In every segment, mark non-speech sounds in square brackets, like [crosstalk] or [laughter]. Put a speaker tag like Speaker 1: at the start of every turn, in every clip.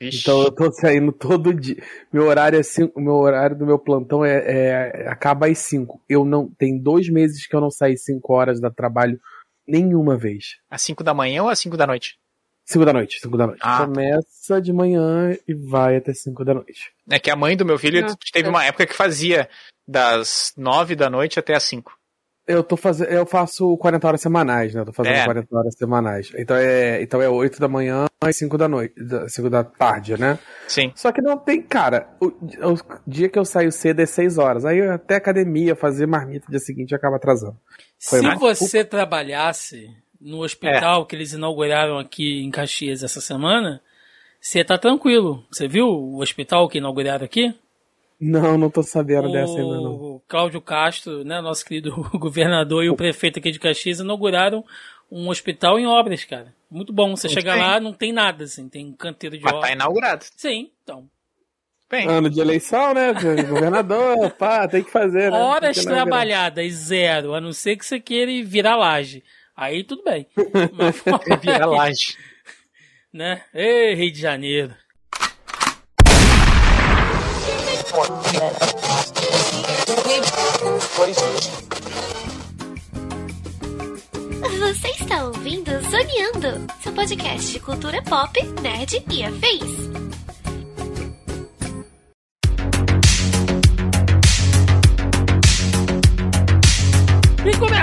Speaker 1: Ixi. Então eu tô saindo todo dia. Meu horário é cinco, meu horário do meu plantão é, é acaba às 5. Eu não tem dois meses que eu não saí 5 horas da trabalho nenhuma vez.
Speaker 2: Às 5 da manhã ou às 5 da noite?
Speaker 1: 5 da noite, 5 da noite. Ah. Começa de manhã e vai até 5 da noite.
Speaker 2: É que a mãe do meu filho ah, teve é. uma época que fazia das 9 da noite até as 5.
Speaker 1: Eu tô fazendo, eu faço 40 horas semanais, né? Eu tô fazendo é. 40 horas semanais. Então é, então é 8 da manhã às 5 da noite, 5 da tarde, né?
Speaker 2: Sim.
Speaker 1: Só que não tem, cara, o, o, dia que eu saio cedo é 6 horas. Aí até academia, fazer marmita no dia seguinte acaba atrasando.
Speaker 3: Foi Se mais... você trabalhasse no hospital é. que eles inauguraram aqui em Caxias essa semana, você tá tranquilo. Você viu o hospital que inauguraram aqui?
Speaker 1: Não, não tô sabendo
Speaker 3: o
Speaker 1: dessa ainda não.
Speaker 3: Cláudio Castro, né, nosso querido [laughs] governador e o prefeito aqui de Caxias inauguraram um hospital em obras, cara. Muito bom. Você chega lá, não tem nada, assim, tem um canteiro de
Speaker 2: Mas obras. Tá inaugurado.
Speaker 3: Sim, então.
Speaker 1: Bem. Ano de eleição, né? Governador, [laughs] pá, tem que fazer, né?
Speaker 3: Horas trabalhadas, zero, a não ser que você queira virar laje. Aí tudo bem. [laughs] Mas,
Speaker 2: virar laje.
Speaker 3: Né? Ei, Rio de Janeiro.
Speaker 4: Você está ouvindo Zoneando, seu podcast de cultura pop, nerd e afins.
Speaker 3: E começa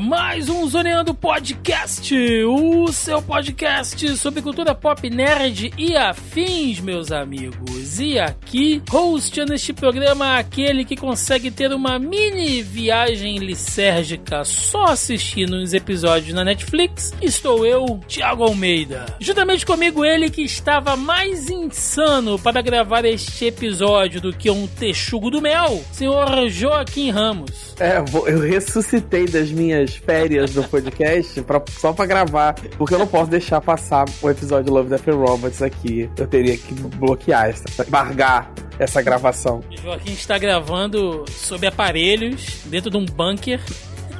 Speaker 3: mais um Zoneando Podcast, o seu podcast sobre cultura pop nerd e afins, meus amigos. E aqui, hosteando este programa, aquele que consegue ter uma mini viagem lisérgica só assistindo os episódios na Netflix, estou eu, Thiago Almeida. Juntamente comigo, ele que estava mais insano para gravar este episódio do que um texugo do mel, senhor Joaquim Ramos.
Speaker 1: É, eu ressuscitei das minhas férias do podcast pra, só pra gravar, porque eu não posso deixar passar o episódio Love, Death and Robots aqui. Eu teria que bloquear, essa, embargar essa gravação.
Speaker 3: O Joaquim está gravando sob aparelhos, dentro de um bunker.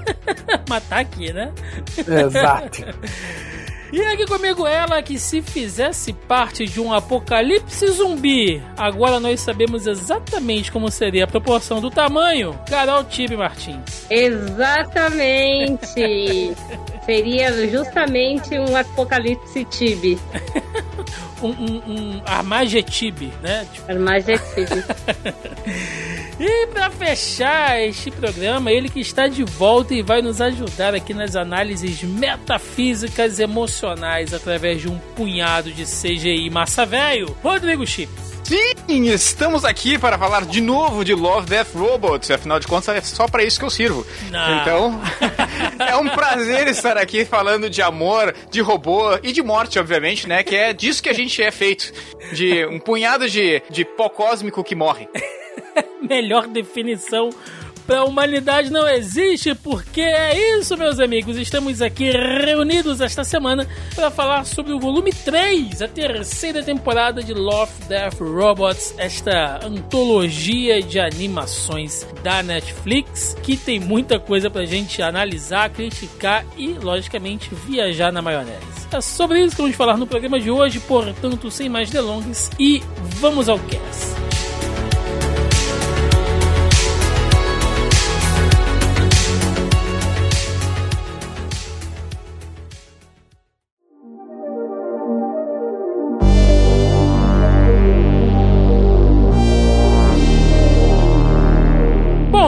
Speaker 3: [laughs] Mas tá aqui, né?
Speaker 1: Exato. [laughs]
Speaker 3: E aqui comigo ela que se fizesse parte de um apocalipse zumbi, agora nós sabemos exatamente como seria a proporção do tamanho. Carol Tibe Martins.
Speaker 5: Exatamente. [laughs] seria justamente um apocalipse Tibe. [laughs]
Speaker 3: um, um, um né?
Speaker 5: Tipo... Armagetibe. [laughs]
Speaker 3: E para fechar este programa, ele que está de volta e vai nos ajudar aqui nas análises metafísicas emocionais através de um punhado de CGI massa velho, Rodrigo Chips.
Speaker 2: Sim, estamos aqui para falar de novo de Love, Death, Robots. Afinal de contas, é só para isso que eu sirvo. Não. Então, [laughs] é um prazer estar aqui falando de amor, de robô e de morte, obviamente, né? Que é disso que a gente é feito. De um punhado de, de pó cósmico que morre. [laughs]
Speaker 3: Melhor definição a humanidade não existe, porque é isso, meus amigos. Estamos aqui reunidos esta semana para falar sobre o volume 3, a terceira temporada de Love, Death, Robots, esta antologia de animações da Netflix, que tem muita coisa para a gente analisar, criticar e, logicamente, viajar na maionese. É sobre isso que vamos falar no programa de hoje, portanto, sem mais delongas, e vamos ao cast.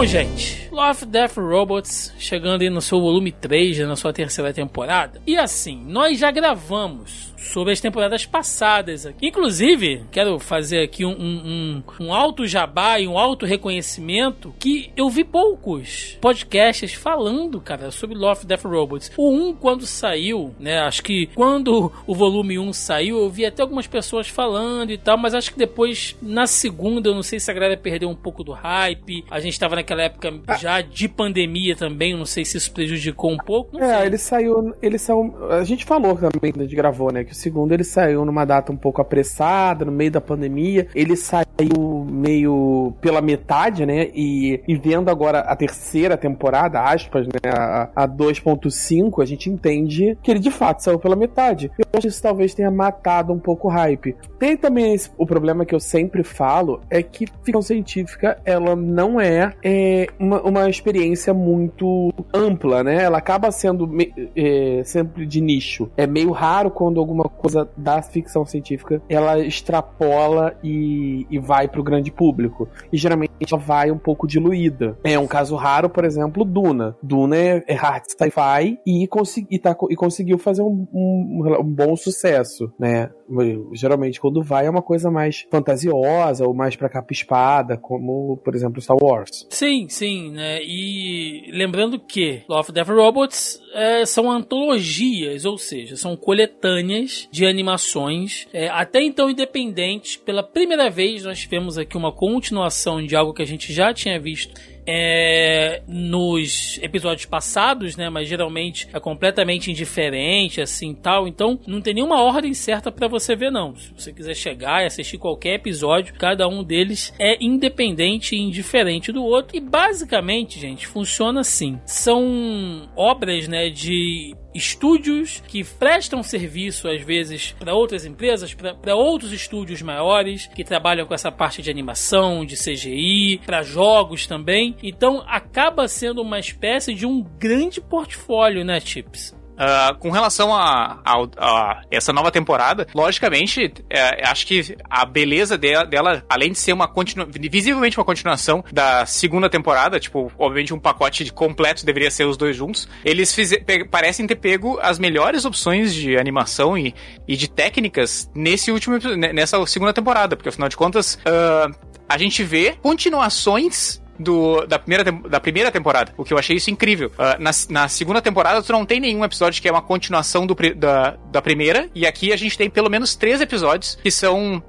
Speaker 3: Bom, gente, Love, Death Robots chegando aí no seu volume 3, na sua terceira temporada. E assim, nós já gravamos sobre as temporadas passadas aqui. Inclusive, quero fazer aqui um, um, um, um alto jabá e um alto reconhecimento que eu vi poucos podcasts falando, cara, sobre Love, Death Robots. O 1, quando saiu, né, acho que quando o volume 1 saiu, eu vi até algumas pessoas falando e tal, mas acho que depois, na segunda, eu não sei se a galera perdeu um pouco do hype. A gente tava naquela época ah. já de pandemia também, não sei se isso prejudicou um pouco.
Speaker 1: é,
Speaker 3: sei.
Speaker 1: ele saiu, ele saiu, a gente falou também, a gente gravou, né, que o segundo ele saiu numa data um pouco apressada, no meio da pandemia. Ele saiu meio pela metade, né? E, e vendo agora a terceira temporada, aspas, né? A, a 2.5, a gente entende que ele de fato saiu pela metade. Eu acho que isso talvez tenha matado um pouco o hype. Tem também esse, o problema que eu sempre falo, é que ficção científica, ela não é, é uma, uma experiência muito ampla, né? Ela acaba sendo me, é, sempre de nicho. É meio raro quando alguma coisa da ficção científica ela extrapola e, e vai pro grande público. E geralmente ela vai um pouco diluída. É um caso raro, por exemplo, Duna. Duna é, é hard sci-fi e, consegui, e, tá, e conseguiu fazer um, um, um bom sucesso, né? Geralmente quando vai é uma coisa mais fantasiosa ou mais pra capa espada, como, por exemplo, Star Wars.
Speaker 3: Sim, sim, né? E lembrando que Love, Death Robots é, são antologias, ou seja, são coletâneas de animações, é, até então independentes. Pela primeira vez nós tivemos aqui uma continuação de algo que a gente já tinha visto é, nos episódios passados, né? Mas geralmente é completamente indiferente, assim tal. Então não tem nenhuma ordem certa para você ver, não. Se você quiser chegar e assistir qualquer episódio, cada um deles é independente e indiferente do outro. E basicamente, gente, funciona assim: são obras, né? De estúdios que prestam serviço às vezes para outras empresas, para outros estúdios maiores que trabalham com essa parte de animação, de CGI, para jogos também. Então acaba sendo uma espécie de um grande portfólio, né, Chips?
Speaker 2: Uh, com relação a, a, a, essa nova temporada, logicamente, é, acho que a beleza dela, dela, além de ser uma visivelmente uma continuação da segunda temporada, tipo, obviamente um pacote completo deveria ser os dois juntos, eles parecem ter pego as melhores opções de animação e, e de técnicas nesse último nessa segunda temporada, porque afinal de contas, uh, a gente vê continuações do, da, primeira, da primeira temporada, o que eu achei isso incrível. Uh, na, na segunda temporada, tu não tem nenhum episódio que é uma continuação do, da, da primeira, e aqui a gente tem pelo menos três episódios que são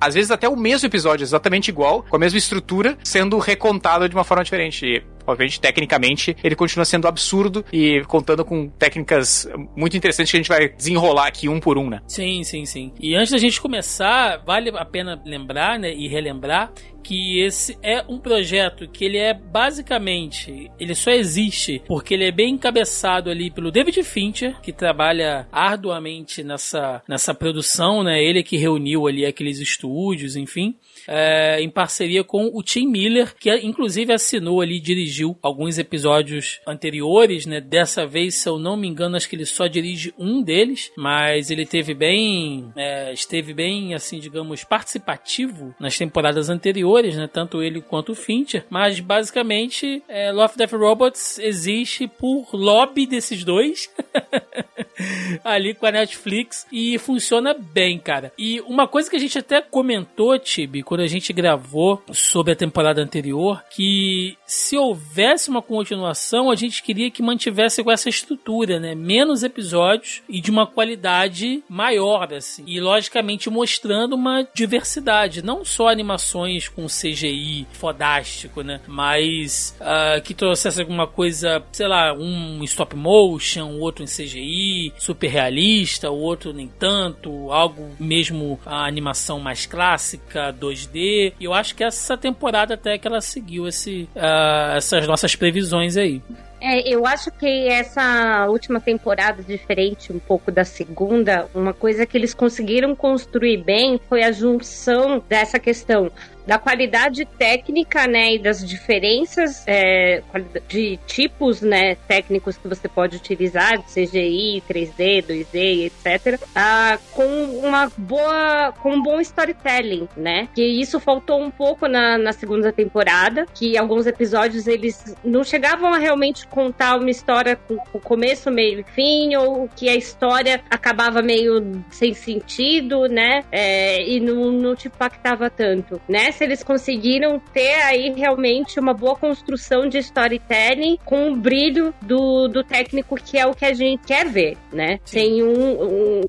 Speaker 2: às vezes até o mesmo episódio, exatamente igual, com a mesma estrutura, sendo recontado de uma forma diferente. E, obviamente, tecnicamente, ele continua sendo absurdo e contando com técnicas muito interessantes que a gente vai desenrolar aqui um por um, né?
Speaker 3: Sim, sim, sim. E antes da gente começar, vale a pena lembrar, né, e relembrar que esse é um projeto que ele é basicamente, ele só existe porque ele é bem encabeçado ali pelo David Fincher, que trabalha arduamente nessa, nessa produção, né? Ele que reuniu ali aqueles estúdios, enfim é, em parceria com o Tim Miller, que inclusive assinou ali, dirigiu alguns episódios anteriores, né? Dessa vez, se eu não me engano, acho que ele só dirige um deles, mas ele teve bem, é, esteve bem, assim, digamos, participativo nas temporadas anteriores, né? Tanto ele quanto o Fincher, mas basicamente é, Love, Death Robots existe por lobby desses dois. [laughs] [laughs] ali com a Netflix e funciona bem, cara. E uma coisa que a gente até comentou, Tibi, quando a gente gravou sobre a temporada anterior, que se houvesse uma continuação, a gente queria que mantivesse com essa estrutura, né? Menos episódios e de uma qualidade maior, assim. E logicamente mostrando uma diversidade, não só animações com CGI fodástico, né? Mas uh, que trouxesse alguma coisa, sei lá, um stop motion, outro em CGI, super realista, o outro nem tanto, algo mesmo a animação mais clássica, 2D. E eu acho que essa temporada até que ela seguiu esse, uh, essas nossas previsões aí.
Speaker 5: É, eu acho que essa última temporada, diferente um pouco da segunda, uma coisa que eles conseguiram construir bem foi a junção dessa questão da qualidade técnica, né, e das diferenças é, de tipos, né, técnicos que você pode utilizar, CGI, 3D, 2D, etc, ah, com uma boa, com um bom storytelling, né, que isso faltou um pouco na, na segunda temporada, que alguns episódios eles não chegavam a realmente contar uma história com, com começo, meio e fim, ou que a história acabava meio sem sentido, né, é, e não, não te impactava tanto, né, se eles conseguiram ter aí realmente uma boa construção de storytelling com o brilho do, do técnico que é o que a gente quer ver, né? Sim. Sem um, um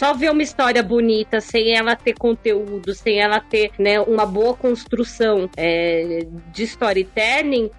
Speaker 5: só ver uma história bonita sem ela ter conteúdo, sem ela ter né, uma boa construção é, de storytelling,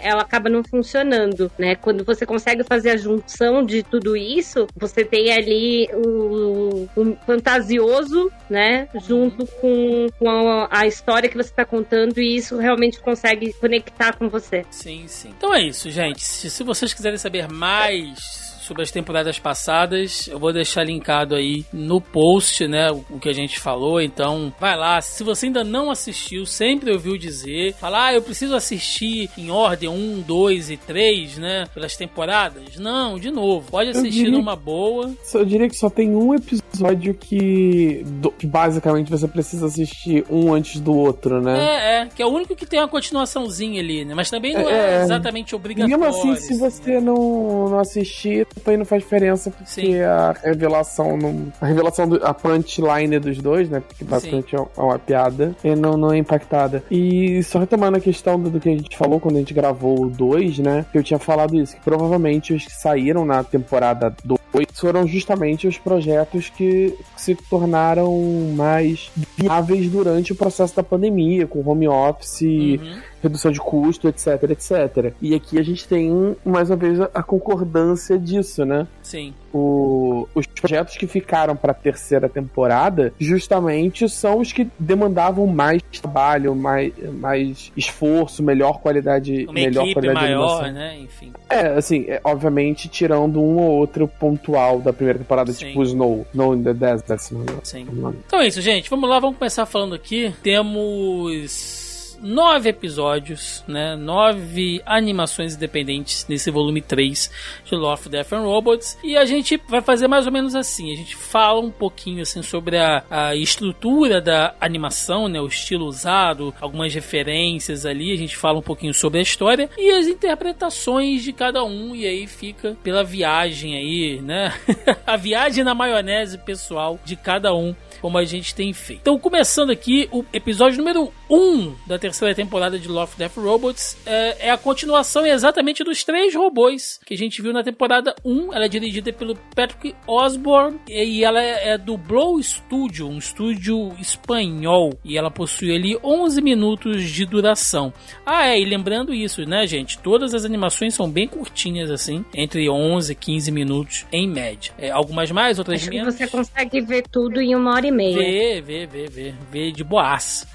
Speaker 5: ela acaba não funcionando, né? Quando você consegue fazer a junção de tudo isso, você tem ali o, o fantasioso, né? Junto com, com a, a história que você está contando e isso realmente consegue conectar com você.
Speaker 3: Sim, sim. Então é isso, gente. Se, se vocês quiserem saber mais sobre as temporadas passadas. Eu vou deixar linkado aí no post, né, o que a gente falou. Então, vai lá. Se você ainda não assistiu, sempre ouviu dizer, falar, ah, eu preciso assistir em ordem 1, 2 e 3, né, pelas temporadas. Não, de novo, pode assistir numa boa.
Speaker 1: Eu diria que só tem um episódio que, que basicamente você precisa assistir um antes do outro, né?
Speaker 3: É, é, que é o único que tem uma continuaçãozinha ali, né? Mas também não é, é exatamente obrigatório.
Speaker 1: Mesmo assim, se você não, não assistir, também não faz diferença porque Sim. a revelação não, a revelação do, a punchline dos dois, né, porque basicamente Sim. é uma piada, e não, não é impactada. E só retomando a questão do, do que a gente falou quando a gente gravou o 2, né, que eu tinha falado isso, que provavelmente os que saíram na temporada 2 foram justamente os projetos que se tornaram mais viáveis durante o processo da pandemia, com home office, uhum. Redução de custo, etc, etc. E aqui a gente tem, mais uma vez, a concordância disso, né?
Speaker 3: Sim.
Speaker 1: O, os projetos que ficaram para a terceira temporada justamente são os que demandavam mais trabalho, mais, mais esforço, melhor qualidade,
Speaker 3: Uma
Speaker 1: melhor qualidade
Speaker 3: maior, né? Enfim.
Speaker 1: É, assim, é, obviamente tirando um ou outro pontual da primeira temporada, Sim. tipo Snow, Snow in the Desert.
Speaker 3: Sim. Então é isso, gente. Vamos lá, vamos começar falando aqui. Temos nove episódios, né? Nove animações independentes nesse volume 3 de Love, Death and Robots. E a gente vai fazer mais ou menos assim. A gente fala um pouquinho assim sobre a, a estrutura da animação, né? O estilo usado, algumas referências ali. A gente fala um pouquinho sobre a história e as interpretações de cada um. E aí fica pela viagem aí, né? [laughs] a viagem na maionese pessoal de cada um como a gente tem feito. Então, começando aqui, o episódio número 1 um da terceira temporada de Love, Death Robots é, é, a continuação exatamente dos três robôs que a gente viu na temporada 1. Ela é dirigida pelo Patrick Osborne e ela é, é do Blow Studio, um estúdio espanhol. E ela possui ali 11 minutos de duração. Ah, é, e lembrando isso, né, gente? Todas as animações são bem curtinhas, assim, entre 11 e 15 minutos em média. É, algumas mais, outras Acho menos.
Speaker 5: você consegue ver tudo em uma hora e meia.
Speaker 3: Vê, vê, vê, vê. Vê de boas.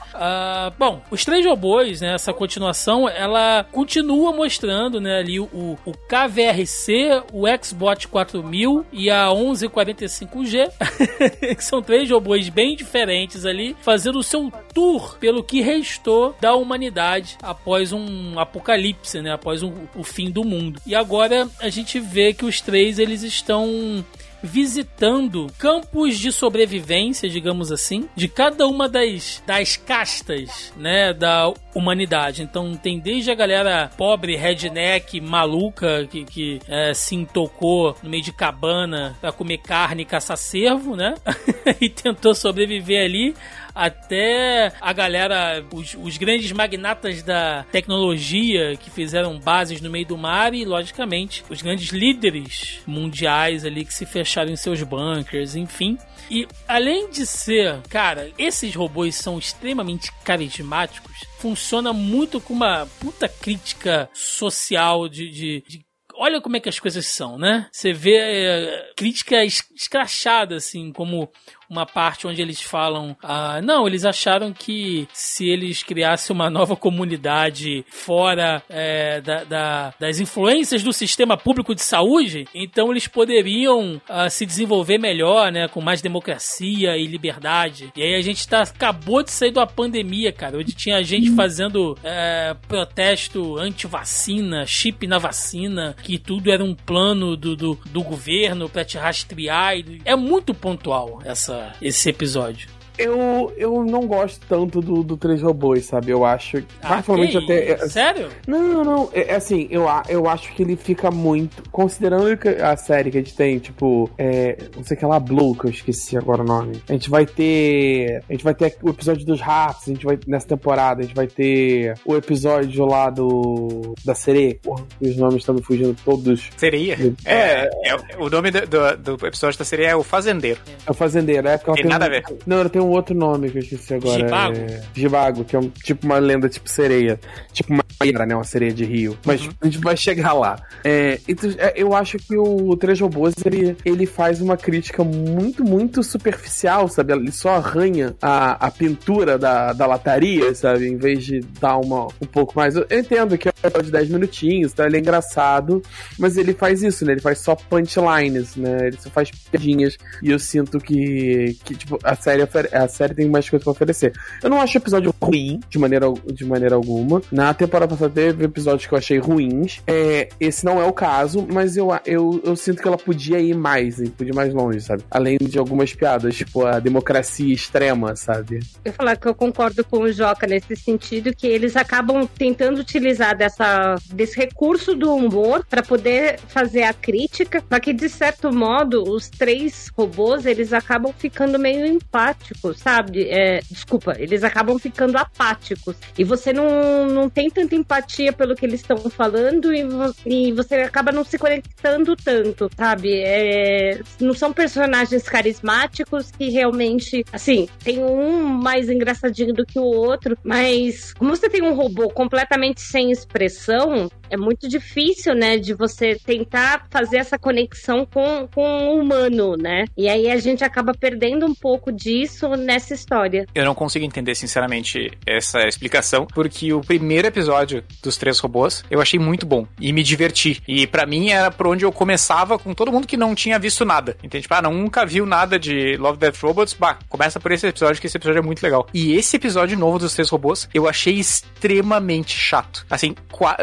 Speaker 3: Bom, os três robôs, né, essa continuação, ela continua mostrando né, ali o, o KVRC, o Xbot 4000 e a 1145G, que [laughs] são três robôs bem diferentes ali, fazendo o seu tour pelo que restou da humanidade após um apocalipse, né, após um, o fim do mundo. E agora a gente vê que os três eles estão visitando campos de sobrevivência, digamos assim, de cada uma das, das castas, né, da humanidade. Então tem desde a galera pobre, redneck, maluca, que, que é, se intocou no meio de cabana para comer carne e caçar cervo, né, [laughs] e tentou sobreviver ali, até a galera, os, os, grandes magnatas da tecnologia que fizeram bases no meio do mar e, logicamente, os grandes líderes mundiais ali que se fecharam em seus bunkers, enfim. E além de ser, cara, esses robôs são extremamente carismáticos, funciona muito com uma puta crítica social de, de, de olha como é que as coisas são, né? Você vê é, crítica escrachada, assim, como uma parte onde eles falam: ah, não, eles acharam que se eles criassem uma nova comunidade fora é, da, da, das influências do sistema público de saúde, então eles poderiam ah, se desenvolver melhor, né, com mais democracia e liberdade. E aí a gente tá, acabou de sair uma pandemia, cara, onde tinha gente fazendo é, protesto anti-vacina, chip na vacina, que tudo era um plano do, do, do governo para te rastrear. É muito pontual essa esse episódio.
Speaker 1: Eu, eu não gosto tanto do, do Três Robôs, sabe? Eu acho.
Speaker 3: Ah,
Speaker 1: particularmente até.
Speaker 3: isso? Sério?
Speaker 1: Não, não, é, é assim, eu, a- eu acho que ele fica muito. Considerando a série que a gente tem, tipo, é, não sei o que lá, Blue, que eu esqueci agora o nome. A gente vai ter. A gente vai ter o episódio dos ratos, a gente vai. Nessa temporada, a gente vai ter o episódio lá do. Da sereia. Porra, os nomes estão me fugindo todos.
Speaker 2: Sereia? É, é, o nome do, do, do episódio da sereia é O Fazendeiro.
Speaker 1: É o fazendeiro, é porque ela
Speaker 2: Tem
Speaker 1: tem.
Speaker 2: nada
Speaker 1: um-
Speaker 2: a ver.
Speaker 1: Não, ela tem um outro nome que eu esqueci agora.
Speaker 3: Gibago?
Speaker 1: É... Gibago, que é um, tipo uma lenda tipo sereia. Tipo uma Maíra, né? Uma sereia de rio. Mas
Speaker 2: Uhum.
Speaker 1: a gente vai chegar lá. É, então, é, eu acho que o Três Robôs, ele, ele faz uma crítica muito, muito superficial, sabe? Ele só arranha a, a pintura da, da lataria, sabe? Em vez de dar uma um pouco mais. Eu entendo que é um de 10 minutinhos, então ele é engraçado, mas ele faz isso, né? Ele faz só punchlines, né? Ele só faz piadinhas. E eu sinto que, que tipo, a série, a série tem mais coisas pra oferecer. Eu não acho o episódio ruim, de maneira, de maneira alguma. Na temporada passada teve episódios que eu achei ruins. É, esse não é o caso, mas eu, eu, eu sinto que ela podia ir mais, hein? podia ir mais longe, sabe? Além de algumas piadas, tipo a democracia extrema, sabe?
Speaker 5: Eu falar que eu concordo com o Joca nesse sentido que eles acabam tentando utilizar dessa, desse recurso do humor para poder fazer a crítica, para que de certo modo os três robôs eles acabam ficando meio empáticos, sabe? É, desculpa, eles acabam ficando apáticos e você não, não tem tanta empatia pelo que eles estão falando e, e você acaba não se conectando tanto, sabe? É, não são personagens carismáticos que realmente, assim, tem um mais engraçadinho do que o outro, mas como você tem um robô completamente sem expressão, é muito difícil, né, de você tentar fazer essa conexão com, com o humano, né? E aí a gente acaba perdendo um pouco disso nessa história.
Speaker 2: Eu não consigo entender, sinceramente, essa explicação, porque o primeiro episódio dos três robôs eu achei muito bom e me diverti. E pra mim era por onde eu começava com todo mundo que não tinha visto nada. Entende? Tipo, ah, nunca viu nada de Love Death Robots. Bah, começa por esse episódio, que esse episódio é muito legal. E esse episódio novo dos três robôs eu achei extremamente chato. Assim, qua-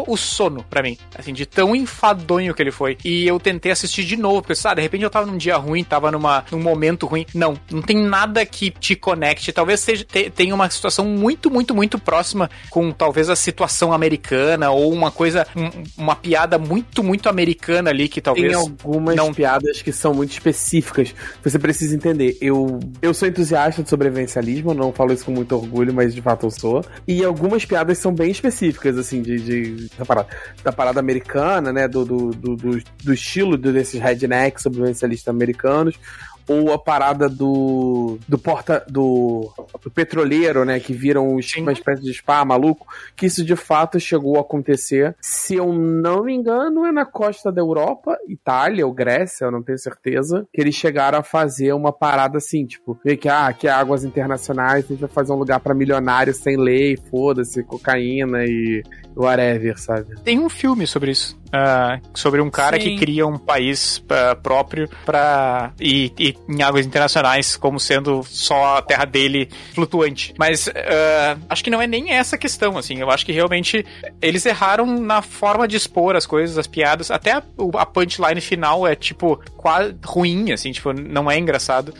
Speaker 2: beirou o sono pra mim. Assim, de tão enfadonho que ele foi. E eu tentei assistir de novo, porque, sabe, de repente eu tava num dia ruim, tava numa, num momento ruim. Não, não tem nada que te conecte. Talvez seja, te- tenha uma situação muito, muito, muito próxima com talvez a situação americana ou uma coisa, um- uma piada muito, muito americana ali que talvez.
Speaker 1: Tem algumas
Speaker 2: não-
Speaker 1: piadas que são muito específicas. Você precisa entender. Eu, eu sou entusiasta de sobrevivencialismo, não falo isso com muito orgulho, mas de fato eu sou. E algumas piadas são bem específicas, assim, de, de- da, parada, da parada americana, né? Do, do, do, do- estilo desses rednecks sobrevivencialistas americanos. Ou a parada do. do porta. do. do petroleiro, né? Que viram um- uma espécie de spa maluco. Que isso de fato chegou a acontecer. Se eu não me engano, é na costa da Europa, Itália ou Grécia, eu não tenho certeza. Que eles chegaram a fazer uma parada assim, tipo, ver que ah, aqui é águas internacionais, a gente vai fazer um lugar pra milionários sem lei, foda-se, cocaína e whatever, sabe?
Speaker 2: Tem um filme sobre isso. ah, sobre um cara
Speaker 3: Sim.
Speaker 2: que cria um país ah, próprio para e, e em águas internacionais como sendo só a terra dele flutuante. Mas ah, acho que não é nem essa a questão, assim. Eu acho que realmente eles erraram na forma de expor as coisas, as piadas. Até a, a punchline final é tipo quase ruim, assim, tipo não é engraçado.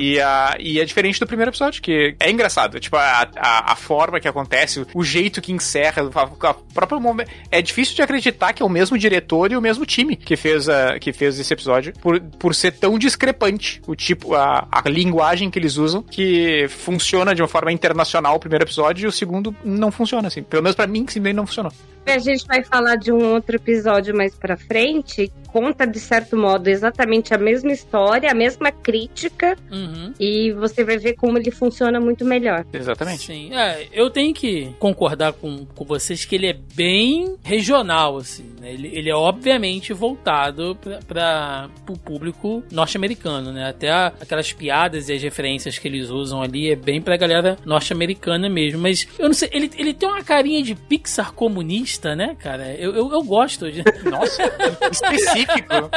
Speaker 2: E, a, e é diferente do primeiro episódio que é engraçado. Tipo a, a, a forma que acontece, o jeito que encerra, a, a própria momento. É difícil de acreditar que é o mesmo diretor e o mesmo time que fez, a, que fez esse episódio, por, por ser tão discrepante o tipo, a, a linguagem que eles usam, que funciona de uma forma internacional o primeiro episódio e o segundo não funciona, assim. Pelo menos pra mim, simplesmente não funcionou.
Speaker 5: A gente vai falar de um outro episódio mais pra frente, conta de certo modo exatamente a mesma história, a mesma crítica,
Speaker 3: Uhum.
Speaker 5: e você vai ver como ele funciona muito melhor.
Speaker 2: Exatamente.
Speaker 3: Sim, é, eu tenho que concordar com, com vocês que ele é bem regional, assim, né? Ele, ele é obviamente voltado para o público norte-americano, né? Até a- aquelas piadas e as referências que eles usam ali é bem pra galera norte-americana mesmo, mas eu não sei, ele, ele tem uma carinha de Pixar comunista, comunista, né, cara? Eu, eu, eu gosto de. [laughs]
Speaker 2: Nossa, específico.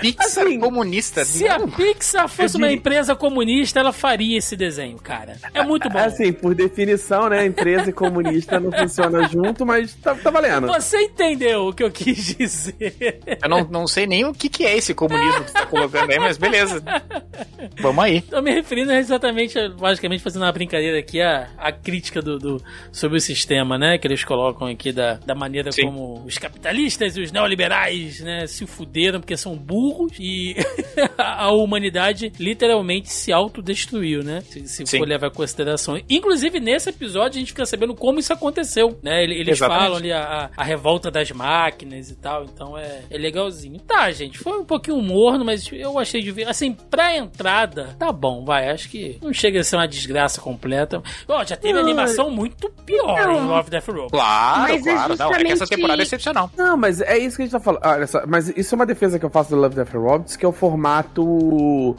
Speaker 2: Pixar assim, comunista.
Speaker 3: Se não. a Pixar fosse uma empresa comunista, ela faria esse desenho, cara. É muito bom.
Speaker 1: Assim, por definição, né? Empresa e comunista não funcionam junto, mas tá, tá valendo.
Speaker 3: Você entendeu o que eu quis dizer.
Speaker 2: Eu não, não sei nem o que, que é esse comunismo que você tá colocando aí, mas beleza. Vamos aí.
Speaker 3: Tô me referindo exatamente, basicamente, fazendo uma brincadeira aqui, a, a crítica do, do, sobre o sistema, né? Que eles colocam aqui da, da maneira Sim. como os capitalistas e os neoliberais, né, se fuderam porque são burros e [laughs] a humanidade literalmente se autodestruiu, né? Se, se for levar em consideração. Inclusive, nesse episódio, a gente fica sabendo como isso aconteceu, né? Eles Exatamente. falam ali a, a, revolta das máquinas e tal, então é, é legalzinho. Tá, gente, foi um pouquinho morno, mas eu achei de ver. Assim, pra entrada, tá bom, vai. Acho que não chega a ser uma desgraça completa. Ó, já teve animação muito pior não. em Love Death Row.
Speaker 2: Claro, mas é claro. É justamente... não, é que essa temporada é excepcional.
Speaker 1: Não, mas é isso que a gente tá falando. Olha só, mas isso é uma defesa que eu faço do Love Death Robots, que é o formato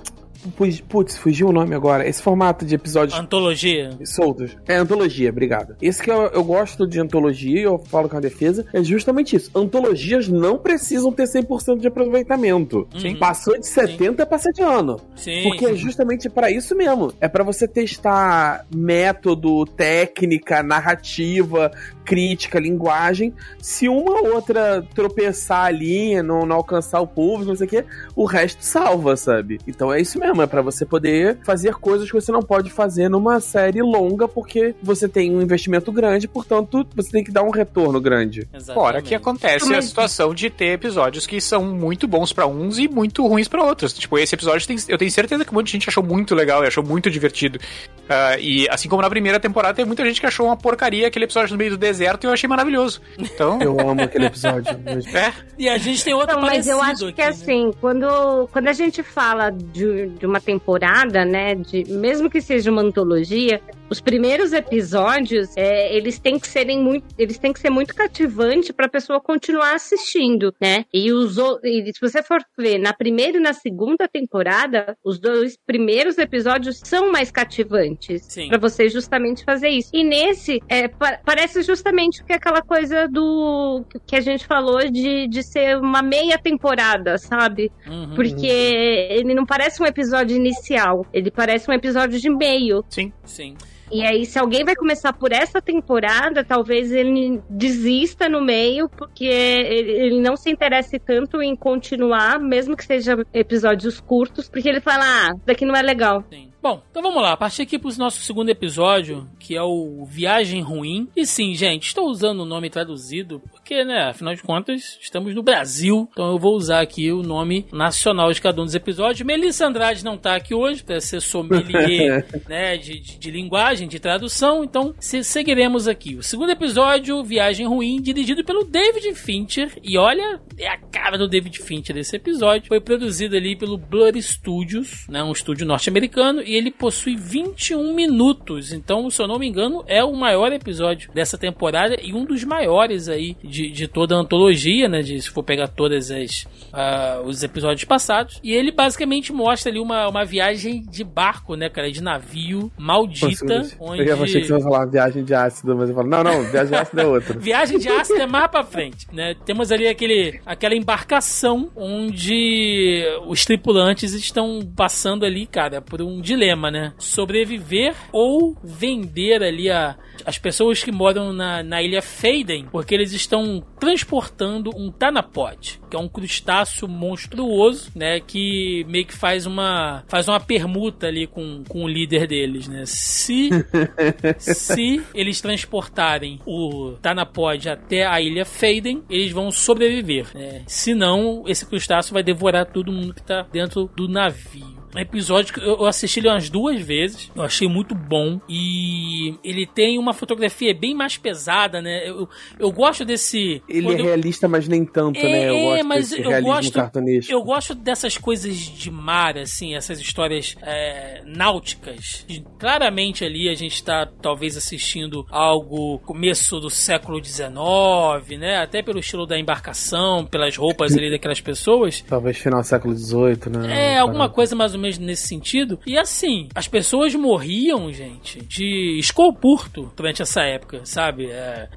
Speaker 1: Putz, fugiu o nome agora. Esse formato de episódios.
Speaker 3: Antologia.
Speaker 1: Soltos. É, antologia, obrigado. Esse que eu, eu gosto de antologia, eu falo com a defesa, é justamente isso. Antologias não precisam ter 100% de aproveitamento. Sim. Passou de 70 para 7 anos. Sim. Porque é justamente para isso mesmo. É para você testar método, técnica, narrativa, crítica, linguagem. Se uma ou outra tropeçar ali, não, não alcançar o público, não sei o que, o resto salva, sabe? Então é isso mesmo, é pra você poder fazer coisas que você não pode fazer numa série longa, porque você tem um investimento grande, portanto, você tem que dar um retorno grande.
Speaker 2: Exatamente. Fora que acontece Mas... a situação de ter episódios que são muito bons para uns e muito ruins para outros. Tipo, esse episódio tem, eu tenho certeza que um monte de gente achou muito legal e achou muito divertido. Uh, e assim como na primeira temporada, tem muita gente que achou uma porcaria aquele episódio no meio do deserto e eu achei maravilhoso. Então.
Speaker 1: eu amo aquele episódio. [laughs]
Speaker 3: é. E a gente tem outro Não,
Speaker 5: Mas eu acho aqui, que né? assim, quando, quando a gente fala de, de uma temporada, né? De, mesmo que seja uma antologia, os primeiros episódios, é, eles têm que serem muito, eles têm que ser muito cativantes para a pessoa continuar assistindo, né? E os e se você for ver na primeira e na segunda temporada, os dois primeiros episódios são mais cativantes para você justamente fazer isso. E nesse é, pa parece justamente que é aquela coisa do que a gente falou de, de ser uma meia temporada, sabe? Uhum, Porque uhum. ele não parece um episódio inicial, ele parece um episódio de meio.
Speaker 2: Sim, sim.
Speaker 5: E aí, se alguém vai começar por essa temporada, talvez ele desista no meio, porque ele não se interesse tanto em continuar, mesmo que seja episódios curtos, porque ele fala, ah, daqui não é legal.
Speaker 3: Sim. Bom, então vamos lá. Partir aqui para o nosso segundo episódio, que é o Viagem Ruim. E sim, gente, estou usando o nome traduzido, porque, né, afinal de contas, estamos no Brasil. Então eu vou usar aqui o nome nacional de cada um dos episódios. Melissa Andrade não está aqui hoje para ser sommelier [laughs] né, de, de, de, linguagem, de tradução. Então se, seguiremos aqui. O segundo episódio, Viagem Ruim, dirigido pelo David Fincher. E olha, é a cara do David Fincher desse episódio. Foi produzido ali pelo Blur Studios, né, um estúdio norte-americano e ele possui 21 minutos. Então, se eu não me engano, é o maior episódio dessa temporada e um dos maiores aí de, de toda a antologia, né? De, se for pegar todas as uh, os episódios passados. E ele basicamente mostra ali uma, uma viagem de barco, né, cara? De navio maldita. onde...
Speaker 1: Eu achei que você ia falar viagem de ácido, mas eu falo, não, não, viagem de ácido é outra. [laughs]
Speaker 3: viagem de ácido é mais pra frente, né? Temos ali aquele, aquela embarcação onde os tripulantes estão passando ali, cara, por um dilema dilema, né? Sobreviver ou vender ali a, as pessoas que moram na, na ilha Faden, porque eles estão transportando um Tanapod, que é um crustáceo monstruoso, né? Que meio que faz uma, faz uma permuta ali com, com o líder deles, né? Se, [laughs] se eles transportarem o Tanapod até a ilha Faden, eles vão sobreviver, né? Se não, esse crustáceo vai devorar todo mundo que tá dentro do navio episódio que eu assisti ele umas duas vezes. Eu achei muito bom. E ele tem uma fotografia bem mais pesada, né? Eu, eu gosto desse.
Speaker 1: Ele é realista, mas nem tanto, é, né? Eu é, gosto
Speaker 3: mas eu gosto, eu gosto dessas coisas de mar, assim, essas histórias é, náuticas. claramente ali a gente tá talvez assistindo algo começo do século XIX, né? Até pelo estilo da embarcação, pelas roupas ali daquelas pessoas.
Speaker 1: Talvez final do século XVIII, né?
Speaker 3: É, alguma coisa mais ou menos nesse sentido. E assim, as pessoas morriam, gente, de escolpurto durante essa época, sabe? É...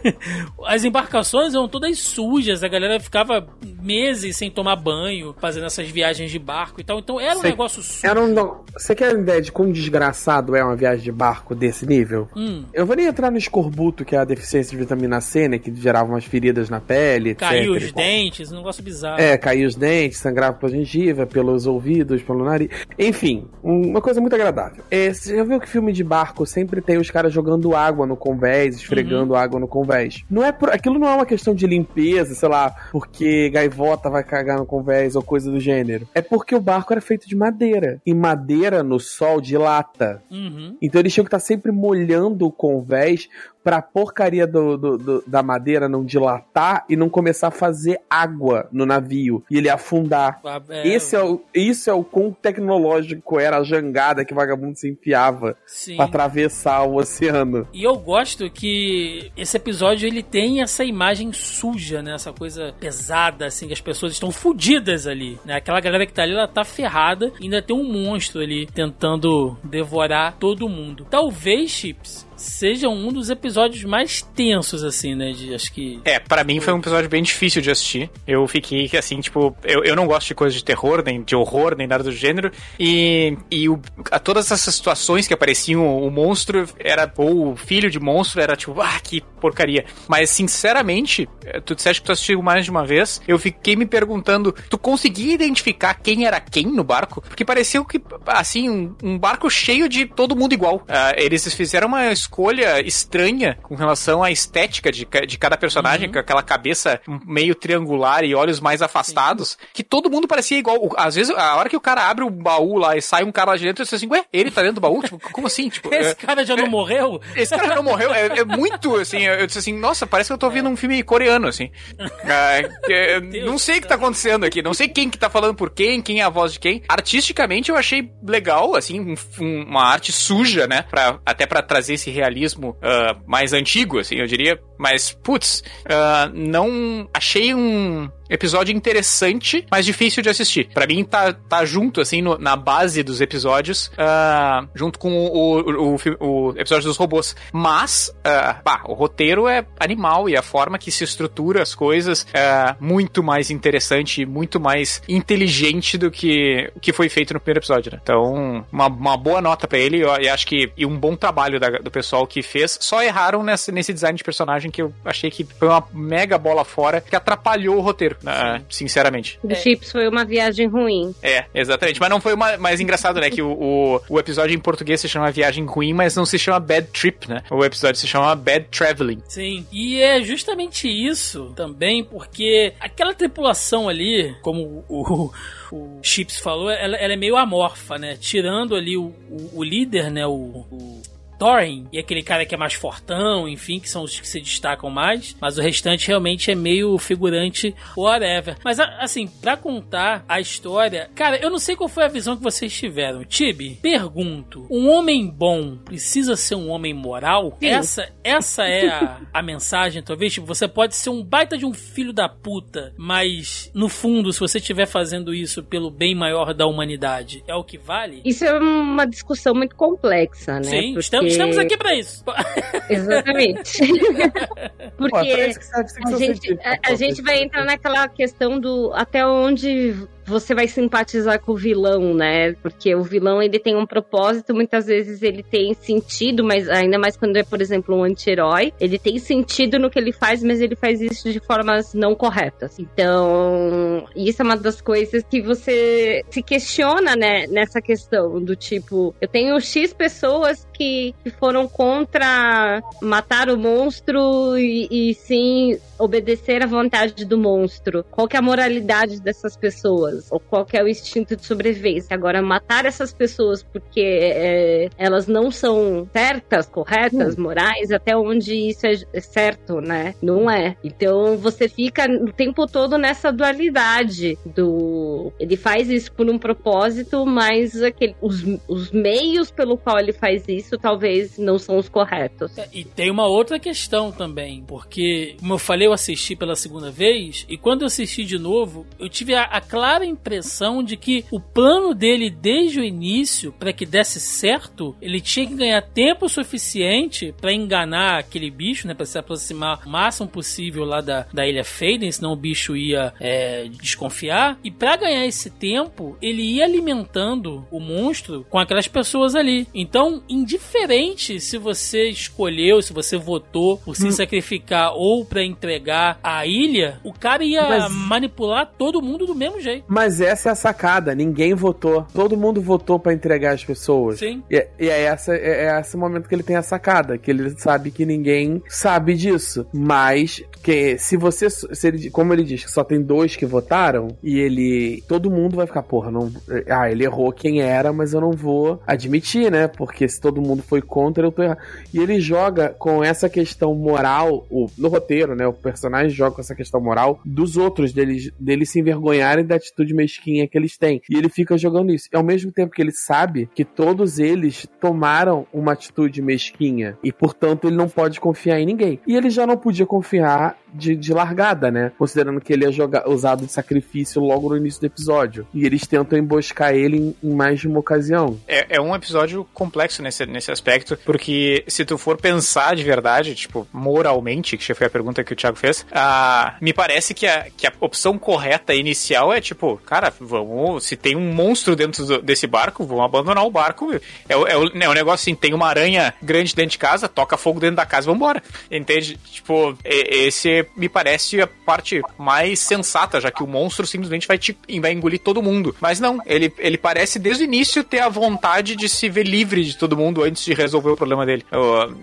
Speaker 3: [laughs] as embarcações eram todas sujas, a galera ficava meses sem tomar banho, fazendo essas viagens de barco e tal. Então era um Cê, negócio sujo.
Speaker 1: Era um, você quer uma ideia de como desgraçado é uma viagem de barco desse nível?
Speaker 3: Hum.
Speaker 1: Eu vou nem entrar no escorbuto, que é a deficiência de vitamina C, né? Que gerava umas feridas na pele,
Speaker 3: Caiu os dentes, um negócio bizarro.
Speaker 1: É, caiu os dentes, sangrava pela gengiva, pelos ouvidos, pelo nariz. Enfim, uma coisa muito agradável. É, você já viu que filme de barco sempre tem os caras jogando água no convés, esfregando uhum. água no convés? Não é por, aquilo não é uma questão de limpeza, sei lá, porque gaivota vai cagar no convés ou coisa do gênero. É porque o barco era feito de madeira. E madeira no sol dilata.
Speaker 3: Uhum.
Speaker 1: Então eles tinham que estar sempre molhando o convés pra porcaria do, do, do, da madeira não dilatar e não começar a fazer água no navio e ele afundar. Ah, é... Esse é o, isso é o quão tecnológico era a jangada que o vagabundo se enfiava para atravessar o oceano.
Speaker 3: E eu gosto que esse episódio ele tem essa imagem suja, né? Essa coisa pesada, assim, que as pessoas estão fodidas ali, né? Aquela galera que tá ali, ela tá ferrada e ainda tem um monstro ali tentando devorar todo mundo. Talvez, Chips, seja um dos episódios mais tensos, assim, né? De, acho que.
Speaker 2: É, para mim foi um episódio bem difícil de assistir. Eu fiquei assim, tipo, eu, eu não gosto de coisas de terror, nem de horror, nem nada do gênero. E, e o, a, todas essas situações que apareciam, o monstro era, ou o filho de monstro era tipo, ah, que porcaria. Mas, sinceramente, eh, tu disseste que tu assistiu mais de uma vez, eu fiquei me perguntando, tu conseguia identificar quem era quem no barco? Porque pareceu que, assim, um, um barco cheio de todo mundo igual. Uh, eles fizeram uma escolha estranha com relação à estética de, de cada personagem, uhum. com aquela cabeça meio triangular e olhos mais afastados, Sim. que todo mundo parecia igual. Às vezes, a hora que o cara abre o baú lá e sai um cara lá de dentro, eu assim, ué, ele tá dentro do baú? Tipo, como assim? Tipo, [laughs]
Speaker 3: esse é, cara já não é, morreu?
Speaker 2: Esse cara já não morreu? É, é, muito, assim, eu disse assim, nossa, parece que eu tô ouvindo um filme coreano, assim. [laughs] É, não sei o que tá acontecendo aqui, não sei quem que tá falando por quem, quem é a voz de quem. Artisticamente eu achei legal, assim, um, uma arte suja, né, pra, até para trazer esse realismo uh, mais antigo, assim, eu diria. Mas, putz, uh, não achei um episódio interessante, mas difícil de assistir. Para mim, tá, tá junto, assim, no, na base dos episódios, uh, junto com o, o, o, o, episódio dos robôs. Mas, uh, o roteiro é animal e a forma que se estrutura as coisas é muito mais interessante, muito mais inteligente do que o que foi feito no primeiro episódio, né? Então, uma, uma boa nota para ele e acho que e um bom trabalho da, do pessoal que fez. Só erraram nesse, nesse design de personagem que eu achei que foi uma mega bola fora que atrapalhou o roteiro né, sinceramente.
Speaker 5: Do é. Chips foi uma viagem ruim.
Speaker 2: É, exatamente. Mas não foi uma. Mais engraçado, né? Que o, o, o, episódio em português se chama Viagem Ruim, mas não se chama Bad Trip, né? O episódio se chama Bad Traveling.
Speaker 3: Sim. E é justamente isso também, porque aquela tripulação ali, como o, o Chips falou, ela, ela, é meio amorfa, né? Tirando ali o, o, o líder, né? O, o Thorin e aquele cara que é mais fortão, enfim, que são os que se destacam mais, mas o restante realmente é meio figurante whatever. Mas assim, para contar a história, cara, eu não sei qual foi a visão que vocês tiveram. Tibi, pergunto, um homem bom precisa ser um homem moral? Sim. Essa essa é a, a mensagem, talvez, tipo, você pode ser um baita de um filho da puta, mas no fundo, se você estiver fazendo isso pelo bem maior da humanidade, é o que vale?
Speaker 5: Isso é uma discussão muito complexa, né?
Speaker 3: Sim, Porque... estamos Estamos aqui para isso. [laughs]
Speaker 5: Exatamente. [laughs] Porque Pô, a, gente, a, a gente vai entrar naquela questão do até onde você vai simpatizar com o vilão, né? Porque o vilão ele tem um propósito, muitas vezes ele tem sentido, mas ainda mais quando é, por exemplo, um anti-herói, ele tem sentido no que ele faz, mas ele faz isso de formas não corretas. Então, isso é uma das coisas que você se questiona, né, nessa questão do tipo, eu tenho X pessoas que, que foram contra matar o monstro e, e sim obedecer à vontade do monstro. Qual que é a moralidade dessas pessoas? Ou qual que é o instinto de sobrevivência? Agora, matar essas pessoas porque é, elas não são certas, corretas, hum. morais, até onde isso é certo, né? Não é. Então você fica o tempo todo nessa dualidade do. Ele faz isso por um propósito, mas aquele, os, os meios pelo qual ele faz isso talvez não são os corretos.
Speaker 3: É, e tem uma outra questão também, porque, como eu falei, eu assisti pela segunda vez, e quando eu assisti de novo, eu tive a, a clara impressão de que o plano dele desde o início, para que desse certo, ele tinha que ganhar tempo suficiente para enganar aquele bicho, né? Pra se aproximar o máximo possível lá da, da Ilha Faden, senão o bicho ia é, desconfiar. E para ganhar esse tempo, ele ia alimentando o monstro com aquelas pessoas ali. Então, indiferente se você escolheu, se você votou por se hum. sacrificar ou para entregar a ilha, o cara ia Mas... manipular todo mundo do mesmo jeito.
Speaker 1: Mas essa é a sacada, ninguém votou. Todo mundo votou para entregar as pessoas.
Speaker 3: Sim.
Speaker 1: E, e é, essa, é, é esse momento que ele tem a sacada, que ele sabe que ninguém sabe disso. Mas que se você, se ele, como ele diz que só tem dois que votaram e ele, todo mundo vai ficar, porra, não, ah, ele errou quem era, mas eu não vou admitir, né? Porque se todo mundo foi contra, eu tô errado. E ele joga com essa questão moral, o, no roteiro, né? O personagem joga com essa questão moral dos outros, deles, deles se envergonharem da atitude mesquinha que eles têm. E ele fica jogando isso. E ao mesmo tempo que ele sabe que todos eles tomaram uma atitude mesquinha e, portanto, ele não pode confiar em ninguém. E ele já não podia confiar de, de largada, né? Considerando que ele é joga, usado de sacrifício logo no início do episódio. E eles tentam emboscar ele em, em mais de uma ocasião.
Speaker 2: É, é, um episódio complexo nesse, nesse aspecto, porque se tu for pensar de verdade, tipo, moralmente, que foi a pergunta que o Thiago fez, uh, me parece que a, que a opção correta inicial é tipo, cara, vamos, se tem um monstro dentro do, desse barco, vamos abandonar o barco. É, é, é, um negócio assim, tem uma aranha grande dentro de casa, toca fogo dentro da casa, vambora. Entende? Tipo, esse me parece a parte mais sensata, já que o monstro simplesmente vai, te, vai engolir todo mundo. Mas não, ele, ele parece desde o início ter a vontade de se ver livre de todo mundo antes de resolver o problema dele.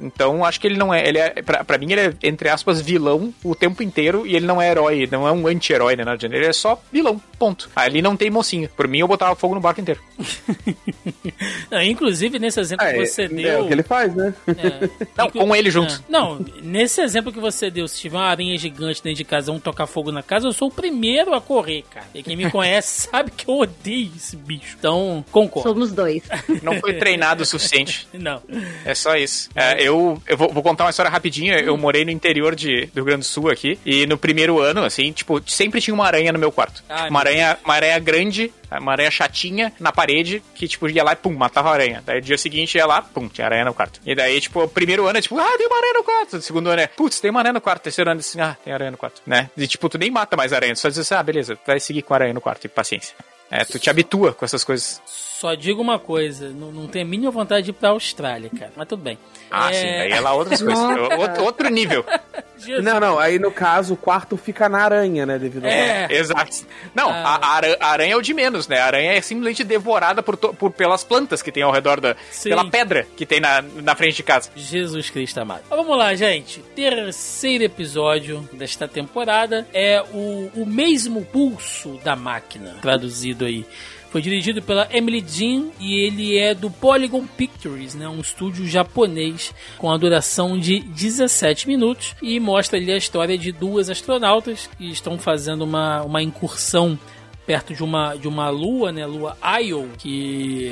Speaker 2: então acho que ele não é. Ele é pra, pra mim, ele é, entre aspas, vilão o tempo inteiro e ele não é herói, não é um anti-herói, né? Ele é só vilão, ponto. Ali não tem mocinho. Por mim, eu botava fogo no barco inteiro. [laughs]
Speaker 3: não, inclusive, nesse exemplo ah, que você
Speaker 1: é,
Speaker 3: deu.
Speaker 1: É o que ele faz, né?
Speaker 2: É, não, com ele junto.
Speaker 3: Não, nesse exemplo que você deu, se tiver uma aranha gigante dentro de casa, um tocar fogo na casa, eu sou o primeiro a correr, cara. E quem me conhece [laughs] sabe que eu odeio esse bicho. Então, concordo.
Speaker 5: Somos dois.
Speaker 2: Não foi treinado o suficiente. [laughs]
Speaker 3: Não.
Speaker 2: É só isso. É, eu eu vou, vou, contar uma história rapidinha. Eu morei no interior de, do Rio Grande do Sul aqui. E no primeiro ano, assim, tipo, sempre tinha uma aranha no meu quarto. Ah, uma, aranha, uma aranha grande, uma aranha chatinha na parede, que, tipo, ia lá e pum, matava a aranha. Daí, no dia seguinte, ia lá, pum, tinha aranha no quarto. E daí, tipo, o primeiro ano é tipo, ah, tem uma aranha no quarto. O segundo ano é, putz, tem uma aranha no quarto. O terceiro ano é assim, ah, tem aranha no quarto, né? E, tipo, tu nem mata mais aranha, tu só diz assim, ah, beleza, vai seguir com a aranha no quarto, e paciência. É, tu te habitua com essas coisas.
Speaker 3: Só digo uma coisa, não, não tenho a mínima vontade de ir pra Austrália, cara, mas tudo bem.
Speaker 2: Ah, é... sim, aí é lá outras coisas, outro, outro nível. [laughs]
Speaker 1: Jesus. Não, não, aí no caso o quarto fica na aranha, né? Devido
Speaker 2: é, exato. Não, ah. a, a, aranha é o de menos, né? A aranha é simplesmente devorada por, por pelas plantas que tem ao redor da. Sim. pela pedra que tem na, na frente de casa.
Speaker 3: Jesus Cristo amado. Então, vamos lá, gente. Terceiro episódio desta temporada é o, o mesmo pulso da máquina, traduzido aí. Foi dirigido pela Emily Jean e ele é do Polygon Pictures, né, um estúdio japonês com a duração de 17 minutos e mostra ali a história de duas astronautas que estão fazendo uma, uma incursão perto de uma, de uma lua, né, lua Io, que,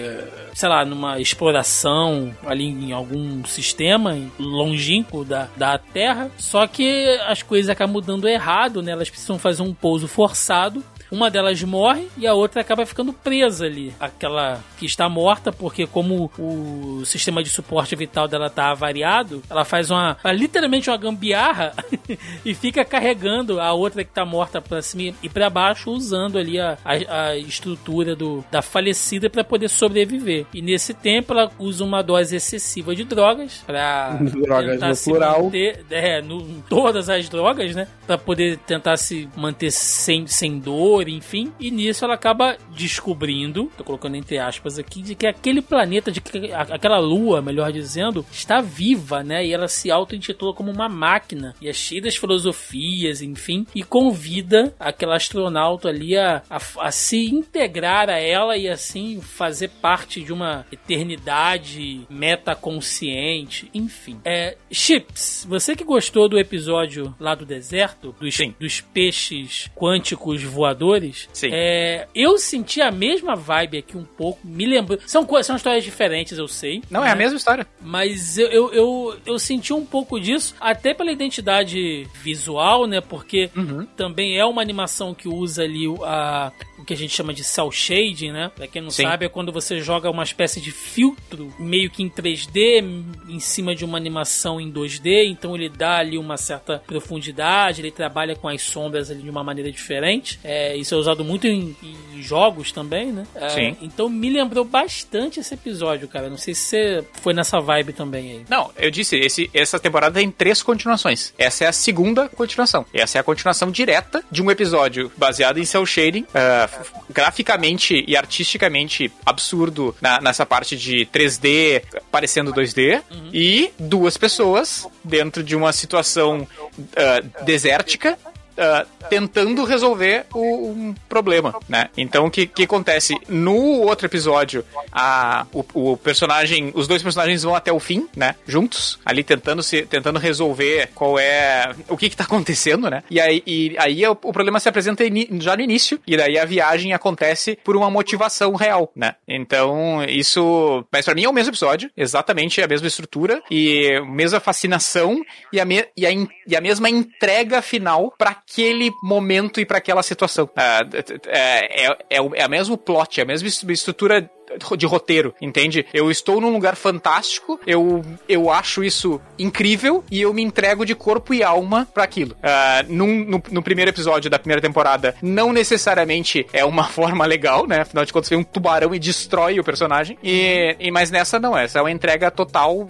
Speaker 3: sei lá, numa exploração ali em algum sistema longínquo da, da Terra, só que as coisas acabam mudando errado, né, elas precisam fazer um pouso forçado uma delas morre e a outra acaba ficando presa ali. Aquela que está morta, porque como o sistema de suporte vital dela tá avariado, ela faz uma, literalmente uma gambiarra [laughs] e fica carregando a outra que tá morta pra cima e pra baixo, usando ali a, a, a estrutura do, da falecida para poder sobreviver. E nesse tempo ela usa uma dose excessiva de drogas pra
Speaker 1: drogas no plural.
Speaker 3: Manter, é, no, todas as drogas, né? Pra poder tentar se manter sem, sem dor enfim. E nisso ela acaba descobrindo, tô colocando entre aspas aqui, de que aquele planeta, de que aquela lua, melhor dizendo, está viva, né? E ela se auto-intitula como uma máquina. E é cheia das filosofias, enfim. E convida aquela astronauta ali a, a, a se integrar a ela e assim fazer parte de uma eternidade metaconsciente, enfim. É, Chips, você que gostou do episódio lá do deserto, dos, dos peixes quânticos voadores
Speaker 2: Sim.
Speaker 3: É, eu senti a mesma vibe aqui um pouco. Me lembrou. São, são histórias diferentes, eu sei.
Speaker 2: Não, né? é a né? mesma história.
Speaker 3: Mas eu, eu, eu, eu, senti um pouco disso, até pela identidade visual, né? Porque uhum. também é uma animação que usa ali a o que a gente chama de cel shading, né? Pra quem não Sim. sabe, é quando você joga uma espécie de filtro meio que em 3D em cima de uma animação em 2D, então ele dá ali uma certa profundidade, ele trabalha com as sombras ali de uma maneira diferente. É, isso é usado muito em, em jogos também, né? É,
Speaker 2: Sim.
Speaker 3: Então me lembrou bastante esse episódio, cara. Não sei se você foi nessa vibe também aí.
Speaker 2: Não, eu disse, esse, essa temporada tem três continuações. Essa é a segunda continuação. Essa é a continuação direta de um episódio baseado em cel shading, uh, graficamente e artisticamente absurdo na, nessa parte de 3D parecendo 2D, uhum. e duas pessoas dentro de uma situação uh, desértica uh, tentando resolver o, um problema, né? Então, o que, que acontece? No outro episódio, a, o, o, personagem, os dois personagens vão até o fim, né? Juntos, ali tentando se, tentando resolver qual é, o que que tá acontecendo, né? E aí, e, aí o, o problema se apresenta já no início, e daí a viagem acontece por uma motivação real, né? Então, isso, mas pra mim é o mesmo episódio, exatamente a mesma estrutura, e mesma fascinação, e a, me, e a, e a mesma entrega final para aquele momento e para aquela situação. É, é, é, é, o mesmo plot, é a mesma estrutura de roteiro, entende? Eu estou num lugar fantástico, eu, eu acho isso incrível e eu me entrego de corpo e alma para aquilo. Uh, num, no, no, primeiro episódio da primeira temporada, não necessariamente é uma [laughs] forma legal, né? Afinal de contas, vem um tubarão e destrói o personagem. E, e mas nessa não, essa é uma entrega total uh,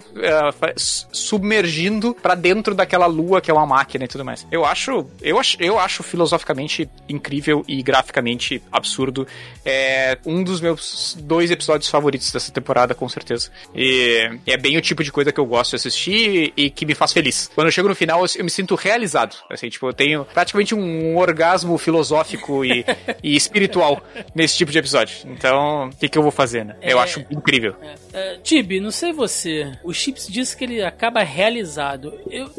Speaker 2: submergindo para dentro daquela lua que é uma máquina e tudo mais. Eu acho, eu acho, eu acho filosoficamente incrível e graficamente absurdo. É um dos meus dois episódios favoritos dessa temporada, com certeza. E é bem o tipo de coisa que eu gosto de assistir e que me faz feliz. Quando eu chego no final, eu me sinto realizado. Assim, tipo, eu tenho praticamente um orgasmo filosófico e, [laughs] e espiritual nesse tipo de episódio. Então, o que, que eu vou fazer, né? Eu é, acho incrível.
Speaker 3: É, é, Tibi, não sei você. O Chips diz que ele acaba realizado. Eu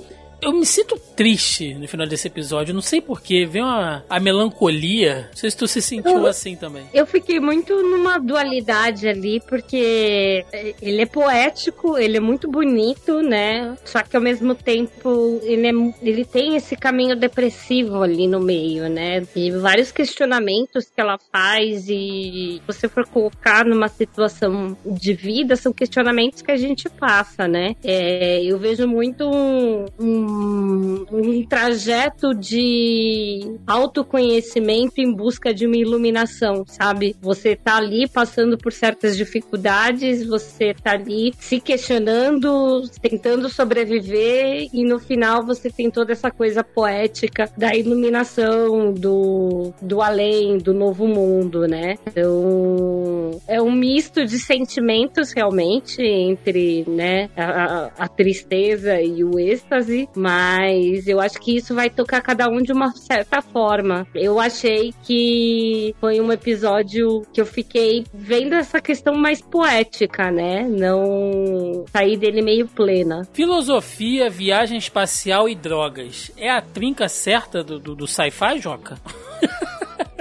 Speaker 3: eu me sinto triste no final desse episódio. Não sei porquê. Vem uma, a melancolia. Não sei se tu se sentiu eu, assim também.
Speaker 5: Eu fiquei muito numa dualidade ali, porque ele é poético, ele é muito bonito, né? Só que ao mesmo tempo ele, é, ele tem esse caminho depressivo ali no meio, né? E vários questionamentos que ela faz e você for colocar numa situação de vida, são questionamentos que a gente passa, né? É, eu vejo muito um, um um, trajeto de autoconhecimento em busca de uma iluminação, sabe? Você tá ali passando por certas dificuldades, você tá ali se questionando, tentando sobreviver e no final você tem toda essa coisa poética da iluminação, do, do além, do novo mundo, né? Então, é um misto de sentimentos realmente entre, né, a, a tristeza e o êxtase, mas eu acho que isso vai tocar cada um de uma certa forma. Eu achei que foi um episódio que eu fiquei vendo essa questão mais poética, né? Não sair dele meio plena.
Speaker 3: Filosofia, viagem espacial e drogas. É a trinca certa do, do, do sci-fi, Joca? [laughs]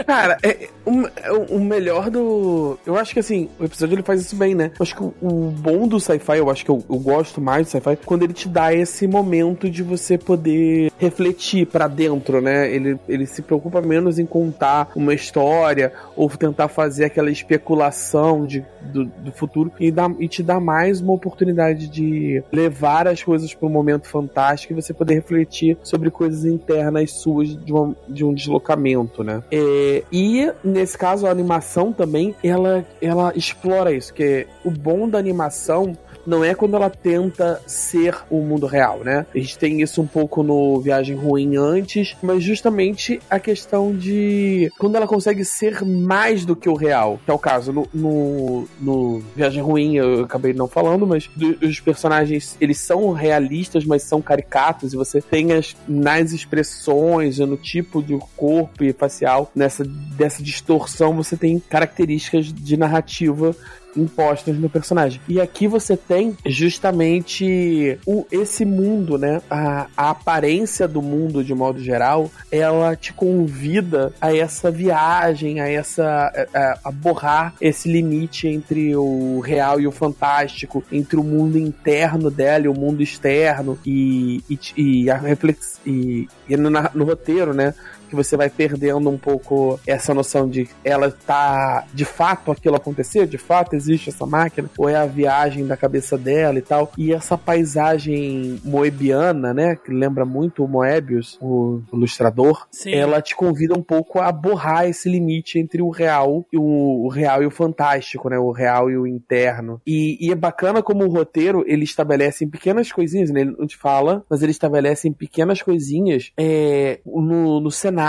Speaker 1: Cara, é, o, é, o, melhor do. Eu acho que assim, o episódio ele faz isso bem, né? Eu acho que o, o bom do sci-fi, eu acho que eu, eu gosto mais do sci-fi, quando ele te dá esse momento de você poder refletir para dentro, né? Ele, ele se preocupa menos em contar uma história ou tentar fazer aquela especulação de, do, do futuro e, dá, e te dá mais uma oportunidade de levar as coisas para um momento fantástico e você poder refletir sobre coisas internas suas de, uma, de um deslocamento, né? É, e nesse caso a animação também ela, ela explora isso, que o bom da animação não é quando ela tenta ser o mundo real, né? A gente tem isso um pouco no Viagem Ruim antes, mas justamente a questão de quando ela consegue ser mais do que o real, que é o caso no, no, no Viagem Ruim, eu acabei não falando, mas os personagens eles são realistas, mas são caricatos, e você tem as, nas expressões, no tipo de corpo e facial, nessa dessa distorção, você tem características de narrativa impostas no personagem. E aqui você tem justamente o, esse mundo, né? A, a aparência do mundo, de modo geral, ela te convida a essa viagem, a essa. a, a borrar esse limite entre o real e o fantástico, entre o mundo interno dela e o mundo externo, e, e, e a reflex, e, e no, no roteiro, né? Que você vai perdendo um pouco essa noção de ela tá de fato aquilo aconteceu, de fato existe essa máquina, ou é a viagem da cabeça dela e tal. E essa paisagem moebiana, né, que lembra muito o Moebius, o ilustrador, Sim. ela te convida um pouco a borrar esse limite entre o real e o, o real e o fantástico, né, o real e o interno. E, e, é bacana como o roteiro ele estabelece em pequenas coisinhas, né, ele não te fala, mas ele estabelece em pequenas coisinhas é, no, no cenário,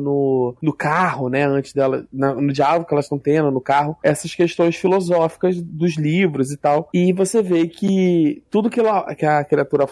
Speaker 1: no, no carro, né, antes dela, na, no diálogo que elas estão tendo no carro, essas questões filosóficas dos livros e tal. E você vê que tudo que, ela, que a criatura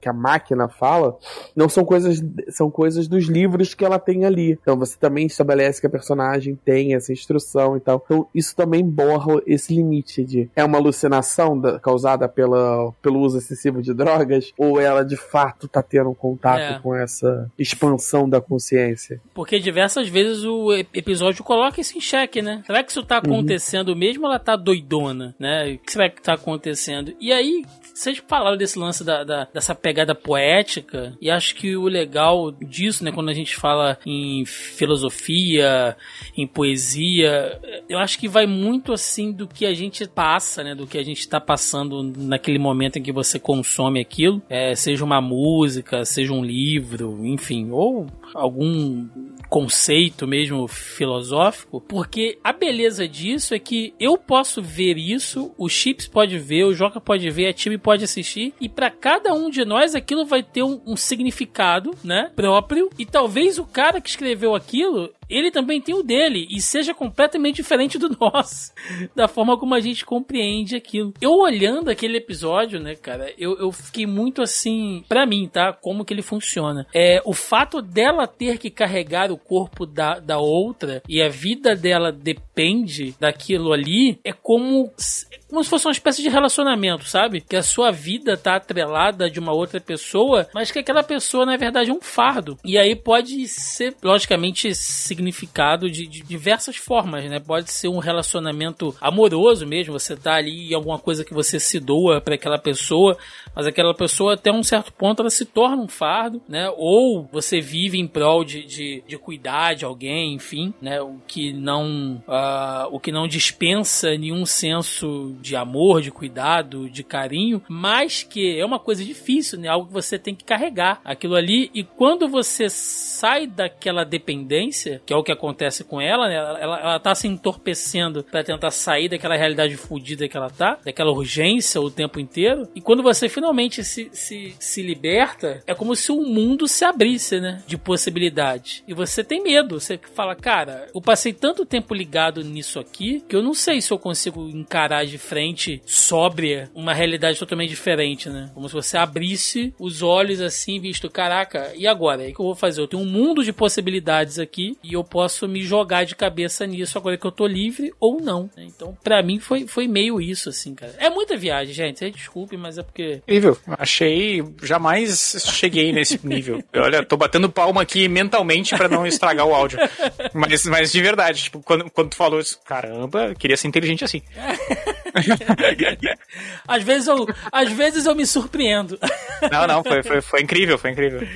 Speaker 1: que a máquina fala não são coisas são coisas dos livros que ela tem ali. Então você também estabelece que a personagem tem essa instrução e tal. Então isso também borra esse limite de é uma alucinação da, causada pela, pelo uso excessivo de drogas ou ela de fato tá tendo um contato é. com essa expansão da consciência.
Speaker 3: Porque diversas vezes o episódio coloca isso em xeque, né? Será que isso tá uhum. acontecendo uhum. mesmo ou ela tá doidona, né? O que será que tá acontecendo? E aí vocês falaram desse lance da, da, dessa pegada poética, e acho que o legal disso, né, quando a gente fala em filosofia, em poesia, eu acho que vai muito assim do que a gente passa, né, do que a gente está passando naquele momento em que você consome aquilo, é, seja uma música, seja um livro, enfim, ou algum conceito mesmo filosófico, porque a beleza disso é que eu posso ver isso, o Chips pode ver, o Joca pode ver, a time pode assistir, e para cada um de nós aquilo vai ter um, um significado, né, próprio, e talvez o cara que escreveu aquilo ele também tem o dele e seja completamente diferente do [laughs] nosso, da forma como a gente compreende aquilo. Eu olhando aquele episódio, né, cara, eu, eu fiquei muito assim, para mim, tá? Como que ele funciona. É, o fato dela ter que carregar o corpo da, da outra e a vida dela depende daquilo ali, é como, como se fosse uma espécie de relacionamento, sabe? Que a sua vida tá atrelada de uma outra pessoa, mas que aquela pessoa, na verdade, é um fardo. E aí pode ser, logicamente, significado de, de, diversas formas, né? Pode ser um relacionamento amoroso mesmo, você tá ali em alguma coisa que você se doa para aquela pessoa, mas aquela pessoa até um certo ponto ela se torna um fardo, né? Ou você vive em prol de, de, de cuidar de alguém, enfim, né? O que não uh, o que não dispensa nenhum senso de amor, de cuidado, de carinho, mas que é uma coisa difícil, né? Algo que você tem que carregar aquilo ali e quando você sai daquela dependência, que é o que acontece com ela, né? Ela, ela, tá se entorpecendo para tentar sair daquela realidade fodida que ela tá, daquela urgência o tempo inteiro. E quando você finalmente se, se, se liberta, é como se o mundo se abrisse, né? De possibilidades. E você tem medo. Você fala, cara, eu passei tanto tempo ligado nisso aqui que eu não sei se eu consigo encarar de frente, sóbria, uma realidade totalmente diferente, né? Como se você abrisse os olhos assim, visto, caraca, e agora? O que eu vou fazer? Eu tenho um mundo de possibilidades aqui e eu posso me jogar de cabeça nisso agora que eu tô livre ou não. Né? Então, para mim foi, foi meio isso, assim, cara. É muita viagem, gente. Desculpe, mas é porque.
Speaker 2: Incrível. Achei. Jamais cheguei nesse [laughs] nível. Olha, tô batendo palma aqui mentalmente para não estragar o áudio. [laughs] Mas, mas de verdade, tipo, quando, quando tu falou isso, caramba, queria ser inteligente assim. [laughs]
Speaker 3: às, vezes eu, às vezes eu me surpreendo.
Speaker 2: Não, não, foi, foi, foi incrível, foi incrível.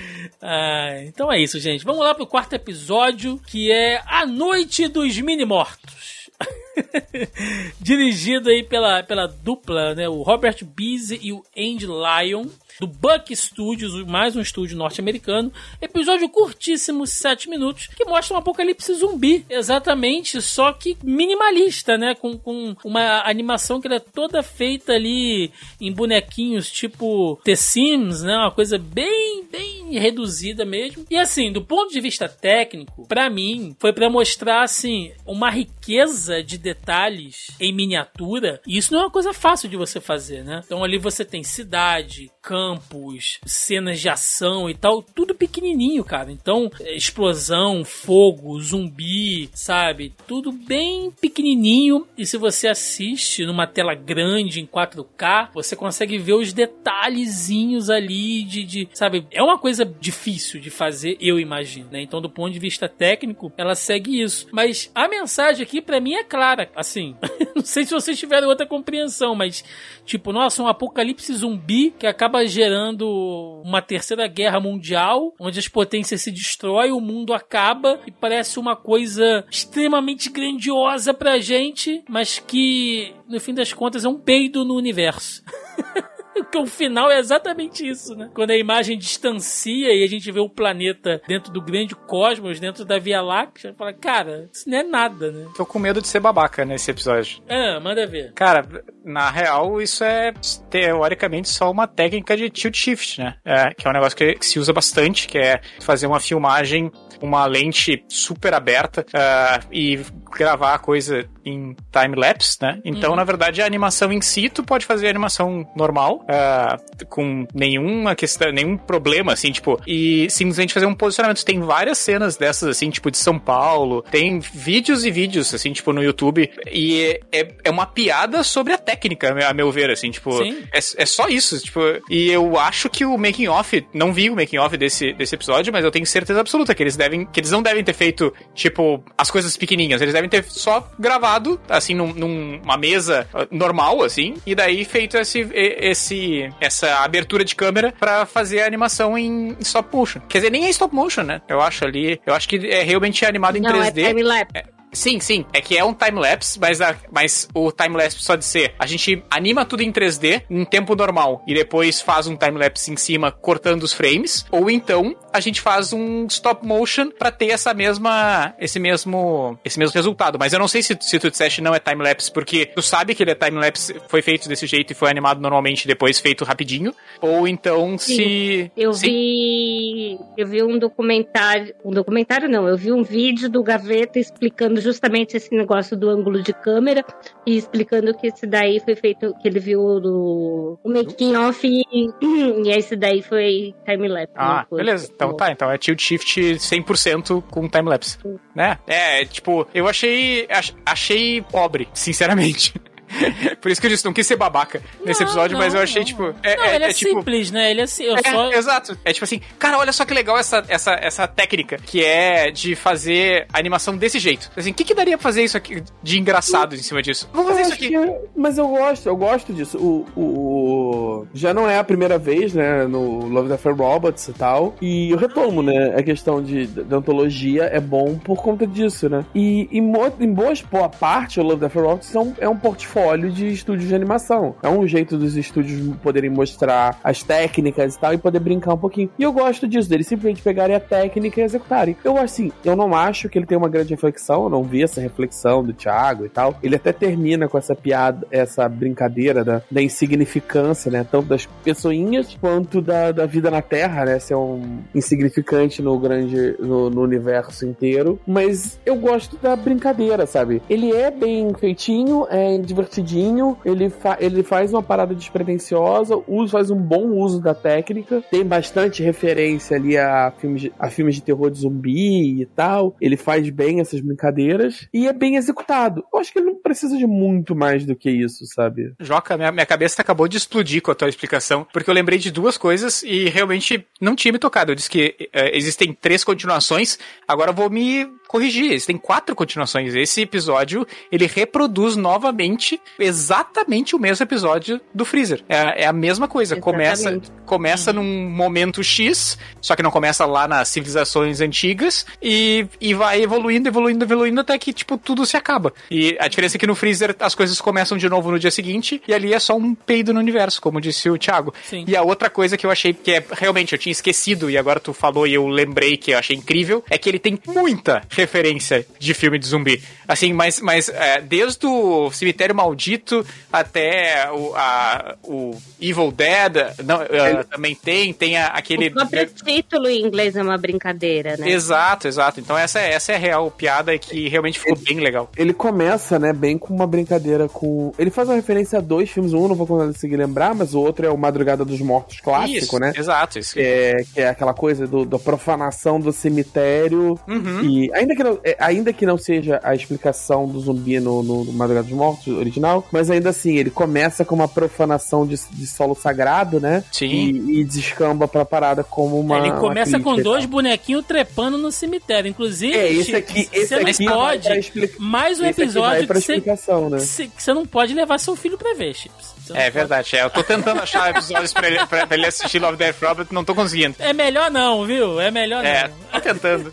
Speaker 3: Ah, então é isso, gente. Vamos lá pro quarto episódio, que é A Noite dos Mini-Mortos. [laughs] Dirigido aí pela, pela dupla, né? O Robert Beese e o Andy Lyon do Buck Studios, mais um estúdio norte-americano. Episódio curtíssimo, 7 minutos, que mostra um apocalipse zumbi. Exatamente, só que minimalista, né? Com, com uma animação que é toda feita ali em bonequinhos tipo The Sims, né? Uma coisa bem, bem reduzida mesmo. E assim, do ponto de vista técnico, para mim, foi para mostrar assim uma riqueza de detalhes em miniatura. E isso não é uma coisa fácil de você fazer, né? Então ali você tem cidade, campos, cenas de ação e tal, tudo pequenininho, cara. Então, explosão, fogo, zumbi, sabe? Tudo bem pequenininho. E se você assiste numa tela grande em 4K, você consegue ver os detalhezinhos ali de, de sabe? É uma coisa difícil de fazer, eu imagino, né? Então, do ponto de vista técnico, ela segue isso. Mas a mensagem aqui, para mim, é clara. Assim, [laughs] não sei se vocês tiveram outra compreensão, mas, tipo, nossa, um apocalipse zumbi que acaba gerando uma terceira guerra mundial, onde as potências se destroem, o mundo acaba e parece uma coisa extremamente grandiosa pra gente, mas que, no fim das contas, é um peido no universo. [laughs] [laughs] que o final é exatamente isso, né? Quando a imagem distancia e a gente vê o planeta dentro do grande cosmos, dentro da Via Láctea, fala, cara, isso não é nada, né?
Speaker 2: Tô com medo de ser babaca nesse episódio.
Speaker 3: Ah, manda ver.
Speaker 2: Cara, na real, isso é teoricamente só uma técnica de tilt shift, né? É, que é um negócio que, que se usa bastante, que é fazer uma filmagem uma lente super aberta uh, e gravar a coisa em time-lapse, né? Então, uhum. na verdade, a animação em si, tu pode fazer a animação normal, uh, com nenhuma questão, nenhum problema, assim, tipo, e simplesmente fazer um posicionamento. Tem várias cenas dessas, assim, tipo, de São Paulo, tem vídeos e vídeos, assim, tipo, no YouTube, e é, é uma piada sobre a técnica, a meu ver, assim, tipo, é, é só isso, tipo, e eu acho que o making off, não vi o making off desse, desse episódio, mas eu tenho certeza absoluta que eles devem, que eles não devem ter feito, tipo, as coisas pequenininhas, eles devem ter só gravado, assim, num, numa mesa ah, normal, assim, e daí feito esse, esse, essa abertura de câmera para fazer a animação em stop motion. Quer dizer, nem é stop motion, né? Eu acho ali, eu acho que é realmente animado em
Speaker 5: não,
Speaker 2: 3D.
Speaker 5: É time-lapse.
Speaker 2: É, Sim, sim. É que é um time-lapse, mas, mas o time-lapse pode ser. A gente anima tudo em 3D em tempo normal e depois faz um time-lapse em cima cortando os frames. Ou então a gente faz um stop motion para ter essa mesma. esse mesmo. esse mesmo resultado. Mas eu não sei se, se tu disseste não é time-lapse, porque tu sabe que ele é time-lapse, foi feito desse jeito e foi animado normalmente depois feito rapidinho. Ou então sim, se.
Speaker 5: Eu
Speaker 2: sim.
Speaker 5: vi. Eu vi um documentário. Um documentário não, eu vi um vídeo do Gaveta explicando explicando justamente esse negócio do ângulo de câmera e explicando que esse daí foi feito, que ele viu do, o making off e, [clears throat] e esse daí foi time-lapse.
Speaker 2: Ah, beleza. Então tá, então é tilt shift 100% com time-lapse, né? É, tipo, eu achei, achei pobre, sinceramente. [laughs] [laughs] Por isso que eu disse, não quis ser babaca nesse não, episódio, não, mas eu achei,
Speaker 3: não.
Speaker 2: tipo.
Speaker 3: É, não, é, ele é, é tipo, simples, né? Ele é assim. Eu
Speaker 2: é,
Speaker 3: só...
Speaker 2: Exato. É tipo assim, cara, olha só que legal essa, essa, essa técnica que é de fazer animação desse jeito. Assim, o que, que daria pra fazer isso aqui de engraçado em cima disso? Vamos fazer isso aqui.
Speaker 1: Que, mas eu gosto, eu gosto disso. O, o, o, já não é a primeira vez, né? No Love the Fair Robots e tal. E eu retomo, né? A questão de, de antologia é bom por conta disso, né? E em, em boas boa parte, o Love the Fair Robots é um, é um portfólio portfólio de estúdios de animação. É um jeito dos estúdios poderem mostrar as técnicas e tal e poder brincar um pouquinho. E eu gosto disso, deles simplesmente pegarem a técnica e executarem. Eu, assim, eu não acho que ele tem uma grande reflexão, eu não vi essa reflexão do Thiago e tal. Ele até termina com essa piada, essa brincadeira da, da insignificância, né? Tanto das pessoinhas quanto da, da vida na Terra, né? Ser um insignificante no grande, no, no universo inteiro. Mas eu gosto da brincadeira, sabe? Ele é bem feitinho, é divertido divertidinho, ele, fa ele faz uma parada despretensiosa, faz um bom uso da técnica, tem bastante referência ali a filmes, de, a filmes de terror de zumbi e tal. Ele faz bem essas brincadeiras e é bem executado. Eu acho que ele não precisa de muito mais do que isso, sabe?
Speaker 2: Joca, minha, minha cabeça acabou de explodir com a tua explicação, porque eu lembrei de duas coisas e realmente não tinha me tocado. Eu disse que é, existem três continuações, agora eu vou me corrigir. Existem quatro continuações. Esse episódio, ele reproduz novamente exatamente o mesmo episódio do Freezer. É, é a mesma coisa. Começa, começa uhum. num momento X, só que não começa lá nas civilizações antigas, e, e vai evoluindo, evoluindo, evoluindo até que, tipo, tudo se acaba. E a diferença é que no Freezer as coisas começam de novo no dia seguinte, e ali é só um peido no universo, como disse o Thiago. Sim. E a outra coisa que eu achei que é realmente eu tinha esquecido, e agora tu falou e eu lembrei que eu achei incrível, é que ele tem muita referência de filme de zumbi. Assim, mas, mas é, desde o Cemitério Maldito até o, a, o Evil Dead, não, uh, também tem, tem a, aquele...
Speaker 5: O próprio título em inglês é uma brincadeira, né?
Speaker 2: Exato, exato. Então essa, essa é a real piada que realmente ficou
Speaker 1: ele,
Speaker 2: bem legal.
Speaker 1: Ele começa, né, bem com uma brincadeira com... Ele faz uma referência a dois filmes, um não vou conseguir lembrar, mas o outro é o Madrugada dos Mortos clássico,
Speaker 2: isso,
Speaker 1: né?
Speaker 2: Exato, isso.
Speaker 1: Que é, que é aquela coisa do, da profanação do cemitério.
Speaker 2: Uhum.
Speaker 1: E ainda, que não, é, ainda que não seja a explicação do zumbi no, no, no Madrugada dos Mortos original, mas ainda assim, ele começa com uma profanação de, de solo sagrado, né?
Speaker 2: Sim.
Speaker 1: E, e descamba pra parada como uma.
Speaker 3: ele começa
Speaker 1: uma
Speaker 3: com dois bonequinhos trepando no cemitério. Inclusive,
Speaker 1: É, esse aqui, esse
Speaker 3: você não
Speaker 1: aqui vai
Speaker 3: pode.
Speaker 1: explica-
Speaker 3: Mais um
Speaker 1: esse aqui vai
Speaker 3: episódio
Speaker 1: pra
Speaker 3: que você,
Speaker 1: explicação, né?
Speaker 3: que você- que você não pode levar seu filho pra ver, Chips. Você não
Speaker 2: É verdade, é. Eu tô tentando achar episódios pra ele, pra, pra ele assistir Love Death Robot, não tô conseguindo.
Speaker 3: É melhor não, viu? É melhor
Speaker 2: É,
Speaker 3: não.
Speaker 2: tô tentando.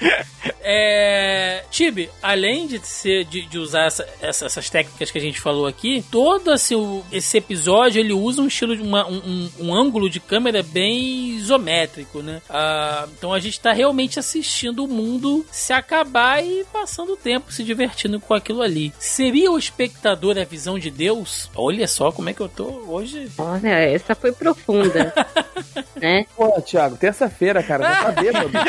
Speaker 2: [laughs]
Speaker 3: É, Tibi, além de, ser, de, de usar essa- essa- essas técnicas que a gente falou aqui, todo assim, o- esse episódio ele usa um estilo de uma- um, um- um ângulo de câmera bem isométrico, né? Ah, então a gente tá realmente assistindo o mundo se acabar e passando o tempo se divertindo com aquilo ali. Seria o espectador a visão de Deus? Olha só como é que eu tô hoje.
Speaker 5: Olha, essa foi profunda. [laughs] né?
Speaker 1: Pô, Thiago, terça-feira, cara, já tá bêbado. [laughs]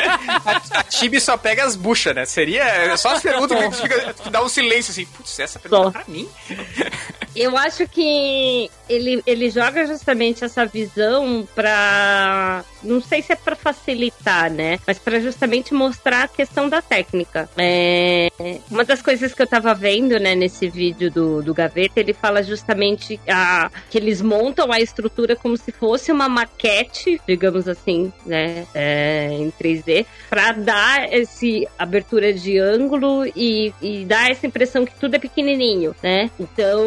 Speaker 2: A, a Tibi só pega as buchas, né? Seria é só as perguntas que, fica, que dá um silêncio assim. Putz, essa pergunta
Speaker 5: Só.
Speaker 2: é pra mim?
Speaker 5: Eu acho que ele, ele joga justamente essa visão pra. Não sei se é pra facilitar, né? Mas pra justamente mostrar a questão da técnica. É, uma das coisas que eu tava vendo, né, nesse vídeo do, do Gaveta, ele fala justamente a, que eles montam a estrutura como se fosse uma maquete, digamos assim, né? é, em 3D, pra dar esse abertura de ângulo e, e dar essa impressão que tudo é pequenininho, né? Então,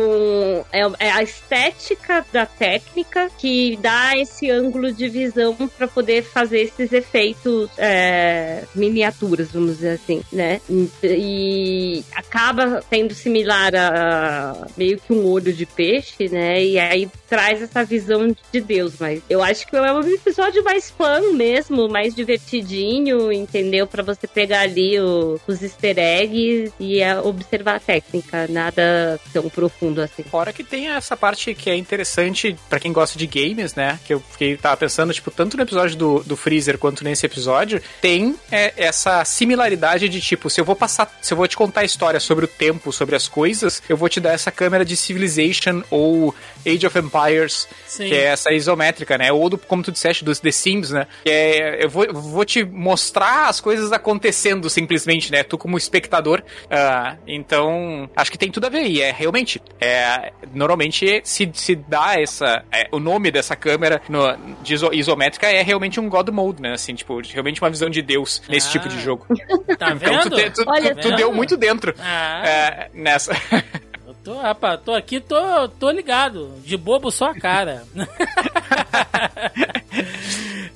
Speaker 5: é, é a estética da técnica que dá esse ângulo de visão para poder fazer esses efeitos é, miniaturas, vamos dizer assim, né? E, acaba sendo similar a meio que um olho de peixe, né? E aí traz essa visão de Deus, mas eu acho que é um episódio mais fã mesmo, mais divertidinho, entendeu? Para você pegar ali o- os easter eggs e observar a técnica, nada tão profundo assim.
Speaker 2: Fora que tem essa parte que é interessante pra quem gosta de games, né? Que eu fiquei tava pensando, tipo, tanto no episódio do, do Freezer quanto nesse episódio, tem é, essa similaridade de tipo, se eu vou passar, se eu vou te contar a história sobre o tempo, sobre as coisas, eu vou te dar essa câmera de Civilization ou Age of Empires,
Speaker 3: Sim.
Speaker 2: que é essa isométrica, né? Ou do, como tu disseste, dos The Sims, né? Que é, eu vou, vou te mostrar as coisas acontecendo simplesmente, né? Tu como espectador. Ah, então, acho que tem tudo a ver. E é realmente, é, normalmente se, se dá essa, é, o nome dessa câmera no, de iso- isométrica é realmente um God Mode, né? Assim, tipo, realmente uma visão de Deus nesse
Speaker 3: Ah.
Speaker 2: tipo de jogo.
Speaker 3: Tá
Speaker 2: Então
Speaker 3: vendo?
Speaker 2: tu, te- tu-
Speaker 5: Olha,
Speaker 2: tu- tu deu muito dentro
Speaker 3: Ah.
Speaker 2: é, nessa. [laughs]
Speaker 3: Tô, rapaz, tô aqui, tô, tô ligado. De bobo só a cara. [laughs]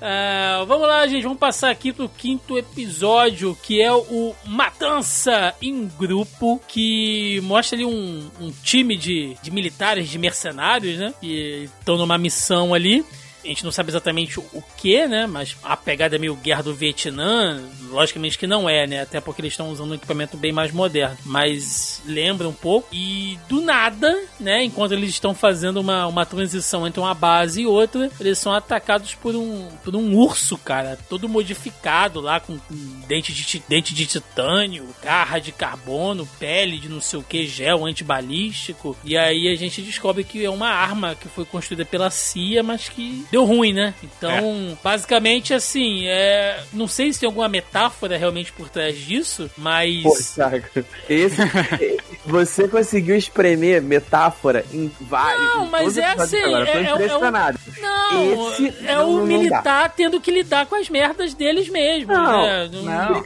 Speaker 3: Ah, vamos lá, gente. Vamos passar aqui pro quinto episódio, que é o Matança em Grupo, que mostra ali um, um time de, de militares, de mercenários, né? Que estão numa missão ali. A gente não sabe exatamente o, que, né? Mas a pegada é meio guerra do Vietnã, logicamente que não é, né? Até porque eles estão usando um equipamento bem mais moderno. Mas lembra um pouco. E do nada, né? Enquanto eles estão fazendo uma, uma transição entre uma base e outra, eles são atacados por um, por um urso, cara. Todo modificado lá, com, dente, de, dente de titânio, garra de carbono, pele de não sei o que, gel antibalístico. E aí a gente descobre que é uma arma que foi construída pela CIA, mas que deu ruim, né? Então, basicamente, assim, é... não sei se tem alguma metáfora realmente por trás disso, mas.
Speaker 1: Pô, Thiago, esse, [laughs] você conseguiu espremer metáfora em vários.
Speaker 3: Não, mas é assim,
Speaker 1: agora. Tô
Speaker 3: é- é é o-
Speaker 1: impressionado.
Speaker 3: Não,
Speaker 1: Esse
Speaker 3: é
Speaker 1: não-
Speaker 3: o militar tendo que lidar com as merdas deles mesmos,
Speaker 1: Não,
Speaker 3: né?
Speaker 2: não.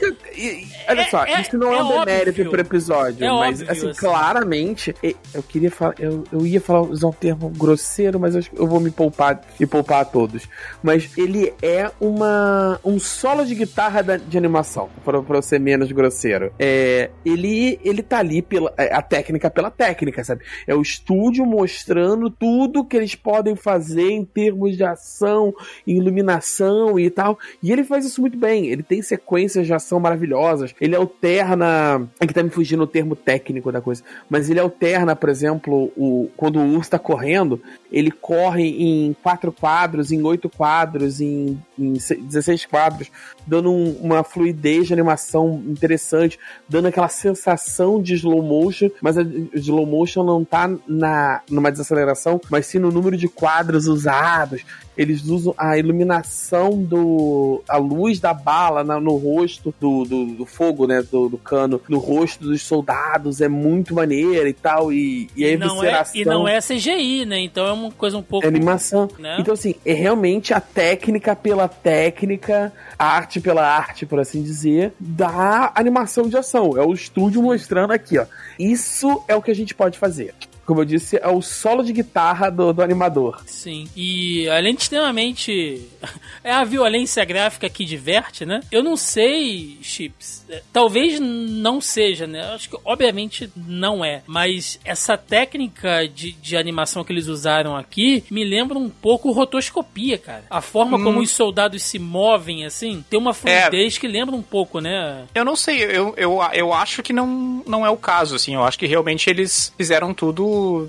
Speaker 1: Olha
Speaker 3: É-
Speaker 1: só,
Speaker 3: é-
Speaker 1: isso não é,
Speaker 3: é
Speaker 1: um demérito
Speaker 3: óbvio.
Speaker 1: pro episódio,
Speaker 3: É
Speaker 1: mas
Speaker 3: óbvio,
Speaker 1: assim,
Speaker 3: assim.
Speaker 1: claramente, eu queria falar, eu, eu ia falar, usar um termo grosseiro, mas eu, eu vou me poupar e poupar a todos. Mas ele é uma um solo de guitarra de animação, pra, pra eu ser menos grosseiro. É, ele, ele tá ali pela é, a técnica pela técnica, sabe? É o estúdio mostrando tudo que eles podem fazer em termos de ação, iluminação e tal. E ele faz isso muito bem. Ele tem sequências de ação maravilhosas. Ele alterna. É que tá me fugindo o termo técnico da coisa. Mas ele alterna, por exemplo, o, quando o urso tá correndo, ele corre em quatro quadros, em oito quadros, em, em se- 16 quadros, dando um- uma fluidez de animação interessante, dando aquela sensação de slow motion, mas a slow motion não tá na, numa desaceleração, mas sim no número de quadros usados eles usam a iluminação do. a luz da bala na, no rosto do, do, do fogo, né? Do, do, cano, no rosto dos soldados, é muito maneira e tal. E, e a
Speaker 3: e não, é, e não é CGI, né? Então é uma coisa um pouco.
Speaker 1: É animação. Né? Então, assim, é realmente a técnica pela técnica, a arte pela arte, por assim dizer, da animação de ação. É o estúdio mostrando aqui, ó. Isso é o que a gente pode fazer como eu disse, é o solo de guitarra do, do animador.
Speaker 3: Sim. E além de extremamente. [laughs] é a violência gráfica que diverte, né? Eu não sei, Chips. É, talvez não seja, né? Acho que obviamente não é. Mas essa técnica de, de animação que eles usaram aqui me lembra um pouco rotoscopia, cara. A forma hum. como os soldados se movem, assim, tem uma fluidez é. que lembra um pouco, né?
Speaker 2: Eu não sei, eu, eu, eu acho que não, não é o caso, assim. Eu acho que realmente eles fizeram tudo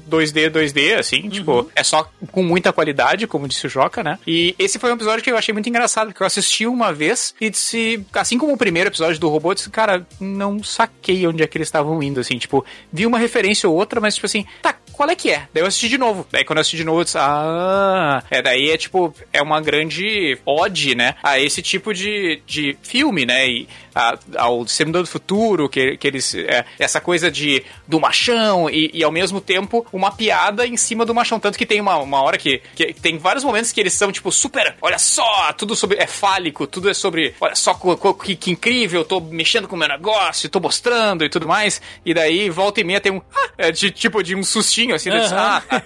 Speaker 2: 2D, 2D, assim, uhum. tipo, é só com muita qualidade, como disse o Joca, né? E esse foi um episódio que eu achei muito engraçado, porque eu assisti uma vez e disse, assim como o primeiro episódio do robô, disse, cara, não saquei onde é que eles estavam indo, assim, tipo, vi uma referência ou outra, mas tipo assim, tá, qual é que é? Daí eu assisti de novo. Daí quando eu assisti de novo, eu disse, ah, é daí é tipo, é uma grande ode, né, a esse tipo de, de filme, né, e a, ao Disseminador do Futuro, que, que eles, é, essa coisa de, do machão e, e ao mesmo tempo tempo uma piada em cima do machão. Tanto que tem uma, uma hora que, que tem vários momentos que eles são, tipo, super, olha só, tudo sobre. É fálico, tudo é sobre. Olha só que, que incrível, tô mexendo com o meu negócio, tô mostrando e tudo mais. E daí, volta e meia, tem um. Ah, [laughs] é de, tipo, de um sustinho, assim, uhum. ah, ah.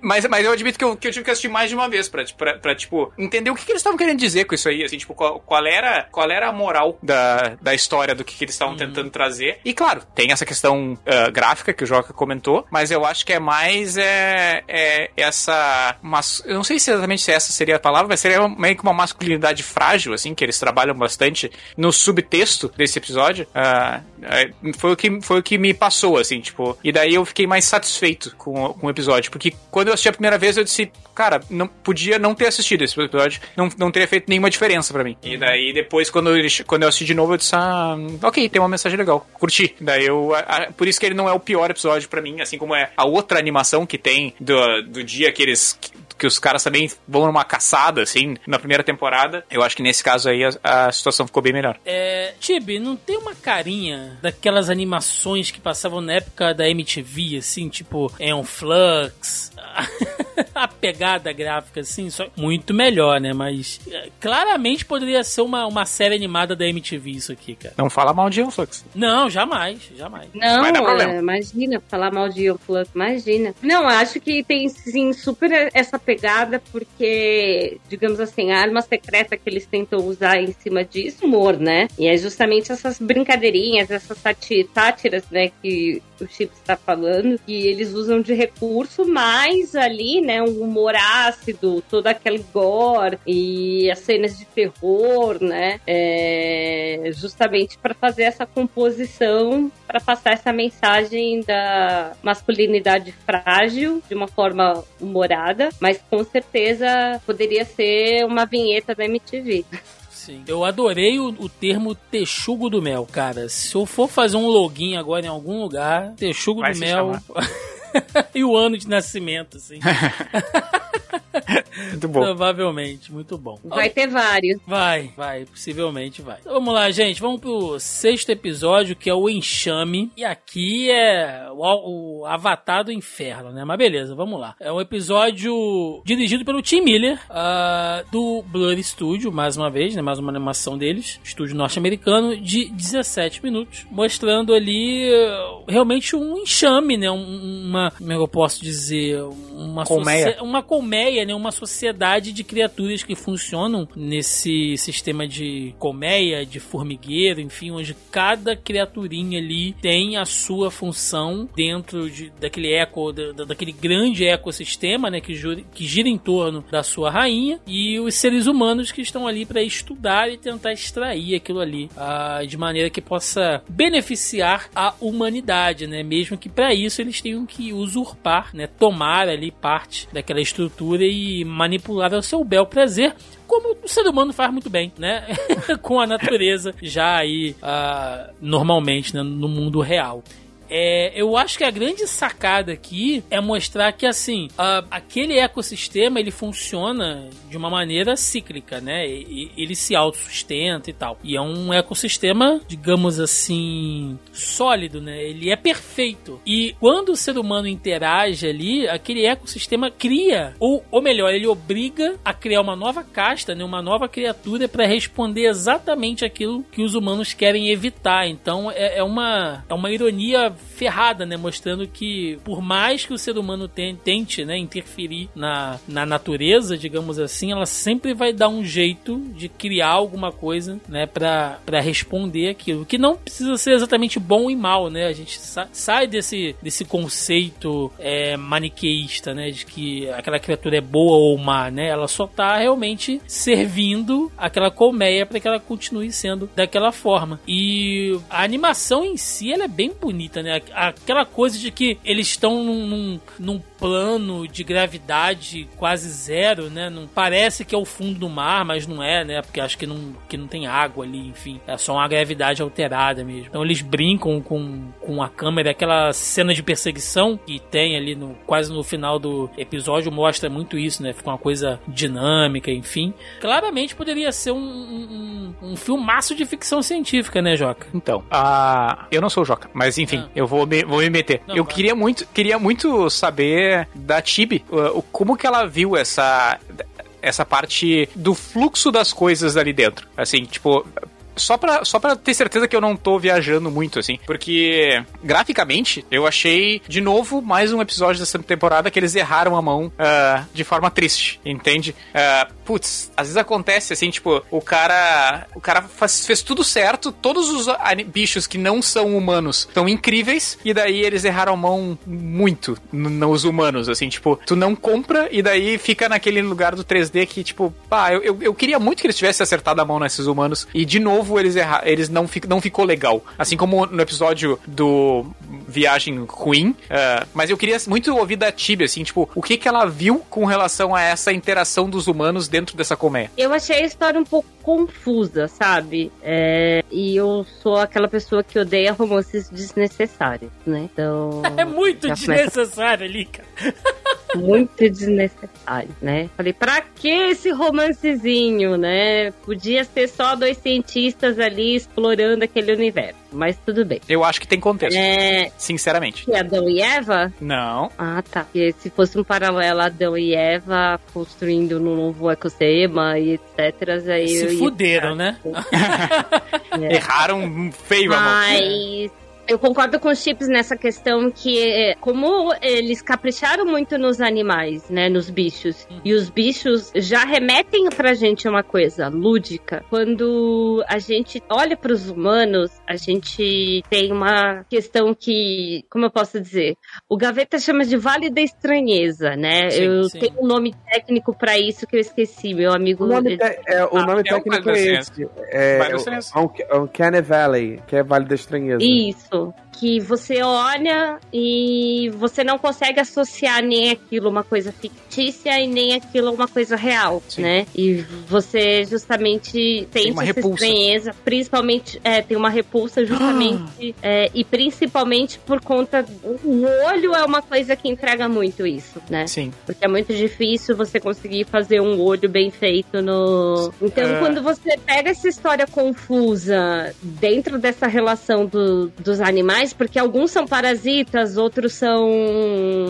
Speaker 2: Mas, mas eu admito que eu, que eu tive que assistir mais de uma vez pra, pra, pra tipo, entender o que, que eles estavam querendo dizer com isso aí, assim, tipo, qual, qual, era, qual era a moral da, da história do que, que eles estavam uhum. tentando trazer. E claro, tem essa questão uh, gráfica que o Joca comentou, mas eu acho que é mais é, é essa. Mas, eu não sei se exatamente essa seria a palavra, mas seria meio que uma masculinidade frágil, assim, que eles trabalham bastante no subtexto desse episódio. Uh, foi, o que, foi o que me passou, assim, tipo. E daí eu fiquei mais satisfeito com, com o episódio. Porque quando eu assisti a primeira vez, eu disse, cara, não podia não ter assistido esse episódio, não, não teria feito nenhuma diferença para mim. E daí depois, quando quando eu assisti de novo, eu disse, ah, ok, tem uma mensagem legal, curti. Daí eu. A, por isso que ele não é o pior episódio para mim, assim como é a outra animação que tem do, do dia que eles que os caras também vão numa caçada, assim, na primeira temporada. Eu acho que nesse caso aí a, a situação ficou bem melhor.
Speaker 3: É, Tibi, não tem uma carinha daquelas animações que passavam na época da MTV, assim, tipo Eon Flux, [laughs] a pegada gráfica, assim, só muito melhor, né? Mas é, claramente poderia ser uma, uma série animada da MTV isso aqui, cara.
Speaker 2: Não fala mal de Eon Flux.
Speaker 3: Não, jamais, jamais.
Speaker 5: Não, é, imagina, falar mal de Eon Flux, imagina. Não, acho que tem sim super essa pegada, porque, digamos assim, a arma secreta que eles tentam usar em cima disso, humor, né? E é justamente essas brincadeirinhas, essas sátiras, né, que o Chip está falando, que eles usam de recurso, mas ali, né, um humor ácido, todo aquele gore e as cenas de terror, né, é justamente para fazer essa composição, para passar essa mensagem da masculinidade frágil de uma forma humorada, mas com certeza poderia ser uma vinheta da MTV.
Speaker 3: Sim. Eu adorei o, o, termo texugo do mel, cara. Se eu for fazer um login agora em algum lugar, texugo Vai do mel. [laughs] [laughs] e o ano de nascimento, assim. [laughs]
Speaker 2: muito bom.
Speaker 3: Provavelmente, muito bom.
Speaker 5: Vai ter vários.
Speaker 3: Vai, vai, possivelmente vai. Então, vamos lá, gente. Vamos pro sexto episódio, que é o Enxame. E aqui é o, o Avatar do Inferno, né? Mas beleza, vamos lá. É um episódio dirigido pelo Tim Miller, uh, do Blur Studio, mais uma vez, né? Mais uma animação deles, estúdio norte-americano, de 17 minutos, mostrando ali uh, realmente um enxame, né? uma, como é eu posso dizer? Uma
Speaker 2: colmeia.
Speaker 3: Uma colmeia, né? Uma sociedade de criaturas que funcionam nesse sistema de colmeia, de formigueiro, enfim, onde cada criaturinha ali tem a sua função dentro de, daquele eco, da, daquele grande ecossistema, né? Que, jura, que gira em torno da sua rainha e os seres humanos que estão ali para estudar e tentar extrair aquilo ali uh, de maneira que possa beneficiar a humanidade, né? Mesmo que para isso eles tenham que usurpar, né? Tomar ali parte daquela estrutura e manipular ao seu bel prazer, como o ser humano faz muito bem, né? [laughs] Com a natureza já aí uh, normalmente né? no mundo real. É, eu acho que a grande sacada aqui é mostrar que, assim, a, aquele ecossistema ele funciona de uma maneira cíclica, né? E, ele se autossustenta e tal. E é um ecossistema, digamos assim, sólido, né? Ele é perfeito. E quando o ser humano interage ali, aquele ecossistema cria, ou, ou melhor, ele obriga a criar uma nova casta, né? Uma nova criatura para responder exatamente aquilo que os humanos querem evitar. Então é, é, uma, é uma ironia ferrada, né? Mostrando que por mais que o ser humano tente né, interferir na, na natureza, digamos assim, ela sempre vai dar um jeito de criar alguma coisa, né? Pra, pra responder aquilo. Que não precisa ser exatamente bom e mal, né? A gente sa sai desse, desse conceito é, maniqueísta, né? De que aquela criatura é boa ou má, né? Ela só tá realmente servindo aquela colmeia para que ela continue sendo daquela forma. E a animação em si, ela é bem bonita, né? Aquela coisa de que eles estão num, num plano de gravidade quase zero, né? Não parece que é o fundo do mar, mas não é, né? Porque acho que não, que não tem água ali, enfim. É só uma gravidade alterada mesmo. Então eles brincam com, com a câmera, aquela cena de perseguição que tem ali no quase no final do episódio mostra muito isso, né? Fica uma coisa dinâmica, enfim. Claramente poderia ser um, um, um filmaço de ficção científica, né, Joca?
Speaker 2: Então, uh, eu não sou o Joca, mas enfim, ah. eu vou me, vou me meter. Não, eu queria muito, queria muito saber da Tibi, como que ela viu essa essa parte do fluxo das coisas ali dentro. Assim, tipo, só pra, só pra ter certeza que eu não tô viajando muito, assim. Porque, graficamente, eu achei, de novo, mais um episódio dessa temporada que eles erraram a mão uh, de forma triste, entende? Uh, putz, às vezes acontece, assim, tipo, o cara. O cara faz, fez tudo certo, todos os bichos que não são humanos estão incríveis, e daí eles erraram a mão muito nos humanos, assim, tipo, tu não compra e daí fica naquele lugar do 3D que, tipo, pá, eu, eu, eu queria muito que eles tivessem acertado a mão nesses humanos, e de novo eles errar, eles não, fic, não ficou legal. Assim como no episódio do Viagem Ruim. Uh, mas eu queria muito ouvir da Tibia, assim, tipo, o que que ela viu com relação a essa interação dos humanos dentro dessa colmeia?
Speaker 5: Eu achei a história um pouco confusa, sabe? É, e eu sou aquela pessoa que odeia romances desnecessários, né? Então. [laughs]
Speaker 3: É muito desnecessário ali, cara. [laughs]
Speaker 5: muito desnecessário, né? Falei, pra que esse romancezinho, né? Podia ser só dois cientistas ali explorando aquele universo, mas tudo bem.
Speaker 2: Eu acho que tem contexto. É... Sinceramente.
Speaker 5: E Adão e Eva?
Speaker 2: Não.
Speaker 5: Ah, tá. E se fosse um paralelo Adão e Eva construindo um novo ecossistema e etc. Aí
Speaker 3: se fuderam, né? [laughs] [laughs]
Speaker 2: é. Erraram feio,
Speaker 5: Mas eu concordo com os chips nessa questão que, é, como eles capricharam muito nos animais, né, nos bichos, e os bichos já remetem pra gente uma coisa lúdica. Quando a gente olha para os humanos, a gente tem uma questão que, como eu posso dizer, o Gaveta chama de Vale da Estranheza, né? Sim, eu sim. tenho um nome técnico para isso que eu esqueci, meu amigo.
Speaker 1: O nome, é, é, o ah, nome é técnico é esse. É, é, o, o, o Valley, que é Vale da Estranheza.
Speaker 5: Isso isso que você olha e você não consegue associar nem aquilo uma coisa fictícia e nem aquilo uma coisa real, Sim. né? E você justamente tem uma essa repulsa. estranheza, principalmente é, tem uma repulsa justamente é, e principalmente por conta o olho é uma coisa que entrega muito isso, né?
Speaker 2: Sim.
Speaker 5: Porque é muito difícil você conseguir fazer um olho bem feito no. Então, é... quando você pega essa história confusa dentro dessa relação do, dos animais porque alguns são parasitas, outros são.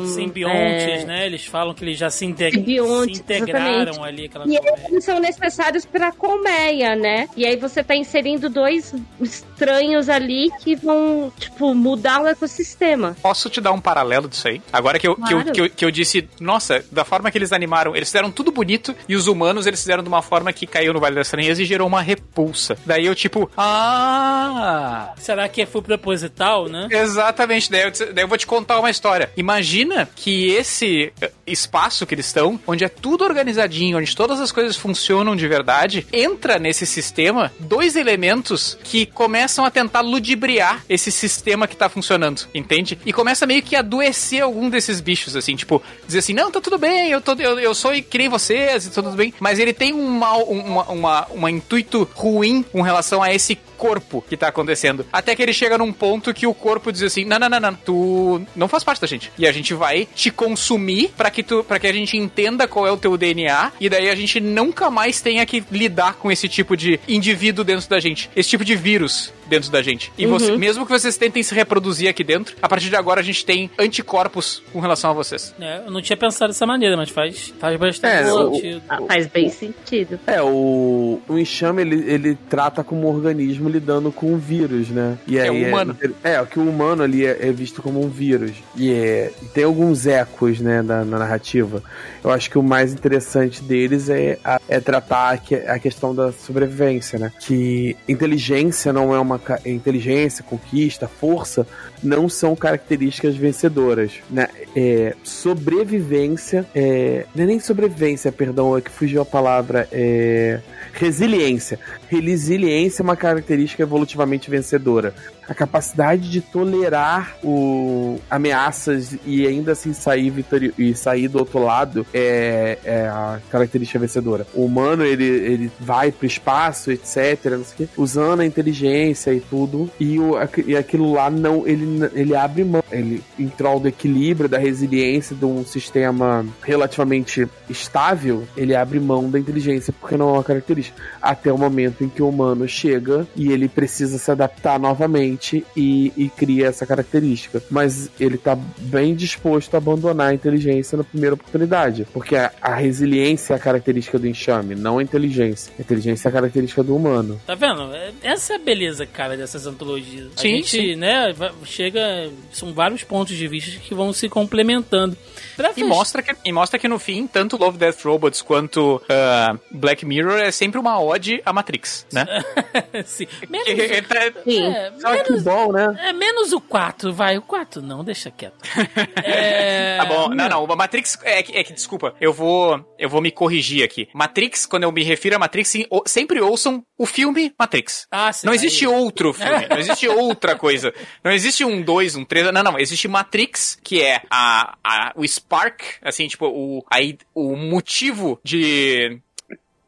Speaker 3: Simbiontes, é... né? Eles falam que eles já se, integ... se integraram exatamente. ali. Aquela
Speaker 5: e eles são necessários para a colmeia, né? E aí você tá inserindo dois estranhos ali que vão, tipo, mudar o ecossistema.
Speaker 2: Posso te dar um paralelo disso aí? Agora que eu, claro. que eu, que eu, que eu disse, nossa, da forma que eles animaram, eles fizeram tudo bonito e os humanos eles fizeram de uma forma que caiu no Vale das Estranhas e gerou uma repulsa. Daí eu, tipo, ah.
Speaker 3: Será que foi proposital? Né?
Speaker 2: Exatamente. Daí eu, daí eu vou te contar uma história. Imagina que esse eh, espaço que eles estão, onde é tudo organizadinho, onde todas as coisas funcionam de verdade, entra nesse sistema dois elementos que começam a tentar ludibriar esse sistema que tá funcionando, entende? E começa meio que a adoecer algum desses bichos, assim, tipo, dizer assim, não, tá tudo bem, eu, tô, eu, eu sou que nem vocês e tudo bem, mas ele tem um mal, uma, uma, uma intuito ruim com relação a esse corpo que tá acontecendo. Até que ele chega num ponto que o corpo diz assim: não, não, não, não, tu não faz parte da gente. E a gente vai te consumir para que tu, para que a gente entenda qual é o teu DNA e daí a gente nunca mais tenha que lidar com esse tipo de indivíduo dentro da gente, esse tipo de vírus dentro da gente. E você,
Speaker 5: Uhum.
Speaker 2: mesmo que vocês tentem se reproduzir aqui dentro, a partir de agora a gente tem anticorpos com relação a vocês.
Speaker 3: É, eu não tinha pensado dessa maneira, mas faz, faz bastante
Speaker 1: É, o-
Speaker 3: sentido.
Speaker 5: Ah, faz bem sentido.
Speaker 1: É, o, o enxame ele, ele trata como um organismo lidando com um vírus, né? E
Speaker 2: É,
Speaker 1: aí
Speaker 2: o humano.
Speaker 1: É, é, que o humano ali é, é visto como um vírus. E, é, e tem alguns ecos, né, da, na narrativa. Eu acho que o mais interessante deles é, a- é tratar a, que- a questão da sobrevivência, né? Que inteligência não é uma. Inteligência, conquista, força não são características vencedoras, né? É, sobrevivência, é, não é nem sobrevivência, perdão, é que fugiu a palavra, é resiliência. Resiliência é uma característica evolutivamente vencedora. A capacidade de tolerar o, ameaças e ainda assim sair vitori e sair do outro lado é, é a característica vencedora. O humano ele, ele vai pro espaço, etc, usando a inteligência e tudo, e, o, e aquilo lá não ele, ele abre mão, ele em prol do equilíbrio, da resiliência de um sistema relativamente estável, ele abre mão da inteligência porque não é uma característica. Até o momento em que o humano chega e ele precisa se adaptar novamente e, e cria essa característica. Mas ele tá bem disposto a abandonar a inteligência na primeira oportunidade. Porque a, a resiliência é a característica do enxame, não a inteligência. A inteligência é a característica do humano.
Speaker 3: Tá vendo? É- Essa é a beleza, cara, dessas antologias. a
Speaker 2: Sim,
Speaker 3: gente,
Speaker 2: sim.
Speaker 3: né, chega. São vários pontos de vista que vão se complementando. Pra
Speaker 2: E
Speaker 3: fech-
Speaker 2: mostra, que, e mostra que no fim, tanto Love, Death, Robots quanto ah, Black Mirror é sempre uma ode à Matrix, né? [laughs]
Speaker 3: Sim. Menos,
Speaker 2: que- tá-
Speaker 5: Sim.
Speaker 3: é,
Speaker 1: que bom, né?
Speaker 3: é, menos o 4, vai. O 4 não, deixa quieto. [laughs] É,
Speaker 2: Tá bom, não, não, o Matrix é que, é que, desculpa, eu vou, eu vou me corrigir aqui. Matrix, quando eu me refiro a Matrix, sempre ouçam o filme Matrix.
Speaker 3: Ah, sim,
Speaker 2: Não
Speaker 3: aí-
Speaker 2: existe outro [laughs] filme, não existe outra coisa. Não existe um 2, um 3, não, não, existe Matrix, que é a, a, o spark, assim, tipo, o, aí, o motivo de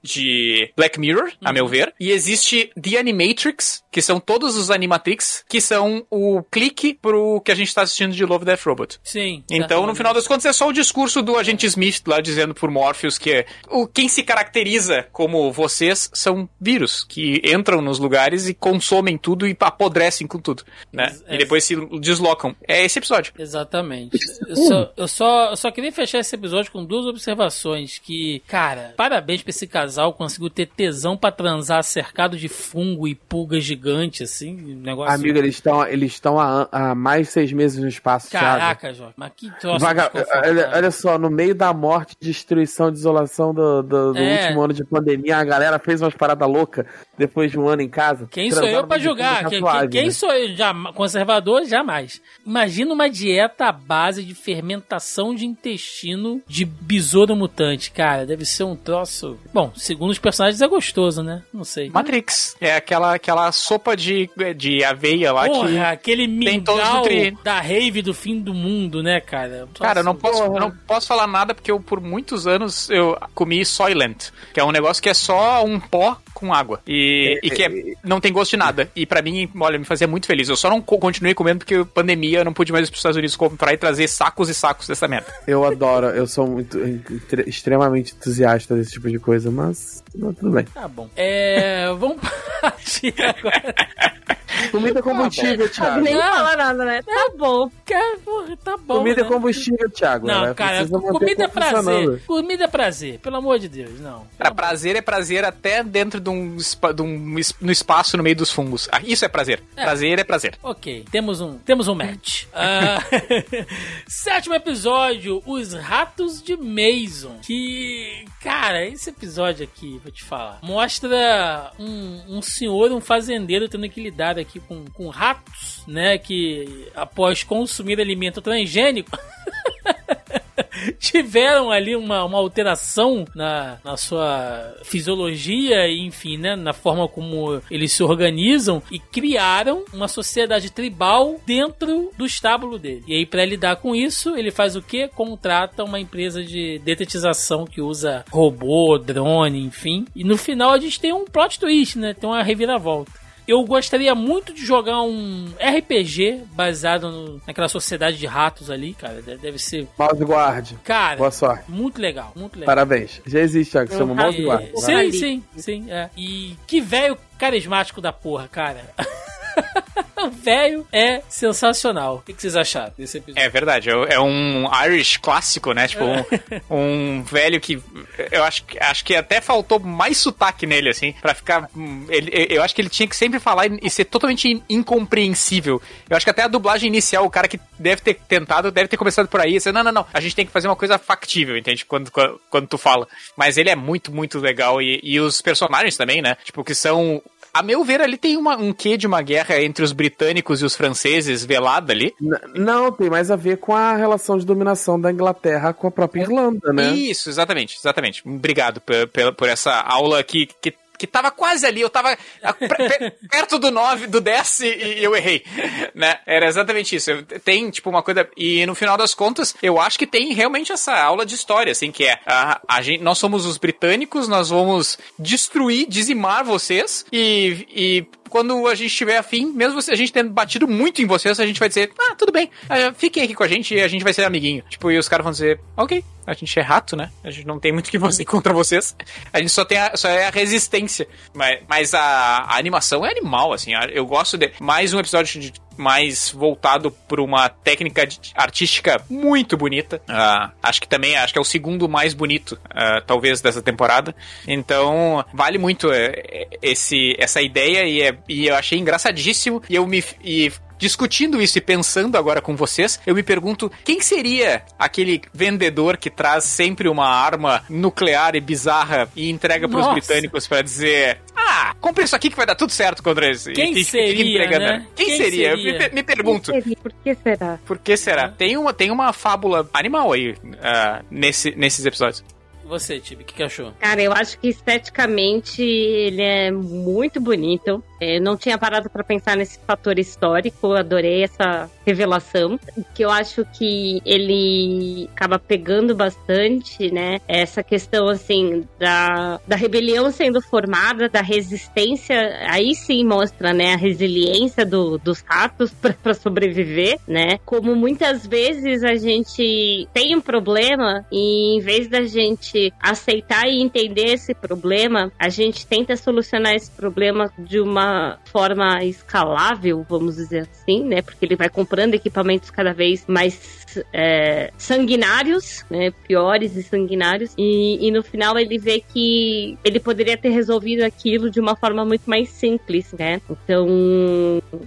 Speaker 2: de Black Mirror, a meu ver, e existe The Animatrix, que são todos os Animatrix, que são o clique pro que a gente tá assistindo de Love, Death, Robot.
Speaker 3: Sim.
Speaker 2: Então, no final das contas, é só o discurso do agente Smith lá dizendo por Morpheus que é, o, quem se caracteriza como vocês são vírus, que entram nos lugares e consomem tudo e apodrecem com tudo, né?
Speaker 3: Ex-
Speaker 2: E depois se deslocam. É esse episódio.
Speaker 3: Exatamente. Eu só, eu, só, eu só queria fechar esse episódio com duas observações. Que, cara, parabéns pra esse casal. Conseguiu ter tesão pra transar cercado de fungo e pulga gigante, assim. um Negócio.
Speaker 1: Amigo, eles estão eles estão há, há mais de seis meses no espaço.
Speaker 3: Caraca, Jorge. Mas que troço
Speaker 1: Vaga- olha, olha só, no meio da morte, destruição, desolação do, do- do
Speaker 3: É.
Speaker 1: último ano de pandemia, a galera fez umas paradas loucas depois de um ano em casa.
Speaker 3: Quem sou eu
Speaker 1: dieta
Speaker 3: julgar? Quem,
Speaker 1: suave,
Speaker 3: quem- quem
Speaker 1: né?
Speaker 3: sou eu? Jama- conservador? Jamais. Imagina uma dieta à base de fermentação de intestino de besouro mutante. Cara, deve ser um troço. Bom, segundo os personagens é gostoso, né? Não sei.
Speaker 2: Matrix. É aquela, aquela sopa de, de aveia lá que.
Speaker 3: Porra, aquele
Speaker 2: todos os
Speaker 3: mingau da rave do fim do mundo, né, cara?
Speaker 2: Cara, eu não posso, eu não posso falar nada porque eu, por muitos anos, eu comi Soylent, que é um negócio que é só um pó com água. E, e que é- não tem gosto de nada. E pra mim, olha, me fazia muito feliz. Eu só não co- continuei comendo porque pandemia eu não pude mais ir pros Estados Unidos comprar e trazer sacos e sacos dessa merda.
Speaker 1: Eu adoro, eu sou muito extremamente entusiasta desse tipo de coisa, mas não, tudo bem.
Speaker 3: Tá bom. É. Vamos [laughs] partir agora.
Speaker 1: Comida é combustível, Thiago.
Speaker 5: nem
Speaker 3: Não.
Speaker 5: falar nada, né? Tá bom.
Speaker 3: Cara, porra, tá bom.
Speaker 1: Comida é
Speaker 3: né?
Speaker 1: combustível, Thiago.
Speaker 3: Não,
Speaker 1: Ela
Speaker 3: cara, comida é prazer. Comida é prazer, pelo amor de Deus, não.
Speaker 2: Cara, prazer é prazer até dentro de um, de um no espaço no meio dos fungos. Ah, isso é prazer.
Speaker 3: É.
Speaker 2: Prazer é prazer.
Speaker 3: Ok, temos um, temos um match. Ah, [laughs] sétimo episódio, Os Ratos de Mason. Que, cara, esse episódio aqui, vou te falar, mostra um, um senhor, um fazendeiro tendo que lidar aqui com, com ratos, né? Que após consumir alimento transgênico. [laughs] tiveram ali uma, uma alteração na, na sua fisiologia enfim, né, na forma como eles se organizam e criaram uma sociedade tribal dentro do estábulo dele. E aí, para lidar com isso, ele faz o quê? Contrata uma empresa de detetização que usa robô, drone, enfim. E no final a gente tem um plot twist, né? Tem uma reviravolta. Eu gostaria muito de jogar um RPG baseado no, naquela sociedade de ratos ali, cara. Deve ser.
Speaker 1: Mouse Guard.
Speaker 3: Cara,
Speaker 1: boa sorte.
Speaker 3: Muito legal, muito legal.
Speaker 1: Parabéns. Já existe, que chama Mouse Guard.
Speaker 3: Sim, sim, sim. É. E que velho carismático da porra, cara. [laughs] o [laughs] velho é sensacional. O que vocês acharam desse episódio?
Speaker 2: É verdade, é, é um Irish clássico, né? Tipo, um, [laughs] um, velho que eu acho, acho que até faltou mais sotaque nele, assim, para ficar. Ele, eu acho que ele tinha que sempre falar e ser totalmente incompreensível. Eu acho que até a dublagem inicial, o cara que deve ter tentado, deve ter começado por aí. Assim, não, não, não, a gente tem que fazer uma coisa factível, entende? Quando, quando, quando tu fala. Mas ele é muito, muito legal. E, e os personagens também, né? Tipo, que são a meu ver, ali tem uma, um quê de uma guerra entre os britânicos e os franceses velada ali.
Speaker 1: N não, tem mais a ver com a relação de dominação da Inglaterra com a própria Irlanda, né?
Speaker 2: Isso, exatamente, exatamente. Obrigado por, por, essa aula que, que que tava quase ali, eu tava [laughs] perto do 9, do 10 e, eu errei, né? Era exatamente isso. Tem, tipo, uma coisa... E no final das contas, eu acho que tem realmente essa aula de história, assim, que é a, a gente, nós somos os britânicos, nós vamos destruir, dizimar vocês e, e quando a gente tiver afim, mesmo a gente tendo batido muito em vocês, a gente vai dizer, ah, tudo bem, uh, fiquem aqui com a gente e a gente vai ser amiguinho. Tipo, e os caras vão dizer, ok, a gente é rato, né? A gente não tem muito que fazer [laughs] contra vocês. A gente só tem a, só é a resistência. Mas, mas a, a animação é animal, assim. Eu gosto de mais um episódio de mais voltado para uma técnica artística muito bonita. Uh, acho que também acho que é o segundo mais bonito, uh, talvez, dessa temporada. Então, vale muito uh, esse, essa ideia e, é, e eu achei engraçadíssimo. E eu me. E discutindo isso e pensando agora com vocês, eu me pergunto quem seria aquele vendedor que traz sempre uma arma nuclear e bizarra e entrega para os britânicos para dizer: Ah, compre isso aqui que vai dar tudo certo contra esse.
Speaker 3: Quem e, seria? Né?
Speaker 2: Quem, quem, seria? seria? Eu me, me pergunto.
Speaker 5: Por que será?
Speaker 2: Por que será? Tem uma, tem uma fábula animal aí uh, nesse, nesses episódios.
Speaker 3: Você, Tibi, o que, que, achou?
Speaker 5: Cara, eu acho que esteticamente ele é muito bonito. Eu não tinha parado para pensar nesse fator histórico, adorei essa revelação, que eu acho que ele acaba pegando bastante, né? Essa questão, assim, da, da rebelião sendo formada, da resistência, aí sim mostra, né, a resiliência do, dos ratos [laughs] para sobreviver, né? Como muitas vezes a gente tem um problema e em vez da gente aceitar e entender esse problema, a gente tenta solucionar esse problema de uma forma escalável, vamos dizer assim, né? Porque ele vai comprando equipamentos cada vez mais é, sanguinários, né? Piores e sanguinários. E, e no final ele vê que ele poderia ter resolvido aquilo de uma forma muito mais simples, né? Então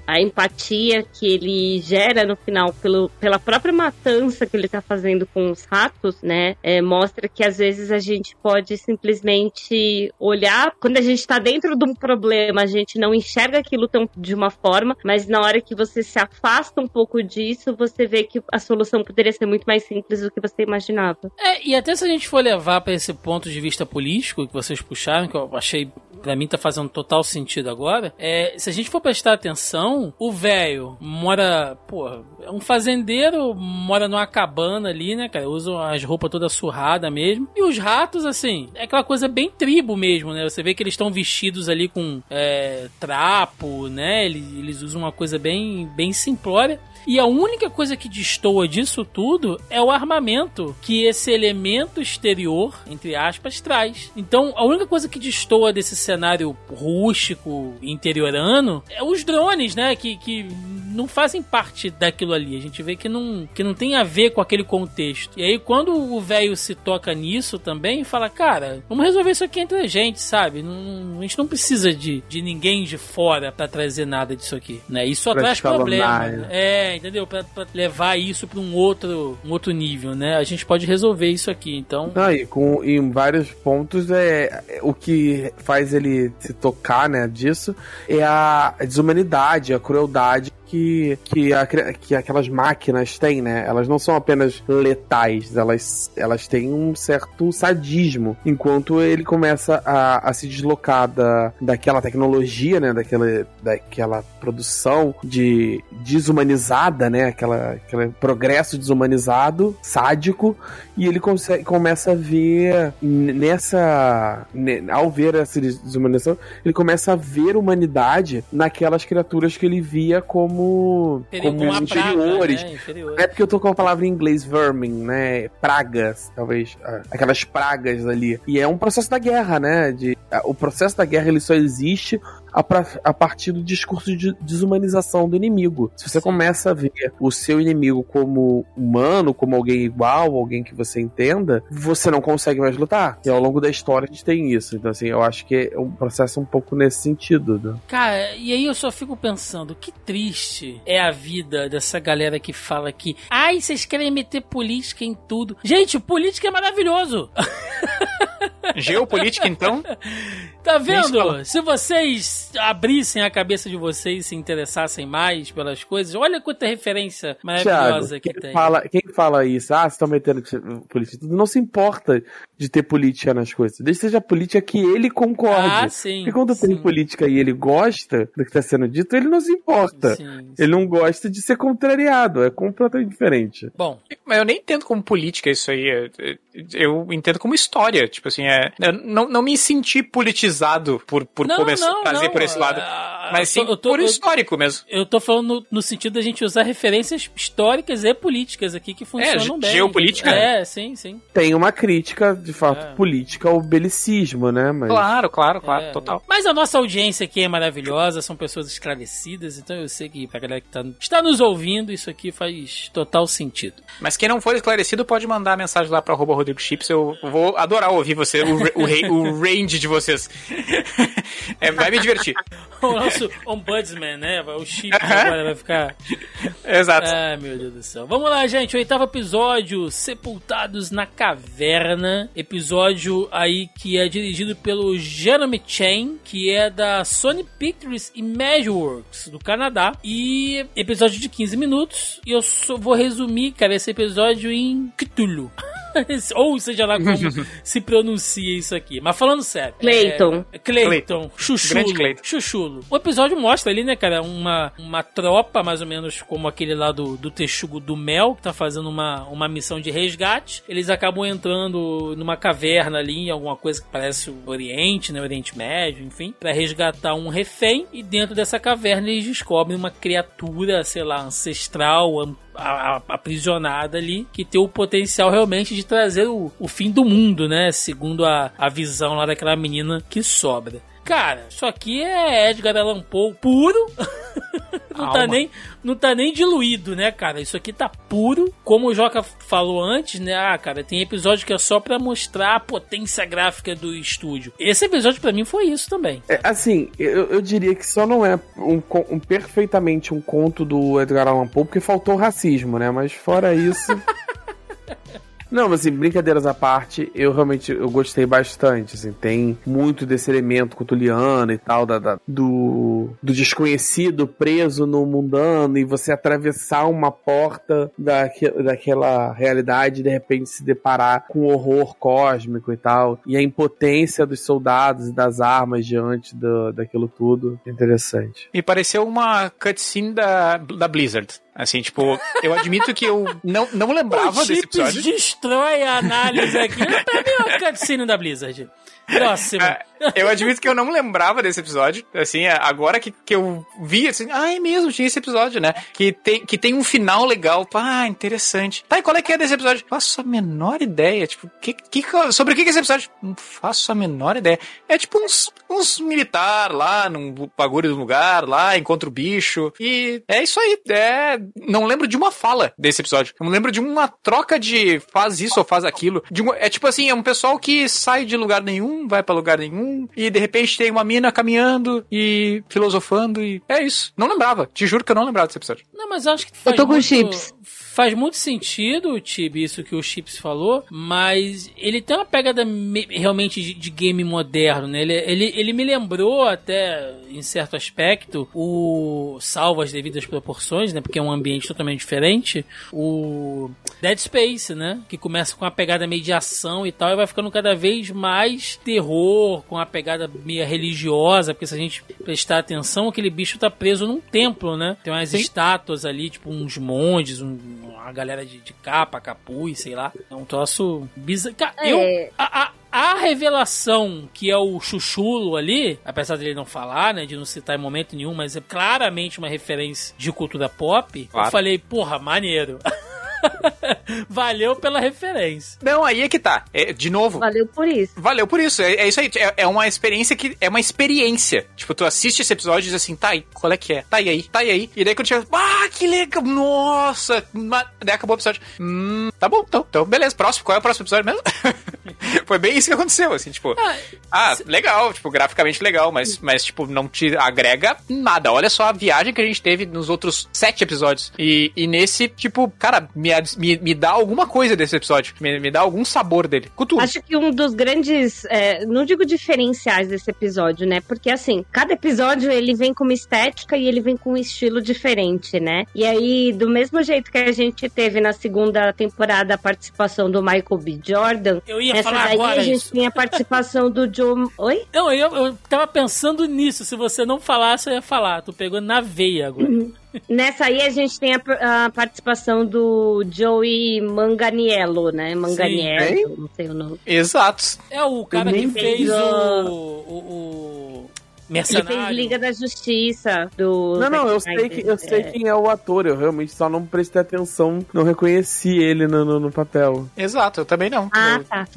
Speaker 5: a empatia que ele gera no final pelo, pela própria matança que ele está fazendo com os ratos, né? É, mostra que às vezes a gente pode simplesmente olhar quando a gente está dentro de um problema, a gente não enxerga aquilo tão de uma forma, mas na hora que você se afasta um pouco disso, você vê que a solução poderia ser muito mais simples do que você imaginava.
Speaker 3: É, e até se a gente for levar para esse ponto de vista político que vocês puxaram, que eu achei para mim tá fazendo total sentido agora, é, se a gente for prestar atenção, o velho mora, pô, é um fazendeiro, mora numa cabana ali, né, cara, usa as roupas toda surrada mesmo. E os ratos, assim, é aquela coisa bem tribo mesmo, né? Você vê que eles estão vestidos ali com é, trapo, né? Eles, eles usam uma coisa bem, bem simplória. E a única coisa que destoa disso tudo é o armamento que esse elemento exterior, entre aspas, traz. Então, a única coisa que destoa desse cenário rústico, interiorano, é os drones, né? Que, que não fazem parte daquilo ali. A gente vê que não, que não tem a ver com aquele contexto. E aí, quando o velho se toca nisso também, fala, cara, vamos resolver isso aqui entre a gente, sabe? Não, a gente não precisa de, de ninguém de fora para trazer nada disso aqui, né? Isso só traz problema. É, entendeu? Pra, pra levar isso para um outro, um outro nível, né? A gente pode resolver isso aqui, então.
Speaker 1: Ah, e com, em vários pontos, é, é o que faz ele se tocar, né, disso é a desumanidade, a crueldade que, que, a, que aquelas máquinas têm, né? Elas não são apenas letais, elas, elas têm um certo sadismo. Enquanto ele começa a, a se deslocar da, daquela tecnologia, né? Daquela, daquela produção de desumanizada, né? Aquela, aquele progresso desumanizado, sádico, e ele consegue, começa a ver nessa. Ao ver essa desumanização, ele começa a ver humanidade naquelas criaturas que ele via como, como inferiores. Praga, né? Inferior. É porque eu tô com a palavra em inglês, vermin, né? Pragas, talvez. Ah, aquelas pragas ali. E é um processo da guerra, né? De, o processo da guerra ele só existe a, pra, a partir do discurso de desumanização do inimigo. Se você Sim. começa a ver o seu inimigo como humano, como alguém igual, alguém que você entenda, você não consegue mais lutar. E ao longo da história a gente tem isso. Então, assim, eu acho que é um processo um pouco nesse sentido. Né?
Speaker 3: Cara, e aí eu só fico pensando, que triste é a vida dessa galera que fala que, ai, vocês querem meter política em tudo. Gente, política é maravilhoso.
Speaker 2: Geopolítica, então? [laughs]
Speaker 3: Tá vendo? Se vocês abrissem a cabeça de vocês e se interessassem mais pelas coisas, olha quanta referência maravilhosa
Speaker 1: Thiago,
Speaker 3: que tem.
Speaker 1: Fala, quem fala isso, ah, vocês estão metendo política, não se importa de ter política nas coisas. Desde que seja política que ele concorde. Ah, sim. Porque quando sim. tem política e ele gosta do que está sendo dito, ele não se importa. Sim, sim. Ele não gosta de ser contrariado. É completamente diferente.
Speaker 2: Bom, mas eu nem entendo como política isso aí. Eu entendo como história. Tipo assim, é, não, não me senti politizado por, por não, começar não, trazer não. por esse lado. Uh, mas sim tô, tô, por histórico
Speaker 3: eu,
Speaker 2: mesmo.
Speaker 3: Eu tô falando no, no, sentido da gente usar referências históricas e políticas aqui que funcionam é, bem.
Speaker 2: Geopolítica?
Speaker 3: É, sim, sim.
Speaker 1: Tem uma crítica, de fato, é. política ao belicismo, né?
Speaker 2: Mas... Claro, claro, claro, é. total.
Speaker 3: Mas a nossa audiência aqui é maravilhosa, são pessoas esclarecidas, então eu sei que pra galera que tá, está nos ouvindo, isso aqui faz total sentido.
Speaker 2: Mas quem não for esclarecido pode mandar mensagem lá pra arroba Rodrigo Chips, eu vou adorar ouvir você, o, o, o range de vocês. É, vai me divertir. [laughs]
Speaker 3: o nosso ombudsman, né? O chip agora vai ficar.
Speaker 2: Exato.
Speaker 3: Ai, meu Deus do céu. Vamos lá, gente. Oitavo episódio: Sepultados na Caverna. Episódio aí que é dirigido pelo Jeremy Chen, que é da Sony Pictures Imageworks, do Canadá. E episódio de 15 minutos. E eu só vou resumir, cara, esse episódio em Cthulhu. [laughs] Ou seja lá como [laughs] se pronuncia isso aqui. Mas falando sério.
Speaker 5: Clayton.
Speaker 3: É, Clayton. Chuchulo. Clayton. Chuchulo. O episódio mostra ali, né, cara, uma, uma tropa, mais ou menos como aquele lá do, do Texugo do Mel, que tá fazendo uma, uma missão de resgate. Eles acabam entrando numa caverna ali, em alguma coisa que parece o Oriente, né, Oriente Médio, enfim, para resgatar um refém. E dentro dessa caverna eles descobrem uma criatura, sei lá, ancestral, aprisionada ali, que tem o potencial realmente de trazer o, o fim do mundo, né? Segundo a, a visão lá daquela menina que sobra. Cara, isso aqui é Edgar Allan Poe puro. [laughs] não, tá nem, não tá nem diluído, né, cara? Isso aqui tá puro. Como o Joca falou antes, né? Ah, cara, tem episódio que é só pra mostrar a potência gráfica do estúdio. Esse episódio para mim foi isso também.
Speaker 1: É, assim, eu, eu, diria que só não é um, um, perfeitamente um conto do Edgar Allan Poe, porque faltou racismo, né? Mas fora isso. [laughs] Não, mas assim, brincadeiras à parte, eu realmente eu gostei bastante, assim, tem muito desse elemento cutuliano e tal, da, da, do, do desconhecido preso no mundano e você atravessar uma porta daque, daquela realidade e de repente se deparar com o horror cósmico e tal, e a impotência dos soldados e das armas diante do, daquilo tudo. Interessante.
Speaker 2: Me pareceu uma cutscene da, da Blizzard. Assim, tipo, eu admito que eu não, não lembrava desse episódio.
Speaker 3: destrói a análise aqui. Pra mim é uma cutscene da Blizzard. Próximo. É,
Speaker 2: eu admito que eu não lembrava desse episódio. Assim, é, agora que, que eu vi, assim, ah, é mesmo, tinha esse episódio, né? Que tem, que tem um final legal. Ah, interessante. Tá, e qual é que é desse episódio? Faço a menor ideia. Tipo, que, que, sobre o que é esse episódio? Não faço a menor ideia. É tipo uns, uns militar lá, num bagulho do lugar, lá, encontra o bicho. E é isso aí. É, não lembro de uma fala desse episódio. Eu não lembro de uma troca de faz isso ou faz aquilo. De um, é tipo assim, é um pessoal que sai de lugar nenhum vai para lugar nenhum, e de repente tem uma mina caminhando e filosofando, e é isso. Não lembrava, te juro que eu não lembrava desse episódio.
Speaker 3: Não, mas acho que
Speaker 5: Eu tô com muito... chips
Speaker 3: faz muito sentido, Tibi, isso que o Chips falou, mas ele tem uma pegada realmente de, de, game moderno, né? Ele, ele, ele me lembrou até, em certo aspecto, o salvo as devidas proporções, né? Porque é um ambiente totalmente diferente. O Dead Space, né? Que começa com uma pegada meio de ação e tal, e vai ficando cada vez mais terror, com uma pegada meio religiosa, porque se a gente prestar atenção, aquele bicho tá preso num templo, né? Tem umas Sim. estátuas ali, tipo uns monges, um, uma galera de, de capa, capuz, sei lá. É um troço bizarro. É. Eu, a, a, a revelação que é o Chuchulo ali, apesar dele não falar, né, de não citar em momento nenhum, mas é claramente uma referência de cultura pop, claro. eu falei, porra, maneiro. [laughs] [laughs] Valeu pela referência.
Speaker 2: Não, aí é que tá. É, de novo.
Speaker 5: Valeu por isso.
Speaker 2: Valeu por isso. É, é isso aí. É, é, uma experiência que. É uma experiência. Tipo, tu assiste esse episódio e diz assim, tá aí, qual é que é? Tá aí, aí, tá aí, aí. E daí quando chega, ah, que legal, nossa. Daí acabou o episódio. Hum, tá bom, então, então, beleza. Próximo, qual é o próximo episódio mesmo? [laughs] Foi bem isso que aconteceu, assim, tipo. Ah, ah se... legal, tipo, graficamente legal, mas, mas, tipo, não te agrega nada. Olha só a viagem que a gente teve nos outros sete episódios. E, e nesse, tipo, cara, me, me, me dá alguma coisa desse episódio. Me, me dá algum sabor dele. Cultura.
Speaker 5: Acho que um dos grandes, é, não digo diferenciais desse episódio, né? Porque assim, cada episódio ele vem com uma estética e ele vem com um estilo diferente, né? E aí, do mesmo jeito que a gente teve na segunda temporada a participação do Michael B. Jordan,
Speaker 3: eu ia falar daí agora
Speaker 5: a gente
Speaker 3: isso.
Speaker 5: tem a participação do Joe. Oi?
Speaker 3: Não, eu, eu tava pensando nisso. Se você não falasse, eu ia falar. Tu pegou na veia agora. Uhum.
Speaker 5: Nessa aí a gente tem a, a, participação do Joey Manganiello, né? Manganiello, não sei o nome.
Speaker 2: Exato.
Speaker 3: É o cara que fez o, o, o Mercenário.
Speaker 5: Ele fez Liga da Justiça do.
Speaker 1: Não, não, eu sei, que, eu sei quem é o ator. Eu realmente só não prestei atenção, não reconheci ele no, no, no papel.
Speaker 2: Exato, eu também não.
Speaker 5: Ah,
Speaker 2: eu,
Speaker 5: tá.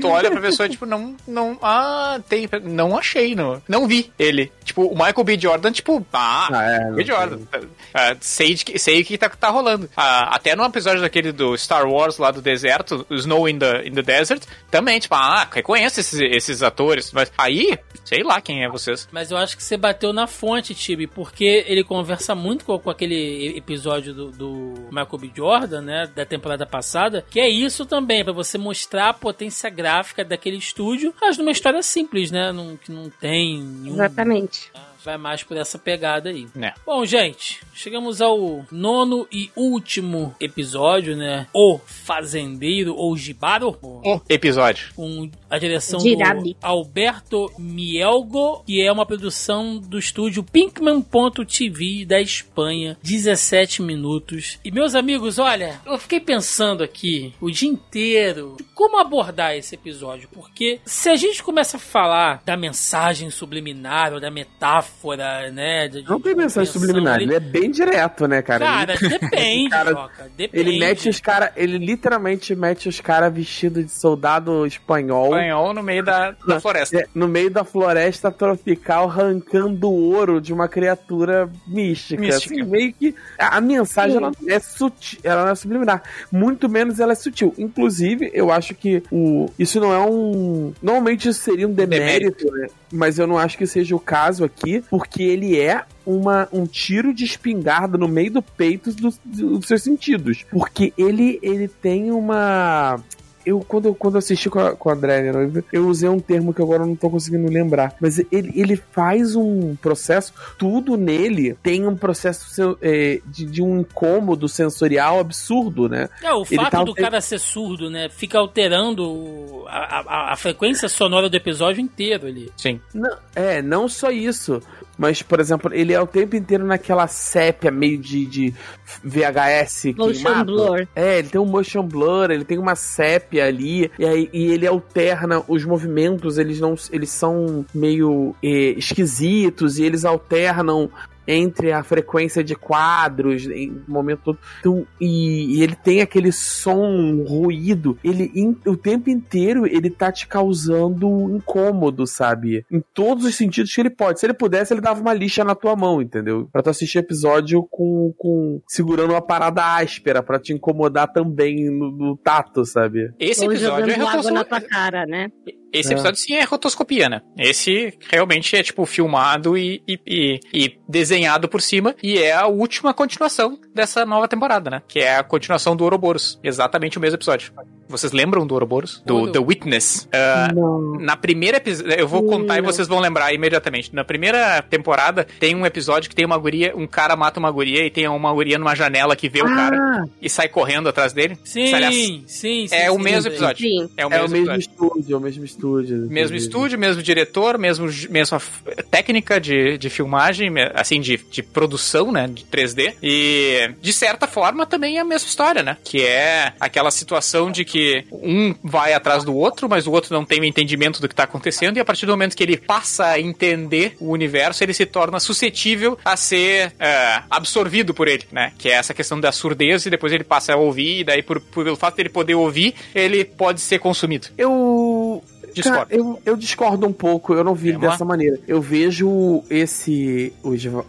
Speaker 2: Tu [laughs] olha pra pessoa, tipo, não. não ah, tem. Não achei, não. Não vi ele. Tipo, o Michael B. Jordan, tipo, ah, ah é, B. Jordan. Uh, sei, de, sei o que tá, tá rolando. Uh, até no episódio daquele do Star Wars lá do deserto, Snow in the, in the Desert, também, tipo, ah, reconheço esses, esses atores. Mas aí, sei lá quem é vocês.
Speaker 3: Mas mas eu acho que você bateu na fonte, Tibi, porque ele conversa muito com, com aquele episódio do, do, Michael B. Jordan, né, da temporada passada, que é isso também, para você mostrar a potência gráfica daquele estúdio, mas numa história simples, né, num, que não tem nenhum...
Speaker 5: Exatamente.
Speaker 3: Ah, vai mais por essa pegada aí.
Speaker 2: É.
Speaker 3: Bom, gente, chegamos ao nono e último episódio, né? O Fazendeiro ou Jibaro.
Speaker 2: O episódio.
Speaker 3: Com a direção Girabi. do Alberto Mielgo, que é uma produção do estúdio Pinkman.tv da Espanha. 17 minutos. E meus amigos, olha, eu fiquei pensando aqui o dia inteiro como abordar esse episódio, porque se a gente começa a falar da mensagem subliminar ou da metáfora né? De,
Speaker 1: não tem mensagem subliminar, ele... ele é bem direto, né, cara?
Speaker 3: Cara, [laughs]
Speaker 1: ele...
Speaker 3: depende, cara, Joca, depende.
Speaker 1: Ele mete os caras, ele literalmente mete os caras vestidos de soldado espanhol.
Speaker 2: Espanhol no meio da, da floresta.
Speaker 1: É, no meio da floresta tropical, arrancando ouro de uma criatura mística. mística. Assim, meio que. A, a mensagem ela é sutil, ela não é subliminar. Muito menos ela é sutil. Inclusive, eu acho que o, isso não é um. Normalmente isso seria um demérito, demérito. né? Mas eu não acho que seja o caso aqui porque ele é uma, um tiro de espingarda no meio do peito dos, dos seus sentidos. Porque ele, ele tem uma eu quando, eu, quando eu assisti com a, com a André, né, eu usei um termo que agora eu não tô conseguindo lembrar. Mas ele, ele faz um processo, tudo nele tem um processo é, de, de, um incômodo sensorial absurdo, né?
Speaker 3: É, o fato tá do cara ser surdo, né? Fica alterando a, a, a, frequência sonora do episódio inteiro ali.
Speaker 2: Sim.
Speaker 1: Não, é, não só isso. Mas, por exemplo, ele é o tempo inteiro naquela sépia meio de, de VHS
Speaker 5: motion queimado. blur.
Speaker 1: É, ele tem um motion blur, ele tem uma sépia ali, e, aí, e ele alterna os movimentos, eles não eles são meio eh, esquisitos, e eles alternam entre a frequência de quadros em momento todo. Então, e, e, ele tem aquele som, ruído. Ele in, o tempo inteiro ele tá te causando incômodo, sabe? Em todos os sentidos que ele pode. Se ele pudesse, ele dava uma lixa na tua mão, entendeu? Pra tu assistir episódio com, com segurando uma parada áspera para te incomodar também no, no, tato, sabe?
Speaker 2: Esse episódio é
Speaker 5: água na tua cara, né?
Speaker 2: Esse é. episódio sim é rotoscopia, né? Esse realmente é tipo filmado e, e, e, e, desenhado por cima e é a última continuação dessa nova temporada, né? Que é a continuação do Ouroboros. Exatamente o mesmo episódio. Vocês lembram do Ouroboros? Do The Witness? Uh, na primeira episódio, eu vou contar e vocês vão lembrar imediatamente. Na primeira temporada tem um episódio que tem uma guria, um cara mata uma guria e tem uma guria numa janela que vê ah. o cara e sai correndo atrás dele.
Speaker 3: Sim, aliás, sim, sim.
Speaker 2: É
Speaker 3: sim,
Speaker 2: o mesmo episódio.
Speaker 1: Sim. É o mesmo, é o mesmo estúdio, é o mesmo estúdio.
Speaker 2: Mesmo estúdio, mesmo diretor, mesmo, mesma técnica de, de filmagem, assim, de, de produção, né, de 3D. E, de certa forma, também é a mesma história, né? Que é aquela situação de que um vai atrás do outro, mas o outro não tem o entendimento do que tá acontecendo e a partir do momento que ele passa a entender o universo, ele se torna suscetível a ser é, absorvido por ele, né? Que é essa questão da surdez e depois ele passa a ouvir e daí por, por pelo fato dele poder ouvir, ele pode ser consumido.
Speaker 1: Eu Discordo. Cara, eu, eu, discordo um pouco, eu não vi dessa maneira. Eu vejo esse,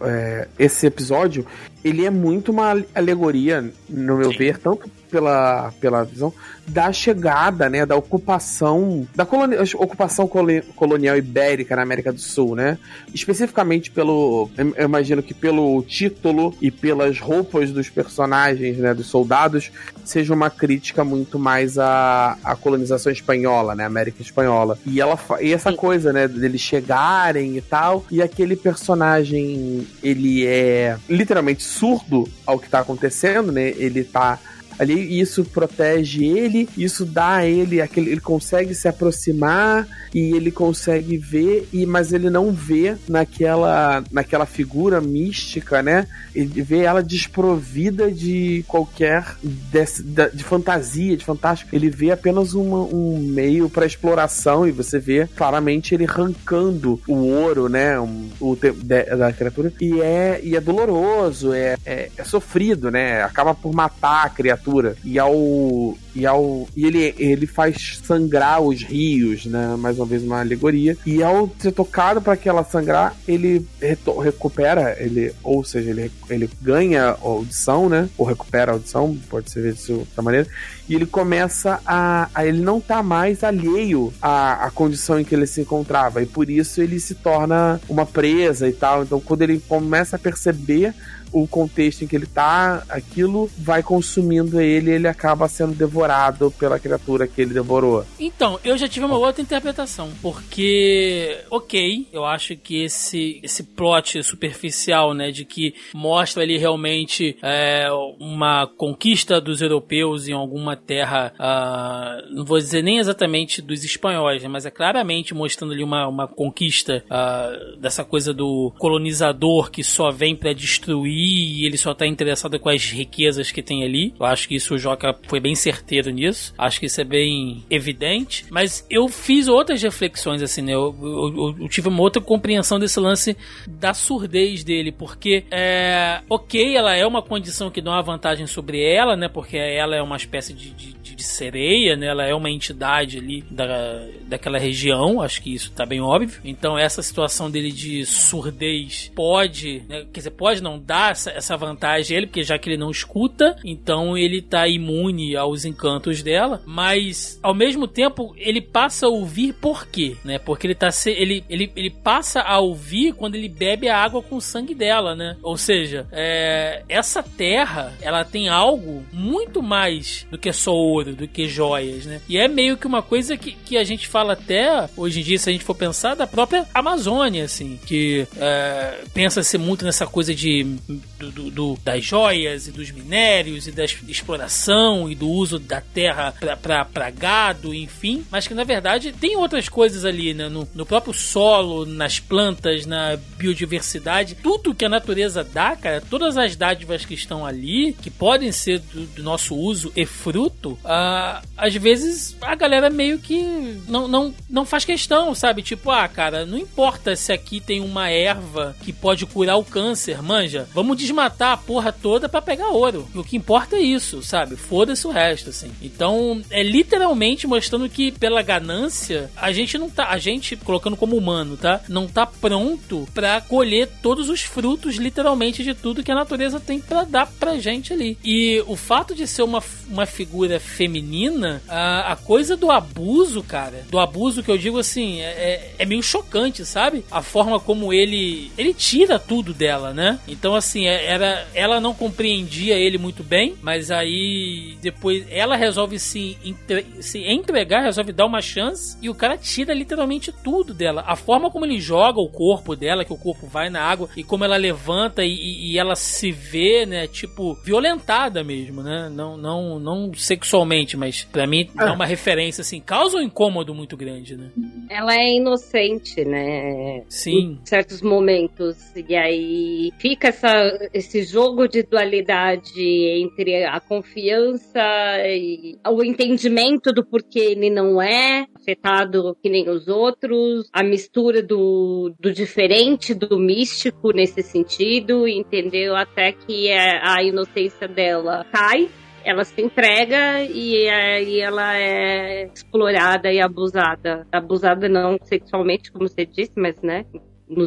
Speaker 1: é, esse episódio, ele é muito uma alegoria, no meu Sim. ver, tanto pela, pela visão da chegada, né, da ocupação, da coloni ocupação colonial ibérica na América do Sul, né? Especificamente pelo, eu imagino que pelo título e pelas roupas dos personagens, né, dos soldados, seja uma crítica muito mais à, à colonização espanhola, né, América espanhola. E ela e essa coisa, né, deles chegarem e tal, e aquele personagem, ele é literalmente surdo ao que tá acontecendo, né? Ele tá ali isso protege ele, isso dá a ele aquele, ele consegue se aproximar e ele consegue ver e mas ele não vê naquela naquela figura mística, né? Ele vê ela desprovida de qualquer de, de fantasia, de fantástico. Ele vê apenas uma, um meio para exploração e você vê claramente ele arrancando o ouro, né? Um, o da criatura e é e é doloroso, é, é, é sofrido, né? Acaba por matar a criatura e ao e ao e ele ele faz sangrar os rios, né? Mais uma vez uma alegoria. E ao ser tocado para que ela sangrar, ele recupera, ele, ou seja, ele, ele ganha audição, né? Ou recupera a audição, pode ser visto de outra maneira. E ele começa a, a ele não tá mais alheio à, à condição em que ele se encontrava. E por isso ele se torna uma presa e tal. Então quando ele começa a perceber o contexto em que ele tá, aquilo vai consumindo ele e ele acaba sendo devorado pela criatura que ele devorou.
Speaker 3: Então, eu já tive uma outra interpretação, porque, ok, eu acho que esse, esse plot superficial, né, de que mostra ali realmente é, uma conquista dos europeus em alguma terra, uh, não vou dizer nem exatamente dos espanhóis, né, mas é claramente mostrando ali uma, uma conquista uh, dessa coisa do colonizador que só vem para destruir e ele só tá interessado com as riquezas que tem ali. Eu acho que isso o Joca foi bem certeiro nisso. Acho que isso é bem evidente. Mas eu fiz outras reflexões, assim, né? Eu, eu, eu tive uma outra compreensão desse lance da surdez dele, porque é ok, ela é uma condição que dá uma vantagem sobre ela, né? Porque ela é uma espécie de, de, de sereia, né? Ela é uma entidade ali da, daquela região, acho que isso tá bem óbvio. Então essa situação dele de surdez pode, né? quer dizer, pode não dar essa, essa vantagem a ele, porque já que ele não escuta, então ele tá imune aos encantos dela, mas ao mesmo tempo ele passa a ouvir por quê? Né? Porque ele tá se, ele, ele, ele passa a ouvir quando ele bebe a água com o sangue dela, né? Ou seja, é, essa terra, ela tem algo muito mais do que só ouro, do que joias, né? E é meio que uma coisa que, que a gente fala até hoje em dia, se a gente for pensar, da própria Amazônia, assim, que é, pensa-se muito nessa coisa de do, do, do, das joias e dos minérios e da exploração e do uso da terra para gado, enfim, mas que na verdade tem outras coisas ali, né? No, no, próprio solo, nas plantas, na biodiversidade, tudo que a natureza dá, cara, todas as dádivas que estão ali, que podem ser do, do nosso uso e fruto, uh, às vezes a galera meio que não, não, não faz questão, sabe? Tipo, ah, cara, não importa se aqui tem uma erva que pode curar o câncer, manja, vamos desmatar a porra toda para pegar ouro. O que importa é isso, sabe? Foda-se o resto, assim. Então, é literalmente mostrando que pela ganância, a gente não tá, a gente colocando como humano, tá? Não tá pronto para colher todos os frutos literalmente de tudo que a natureza tem para dar pra gente ali. E o fato de ser uma, uma figura feia feminina, a, a coisa do abuso, cara, do abuso que eu digo assim, é, é, é meio chocante, sabe? A forma como ele ele tira tudo dela, né? Então assim, é, era ela não compreendia ele muito bem, mas aí depois ela resolve se, entre, se entregar, resolve dar uma chance e o cara tira literalmente tudo dela. A forma como ele joga o corpo dela, que o corpo vai na água e como ela levanta e, e ela se vê, né, tipo violentada mesmo, né? Não não não sexualmente, mas para mim ah. uma referência assim, causa um incômodo muito grande, né?
Speaker 5: Ela é inocente, né?
Speaker 3: Sim.
Speaker 5: Em certos momentos e aí fica essa, esse jogo de dualidade entre a confiança e o entendimento do porquê ele não é afetado que nem os outros, a mistura do, do diferente, do místico nesse sentido, entendeu? Até que a inocência dela cai ela se entrega e aí ela é explorada e abusada. Abusada não sexualmente, como você disse, mas, né,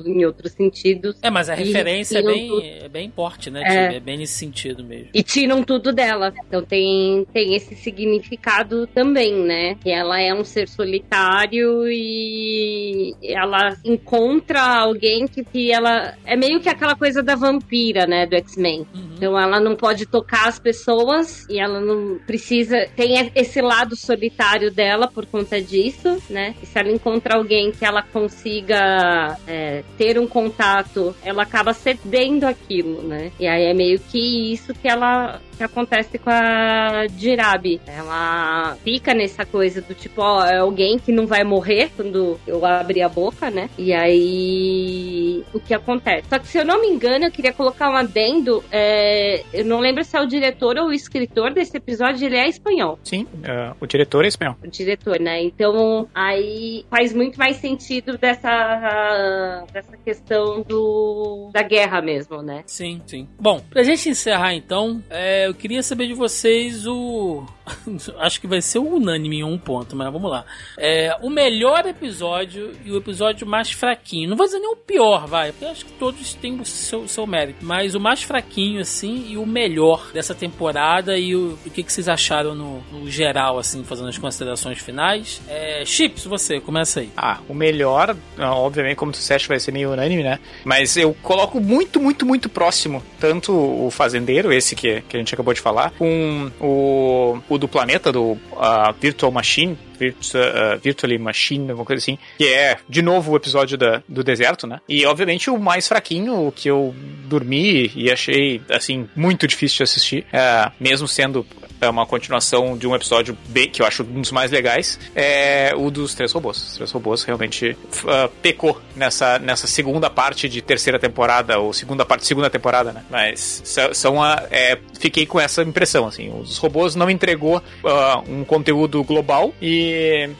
Speaker 5: em outros sentidos.
Speaker 3: É, mas a referência é bem, é bem forte, né? É. é. bem nesse sentido mesmo.
Speaker 5: E tiram tudo dela. Então tem, tem esse significado também, né? Que ela é um ser solitário e ela encontra alguém que, que ela. É meio que aquela coisa da vampira, né? Do X-Men. Uhum. Então ela não pode tocar as pessoas e ela não precisa. Tem esse lado solitário dela por conta disso, né? E se ela encontra alguém que ela consiga. É, ter um contato, ela acaba cedendo aquilo, né? E aí é meio que isso que ela que acontece com a Jirabi. Ela fica nessa coisa do tipo, ó, é alguém que não vai morrer quando eu abrir a boca, né? E aí o que acontece? Só que se eu não me engano, eu queria colocar um adendo. É, eu não lembro se é o diretor ou o escritor desse episódio, ele é espanhol.
Speaker 2: Sim, uh, o diretor é espanhol.
Speaker 5: O diretor, né? Então aí faz muito mais sentido dessa, dessa questão do, da guerra mesmo, né?
Speaker 3: Sim, sim. Bom, pra gente encerrar então, é, eu queria saber de vocês o. [laughs] Acho que vai ser unânime em um ponto, mas vamos lá. É, o melhor episódio e o episódio mais fraquinho. Não vou dizer nem o pior, vai, porque acho que todos têm o seu, seu mérito. Mas o mais fraquinho, assim, e o melhor dessa temporada e o, o que, que vocês acharam no, no, geral, assim, fazendo as considerações finais. É, Chips, você, começa aí.
Speaker 2: Ah, o melhor, obviamente, como tu disseste, vai ser meio unânime, né? Mas eu coloco muito, muito, muito próximo tanto o Fazendeiro, esse que, que a gente acabou de falar, com o, o do planeta, do uh, Virtual Machine, Virtua, uh, Virtually Machine, alguma coisa assim, que é, de novo, o episódio da, do deserto, né? E, obviamente, o mais fraquinho, o que eu dormi e achei, assim, muito difícil de assistir, uh, mesmo sendo é uma continuação de um episódio B, que eu acho um dos mais legais, é o dos Três Robôs. Os Três Robôs realmente uh, pecou nessa, nessa segunda parte de terceira temporada, ou segunda parte de segunda temporada, né? Mas são a, é, fiquei com essa impressão, assim, os robôs não entregou uh, um conteúdo global e,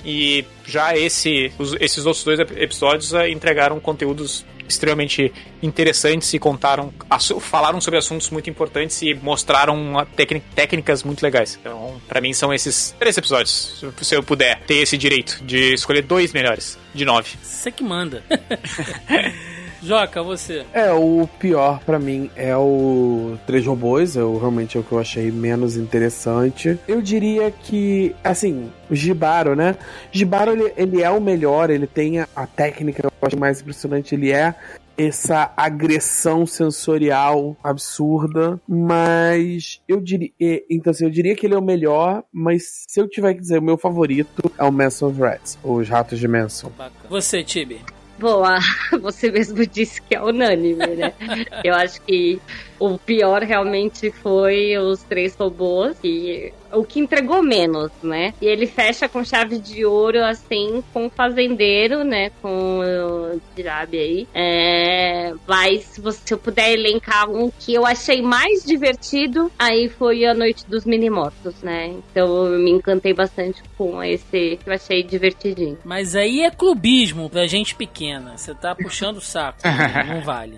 Speaker 2: e já esse, os, esses outros dois episódios uh, entregaram conteúdos extremamente interessantes e contaram, falaram sobre assuntos muito importantes e mostraram técnicas muito legais. Então, para mim são esses três episódios. Se eu puder ter esse direito de escolher dois melhores de nove.
Speaker 3: Você que manda. [laughs] Joca, você.
Speaker 1: É, o pior para mim é o Três Robôs, eu realmente é o que eu achei menos interessante. Eu diria que, assim, o Gibaro, né? Gibaro, ele, ele é o melhor, ele tem a, a técnica, eu acho mais impressionante, ele é essa agressão sensorial absurda, mas eu diria, então assim, eu diria que ele é o melhor, mas se eu tiver que dizer o meu favorito é o Manson of Rats, os Ratos de Manson.
Speaker 3: Você, Tibi?
Speaker 5: Boa, [laughs] você mesmo disse que é unânime, né? Eu acho que o pior realmente foi os três robôs, e o que entregou menos, né? E ele fecha com chave de ouro, assim, com o fazendeiro, né? Com o Dirabi aí. É... Mas se, você, se eu puder elencar um que eu achei mais divertido, aí foi a Noite dos Mini-Mortos, né? Então eu me encantei bastante com esse que eu achei divertidinho.
Speaker 3: Mas aí é clubismo pra gente pequena. Você tá puxando o saco. [laughs] não vale.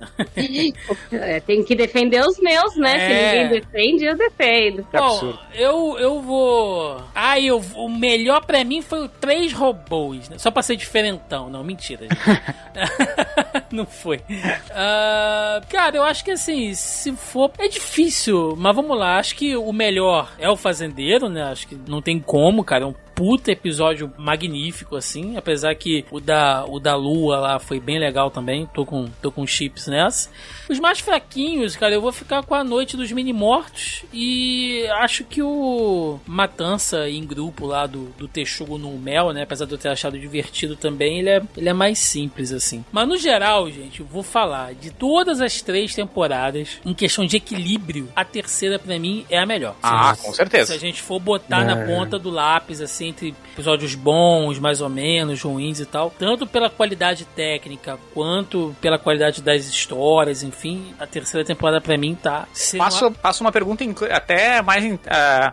Speaker 5: é, tem que defender os meus, né? É... Se ninguém defende, eu defendo.
Speaker 3: Bom, eu, eu vou. Ah, eu, o melhor pra mim foi o Três Robôs, né? Só pra ser diferentão. Não, mentira. [laughs] [laughs] não foi. Uh, cara, eu acho que assim, se for. É difícil, mas vamos lá. Acho que o melhor é o fazendeiro, né? Acho que não tem como, cara. É um puta episódio magnífico, assim. Apesar que o da, o da Lua lá foi bem legal também. Tô com, tô com chips nessa. Os mais fraquinhos, cara, eu vou ficar com a Noite dos Mini-Mortos. E acho que o Matança em grupo lá do, do Texugo no Mel, né? Apesar de eu ter achado divertido também, ele é, ele é mais simples, assim. Mas no geral, gente, eu vou falar de todas as três temporadas, em questão de equilíbrio, a terceira para mim é a melhor.
Speaker 2: Ah, com certeza.
Speaker 3: Se a gente for botar é. na ponta do lápis, assim, entre episódios bons, mais ou menos, ruins e tal, tanto pela qualidade técnica quanto pela qualidade das histórias, enfim, a terceira temporada para mim tá.
Speaker 2: Passo, passo uma pergunta até mais uh,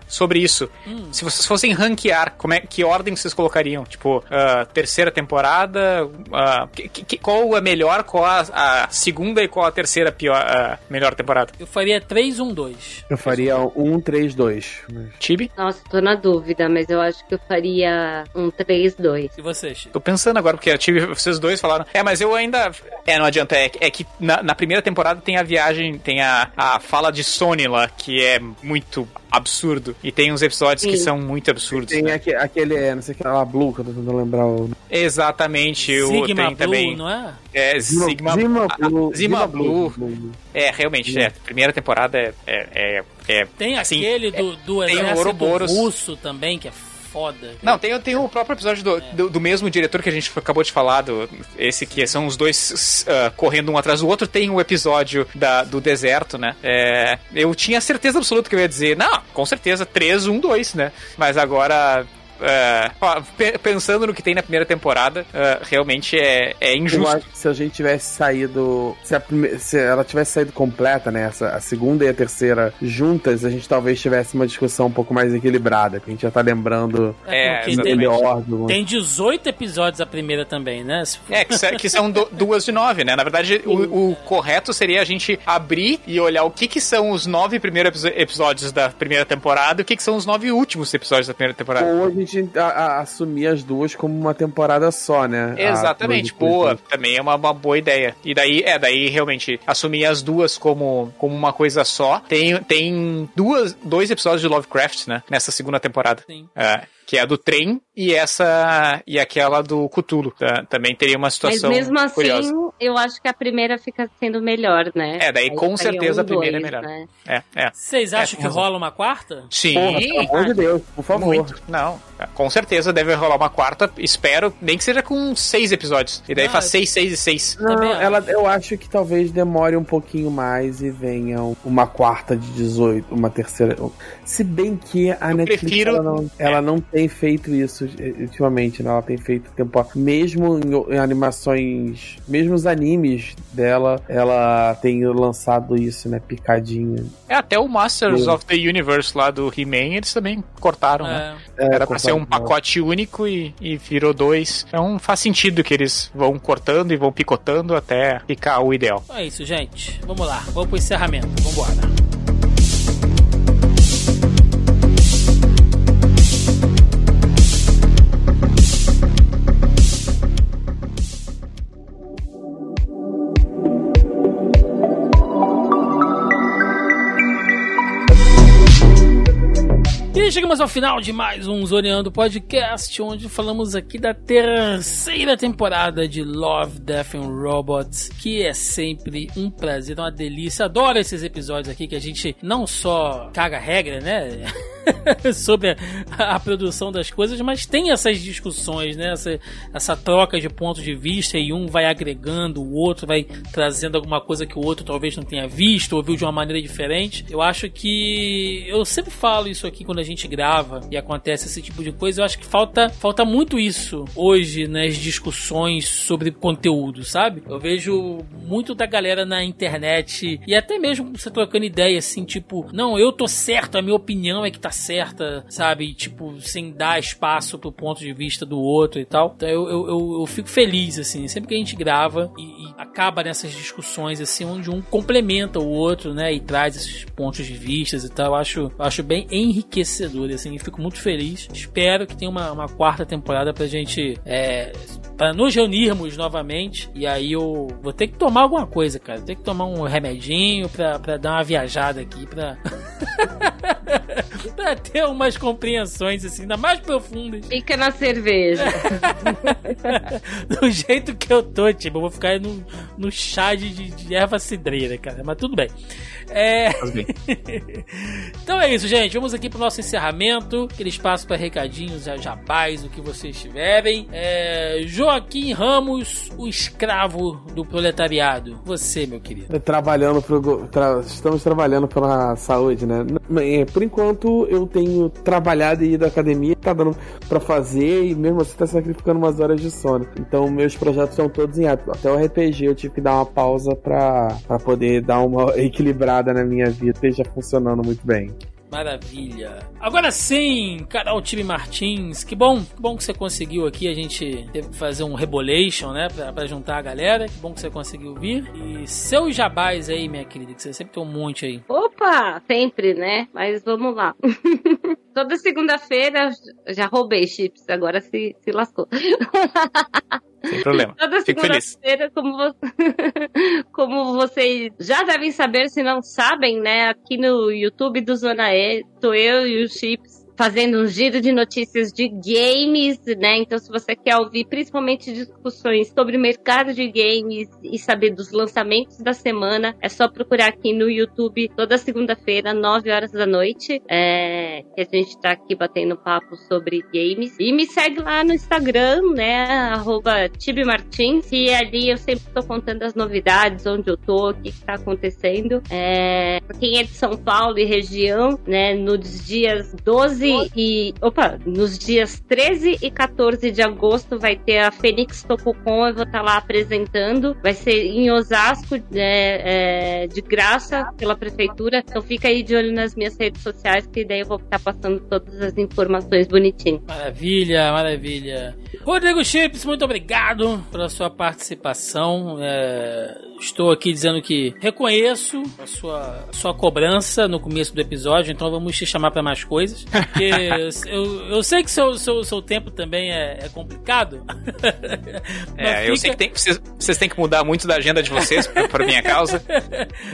Speaker 2: sobre isso. Hum. Se vocês fossem ranquear, como é, que ordem vocês colocariam? Tipo, uh, terceira temporada, uh, que, que, qual é melhor, qual a, a, segunda e qual a terceira pior, melhor temporada?
Speaker 3: Eu faria 3, 1, 2.
Speaker 1: Eu faria 1, 3, 2.
Speaker 2: Tibi?
Speaker 5: Nossa, tô na dúvida, mas eu acho que eu faria um 3-2.
Speaker 3: E você, Chico?
Speaker 2: Tô pensando agora, porque tive, vocês dois falaram. É, mas eu ainda. É, não adianta. É, é que na, na, primeira temporada tem a viagem, tem a, a fala de Sony lá, que é muito absurdo. E tem uns episódios Sim. que são muito absurdos.
Speaker 1: Tem né? aquele, aquele, é, não sei o que, lá, Blue, que eu tô tentando lembrar o.
Speaker 2: Exatamente.
Speaker 3: Sigma
Speaker 2: o, tem
Speaker 3: Blue,
Speaker 2: também,
Speaker 3: não é?
Speaker 2: É, Sigma,
Speaker 1: Zima Blue.
Speaker 2: Zima Blue. Blue. É, realmente, é. Primeira temporada é. é, é, é
Speaker 3: tem assim, aquele do, do
Speaker 2: exército
Speaker 3: russo também, que é foda.
Speaker 2: Não, tem, tem o próprio episódio do, é. do, do, mesmo diretor que a gente acabou de falar, do, esse que são os dois uh, correndo um atrás do outro. Tem o episódio da, do deserto, né? É, eu tinha certeza absoluta que eu ia dizer, não, com certeza, 3, 1, 2, né? Mas agora é, pensando no que tem na primeira temporada, é, realmente é, é injusto.
Speaker 1: se a gente tivesse saído. Se, prime, se, ela tivesse saído completa, né? Essa, a segunda e a terceira juntas, a gente talvez tivesse uma discussão um pouco mais equilibrada. Que a gente já tá lembrando
Speaker 3: é, melhor. Do... Tem 18 episódios a primeira também, né?
Speaker 2: É, que, que são do, duas de nove, né? Na verdade, [laughs] o, o, correto seria a gente abrir e olhar o que, que são os nove primeiros episódios da primeira temporada e o que, que são os nove últimos episódios da primeira temporada.
Speaker 1: A gente a, a, assumir as duas como uma temporada só, né?
Speaker 2: Exatamente, boa. Também é uma, uma, boa ideia. E daí, é, daí realmente assumir as duas como, como uma coisa só. Tem, tem duas, dois episódios de Lovecraft, né? Nessa segunda temporada. Sim. É, que é a do trem e essa e aquela do Cthulhu. Tá? Também teria uma situação
Speaker 5: Mas mesmo assim,
Speaker 2: curiosa.
Speaker 5: eu acho que a primeira fica sendo melhor, né?
Speaker 2: É, daí Aí com certeza um, a primeira é dois, é melhor. Né? É, é.
Speaker 3: Vocês
Speaker 2: é,
Speaker 3: acham é, que rola uma quarta?
Speaker 2: Sim.
Speaker 1: Porra, pelo amor de Deus, por favor. Muito.
Speaker 2: Não, com certeza deve rolar uma quarta. Espero, nem que seja com seis episódios. E daí ah, faz seis, seis e seis.
Speaker 1: Não, ela, eu acho que talvez demore um pouquinho mais e venha uma quarta de 18, uma terceira. Se bem que a eu Netflix prefiro... ela, não, ela não tem feito isso ultimamente, né? Ela tem feito tempo. Mesmo em, em, animações, mesmo os animes dela, ela tem lançado isso, né? Picadinho.
Speaker 2: É, até o Masters of the Universe lá do He-Man, eles também cortaram, né? é. né? Era pra ser um pacote único e, e virou dois. Então faz sentido que eles vão cortando e vão picotando até ficar o ideal.
Speaker 3: É isso, gente. Vamos lá. Vamos pro encerramento. Vambora. Chegamos ao final de mais um Zoneando Podcast, onde falamos aqui da terceira temporada de Love, Death and Robots, que é sempre um prazer, uma delícia. Adoro esses episódios aqui que a gente não só caga regra, né? [laughs] [laughs] sobre a, a, produção das coisas, mas tem essas discussões, né? Essa, essa troca de pontos de vista e um vai agregando, o outro vai trazendo alguma coisa que o outro talvez não tenha visto ou viu de uma maneira diferente. Eu acho que eu sempre falo isso aqui quando a gente grava e acontece esse tipo de coisa. Eu acho que falta, falta muito isso hoje nas discussões sobre conteúdo, sabe? Eu vejo muito da galera na internet e até mesmo você trocando ideia assim, tipo, não, eu tô certo, a minha opinião é que tá certa, sabe? Tipo, sem dar espaço pro ponto de vista do outro e tal. Então eu, eu, eu, fico feliz, assim, sempre que a gente grava e, e, acaba nessas discussões, assim, onde um complementa o outro, né? E traz esses pontos de vista e tal. Eu acho, acho bem enriquecedor, assim, fico muito feliz. Espero que tenha uma, uma quarta temporada pra gente é, para nos reunirmos novamente. E aí eu vou ter que tomar alguma coisa, cara. Vou ter que tomar um remedinho pra, pra dar uma viajada aqui, pra. [laughs] [laughs] pra ter umas compreensões assim, ainda mais profundas.
Speaker 5: Fica na cerveja. [laughs]
Speaker 3: Do jeito que eu tô, tipo, eu vou ficar no, no chá de, de erva cidreira, cara. Mas tudo bem. É... [laughs] então é isso, gente. Vamos aqui pro nosso encerramento. Aquele espaço para recadinhos, jabás, o que vocês tiverem. É... Joaquim Ramos, o escravo do proletariado. Você, meu querido.
Speaker 1: Trabalhando pro... Tra... Estamos trabalhando pela saúde, né? É, por enquanto, eu tenho trabalhado e ido à academia, tá dando pra fazer e mesmo assim tá sacrificando umas horas de sono. Então, meus projetos estão todos em ato. Até o RPG eu tive que dar uma pausa pra, pra poder dar uma [laughs] equilibrada na minha vida esteja funcionando muito bem.
Speaker 3: Maravilha. Agora sim, Carol Time Martins, que bom, que bom que você conseguiu aqui. A gente teve que fazer um rebolation, né, pra, pra, juntar a galera. Que bom que você conseguiu vir. E seus jabás aí, minha querida, que você sempre tem um monte aí.
Speaker 5: Opa, sempre, né? Mas vamos lá. [laughs] Toda segunda-feira já roubei chips, agora se, se lascou. [laughs]
Speaker 2: Sem problema. Toda segunda-feira,
Speaker 5: como, você... [laughs] como vocês já devem saber, se não sabem, né? Aqui no YouTube do Zona E, tô eu e o Chips fazendo um giro de notícias de games, né? Então, se você quer ouvir principalmente discussões sobre o mercado de games e saber dos lançamentos da semana, é só procurar aqui no YouTube toda segunda-feira, 9 horas da noite, é, que a gente tá aqui batendo papo sobre games. E me segue lá no Instagram, né? Arroba Tibimartins, e ali eu sempre tô contando as novidades, onde eu tô, o que, que tá acontecendo. É, pra quem é de São Paulo e região, né? Nos dias 12 13 e. Opa, nos dias 13 e 14 de agosto vai ter a Fênix Tokocon, eu vou estar tá lá apresentando. Vai ser em Osasco, né, é, de graça pela prefeitura. Então fica aí de olho nas minhas redes sociais, que daí eu vou estar passando todas as informações bonitinho.
Speaker 3: Maravilha, maravilha. Rodrigo Chips, muito obrigado pela sua participação. É, estou aqui dizendo que reconheço a sua, a sua cobrança no começo do episódio, então vamos te chamar para mais coisas. [laughs] Porque eu, eu sei que seu, seu, seu tempo também é, é complicado. [laughs]
Speaker 2: É, fica... eu sei que tem, vocês, vocês têm que mudar muito da agenda de vocês por minha causa.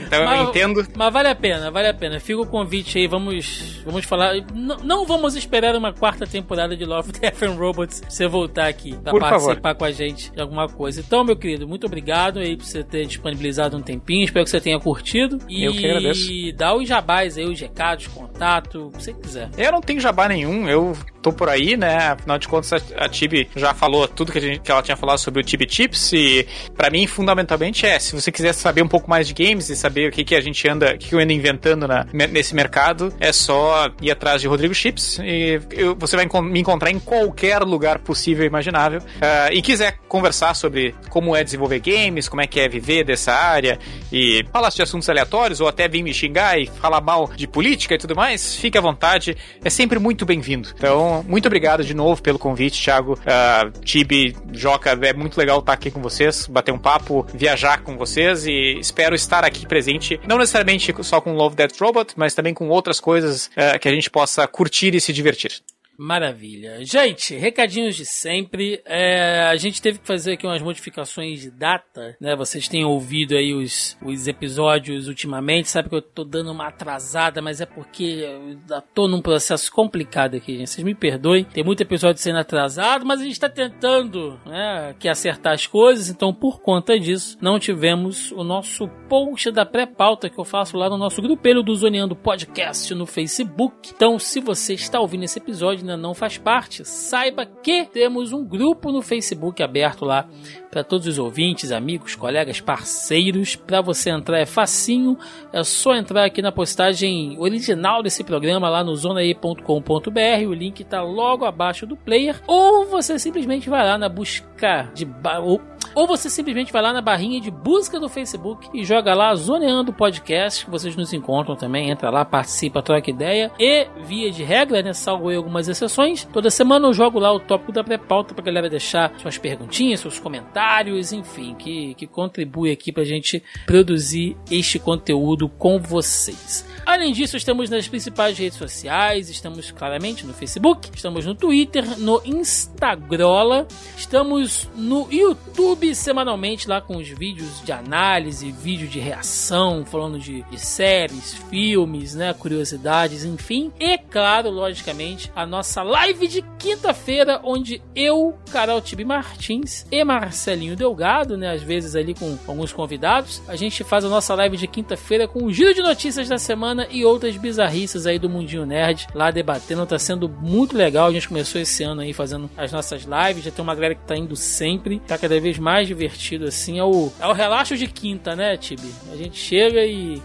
Speaker 2: Então mas, eu entendo.
Speaker 3: Mas vale a pena, vale a pena. Fica o convite aí, vamos, vamos falar. Não, não vamos esperar uma quarta temporada de Love, Death and Robots você voltar aqui pra por participar favor. com a gente de alguma coisa. Então, meu querido, muito obrigado aí por você ter disponibilizado um tempinho. Espero que você tenha curtido.
Speaker 2: E eu que agradeço.
Speaker 3: E dá os jabás aí, os recados, contato, o que você quiser.
Speaker 2: Eu não tenho jabá nenhum, eu tô por aí, né? Afinal de contas, a Tibi já falou tudo que, gente, que ela tinha falado sobre o Tibi Chips e para mim, fundamentalmente é, se você quiser saber um pouco mais de games e saber o que, que a gente anda, o que eu ando inventando na, nesse mercado, é só ir atrás de Rodrigo Chips e eu, você vai me encontrar em qualquer lugar possível e imaginável. Uh, e quiser conversar sobre como é desenvolver games, como é que é viver dessa área e falar de assuntos aleatórios ou até vir me xingar e falar mal de política e tudo mais, fique à vontade. É sempre muito bem-vindo. Então, muito obrigado de novo pelo convite, Thiago. Uh, Tibi, Joca, é muito legal estar aqui com vocês, bater um papo, viajar com vocês e espero estar aqui presente, não necessariamente só com Love Death Robot, mas também com outras coisas uh, que a gente possa curtir e se divertir.
Speaker 3: Maravilha. Gente, recadinhos de sempre. É, a gente teve que fazer aqui umas modificações de data, né? Vocês têm ouvido aí os, os episódios ultimamente, sabe que eu tô dando uma atrasada, mas é porque eu tô num processo complicado aqui, gente. Vocês me perdoem. Tem muito episódio sendo atrasado, mas a gente tá tentando, né, que acertar as coisas, então por conta disso, não tivemos o nosso post da pré-pauta que eu faço lá no nosso grupelho do Zoneando Podcast no Facebook. Então, se você está ouvindo esse episódio, ainda não faz parte, saiba que temos um grupo no Facebook aberto lá para todos os ouvintes, amigos, colegas, parceiros. Para você entrar é facinho, é só entrar aqui na postagem original desse programa lá no zonae.com.br, o link está logo abaixo do player, ou você simplesmente vai lá na busca de ou, ou você simplesmente vai lá na barrinha de busca do Facebook e joga lá Zoneando Podcast, que vocês nos encontram também, entra lá, participa, troca ideia. E via de regra, né, salvo algumas exceções, toda semana eu jogo lá o tópico da pré-pauta pra galera deixar suas perguntinhas, seus comentários comentários, enfim, que, que contribui aqui pra gente produzir este conteúdo com vocês. Além disso, estamos nas principais redes sociais, estamos claramente no Facebook, estamos no Twitter, no Instagram, estamos no YouTube semanalmente lá com os vídeos de análise, vídeo de reação, falando de, de séries, filmes, né, curiosidades, enfim. E claro, logicamente, a nossa live de quinta-feira, onde eu, Carol Tibi Martins e Marcelinho Delgado, né, às vezes ali com alguns convidados, a gente faz a nossa live de quinta-feira com o giro de notícias da semana e outras bizarrices aí do Mundinho Nerd, lá debatendo, tá sendo muito legal. A gente começou esse ano aí fazendo as nossas lives, já tem uma galera que tá indo sempre, tá cada vez mais divertido assim. É o, é o relaxo de quinta, né, Tibi? A gente chega e.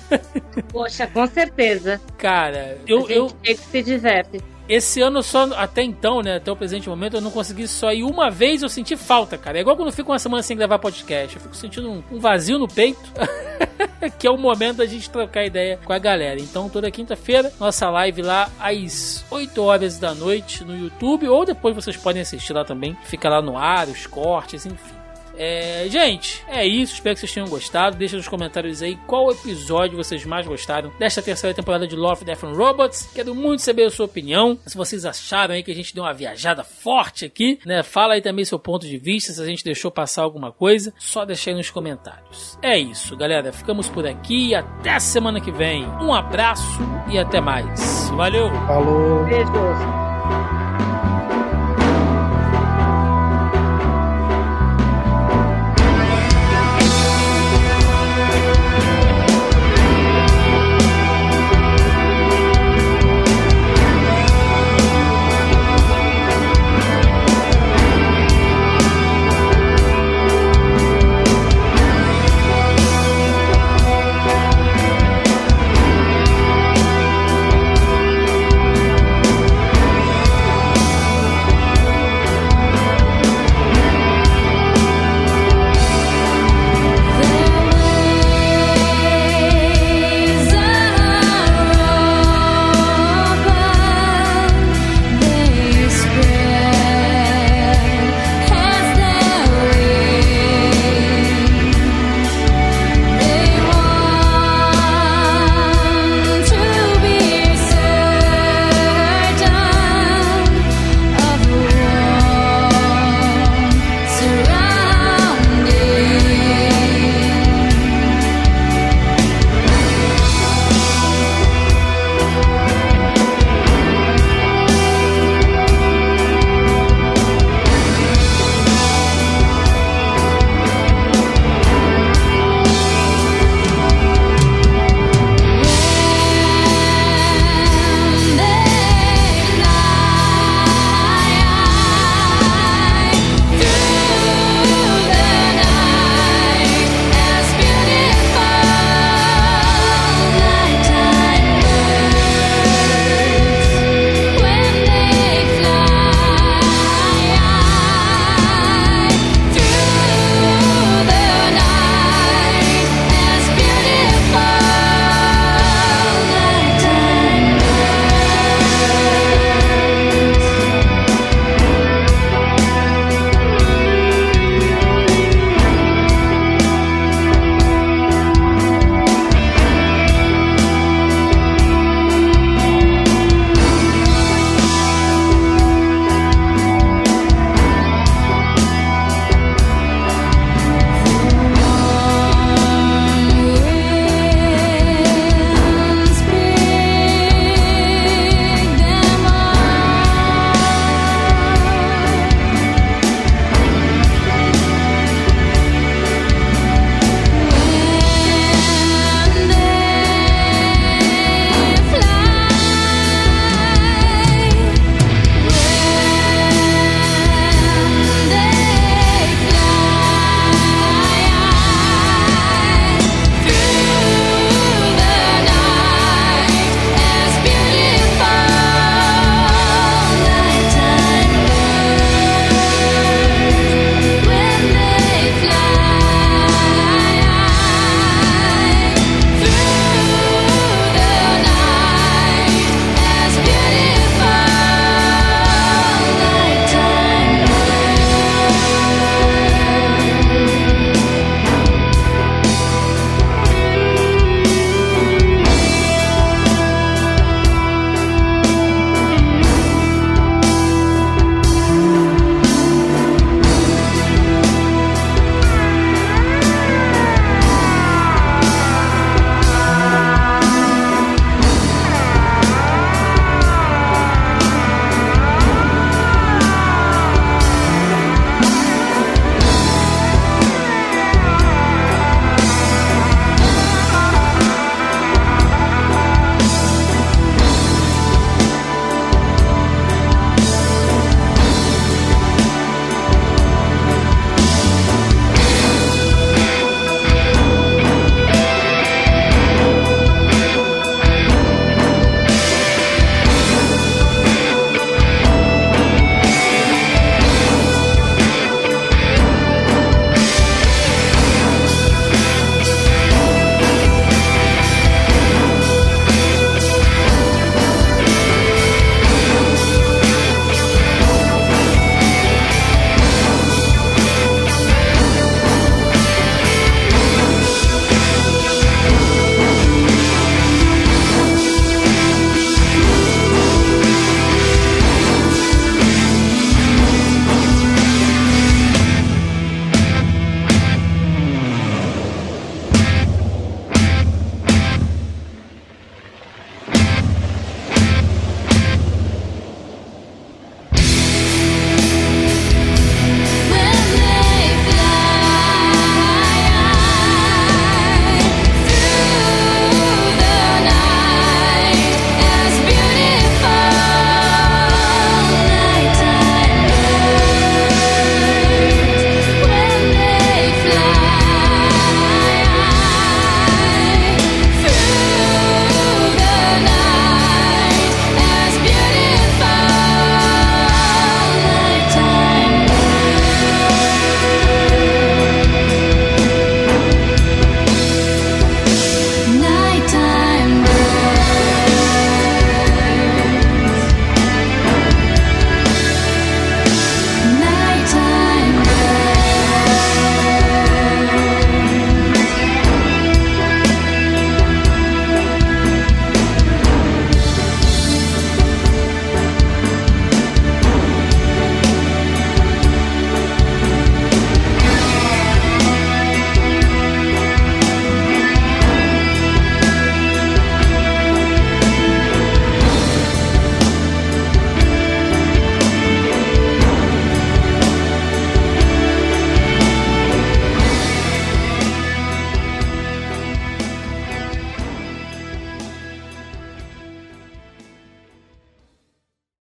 Speaker 3: [laughs]
Speaker 5: Poxa, com certeza.
Speaker 3: Cara, eu. A
Speaker 5: gente
Speaker 3: eu...
Speaker 5: que se diverte.
Speaker 3: Esse ano só, até então, né, até o presente momento, eu não consegui só ir uma vez, eu senti falta, cara. É igual quando eu fico uma semana sem gravar podcast, eu fico sentindo um, um vazio no peito, [laughs] que é o momento da gente trocar ideia com a galera. Então, toda quinta-feira, nossa live lá às 8 horas da noite no YouTube, ou depois vocês podem assistir lá também, fica lá no ar, os cortes, enfim. É, gente, é isso. Espero que vocês tenham gostado. Deixa nos comentários aí qual episódio vocês mais gostaram desta terceira temporada de Love, Death and Robots. Quero muito saber a sua opinião. Se vocês acharam aí que a gente deu uma viajada forte aqui, né? Fala aí também seu ponto de vista, se a gente deixou passar alguma coisa. Só deixa aí nos comentários. É isso, galera. Ficamos por aqui. Até semana que vem. Um abraço e até mais. Valeu!
Speaker 1: Falou!
Speaker 5: Beijos!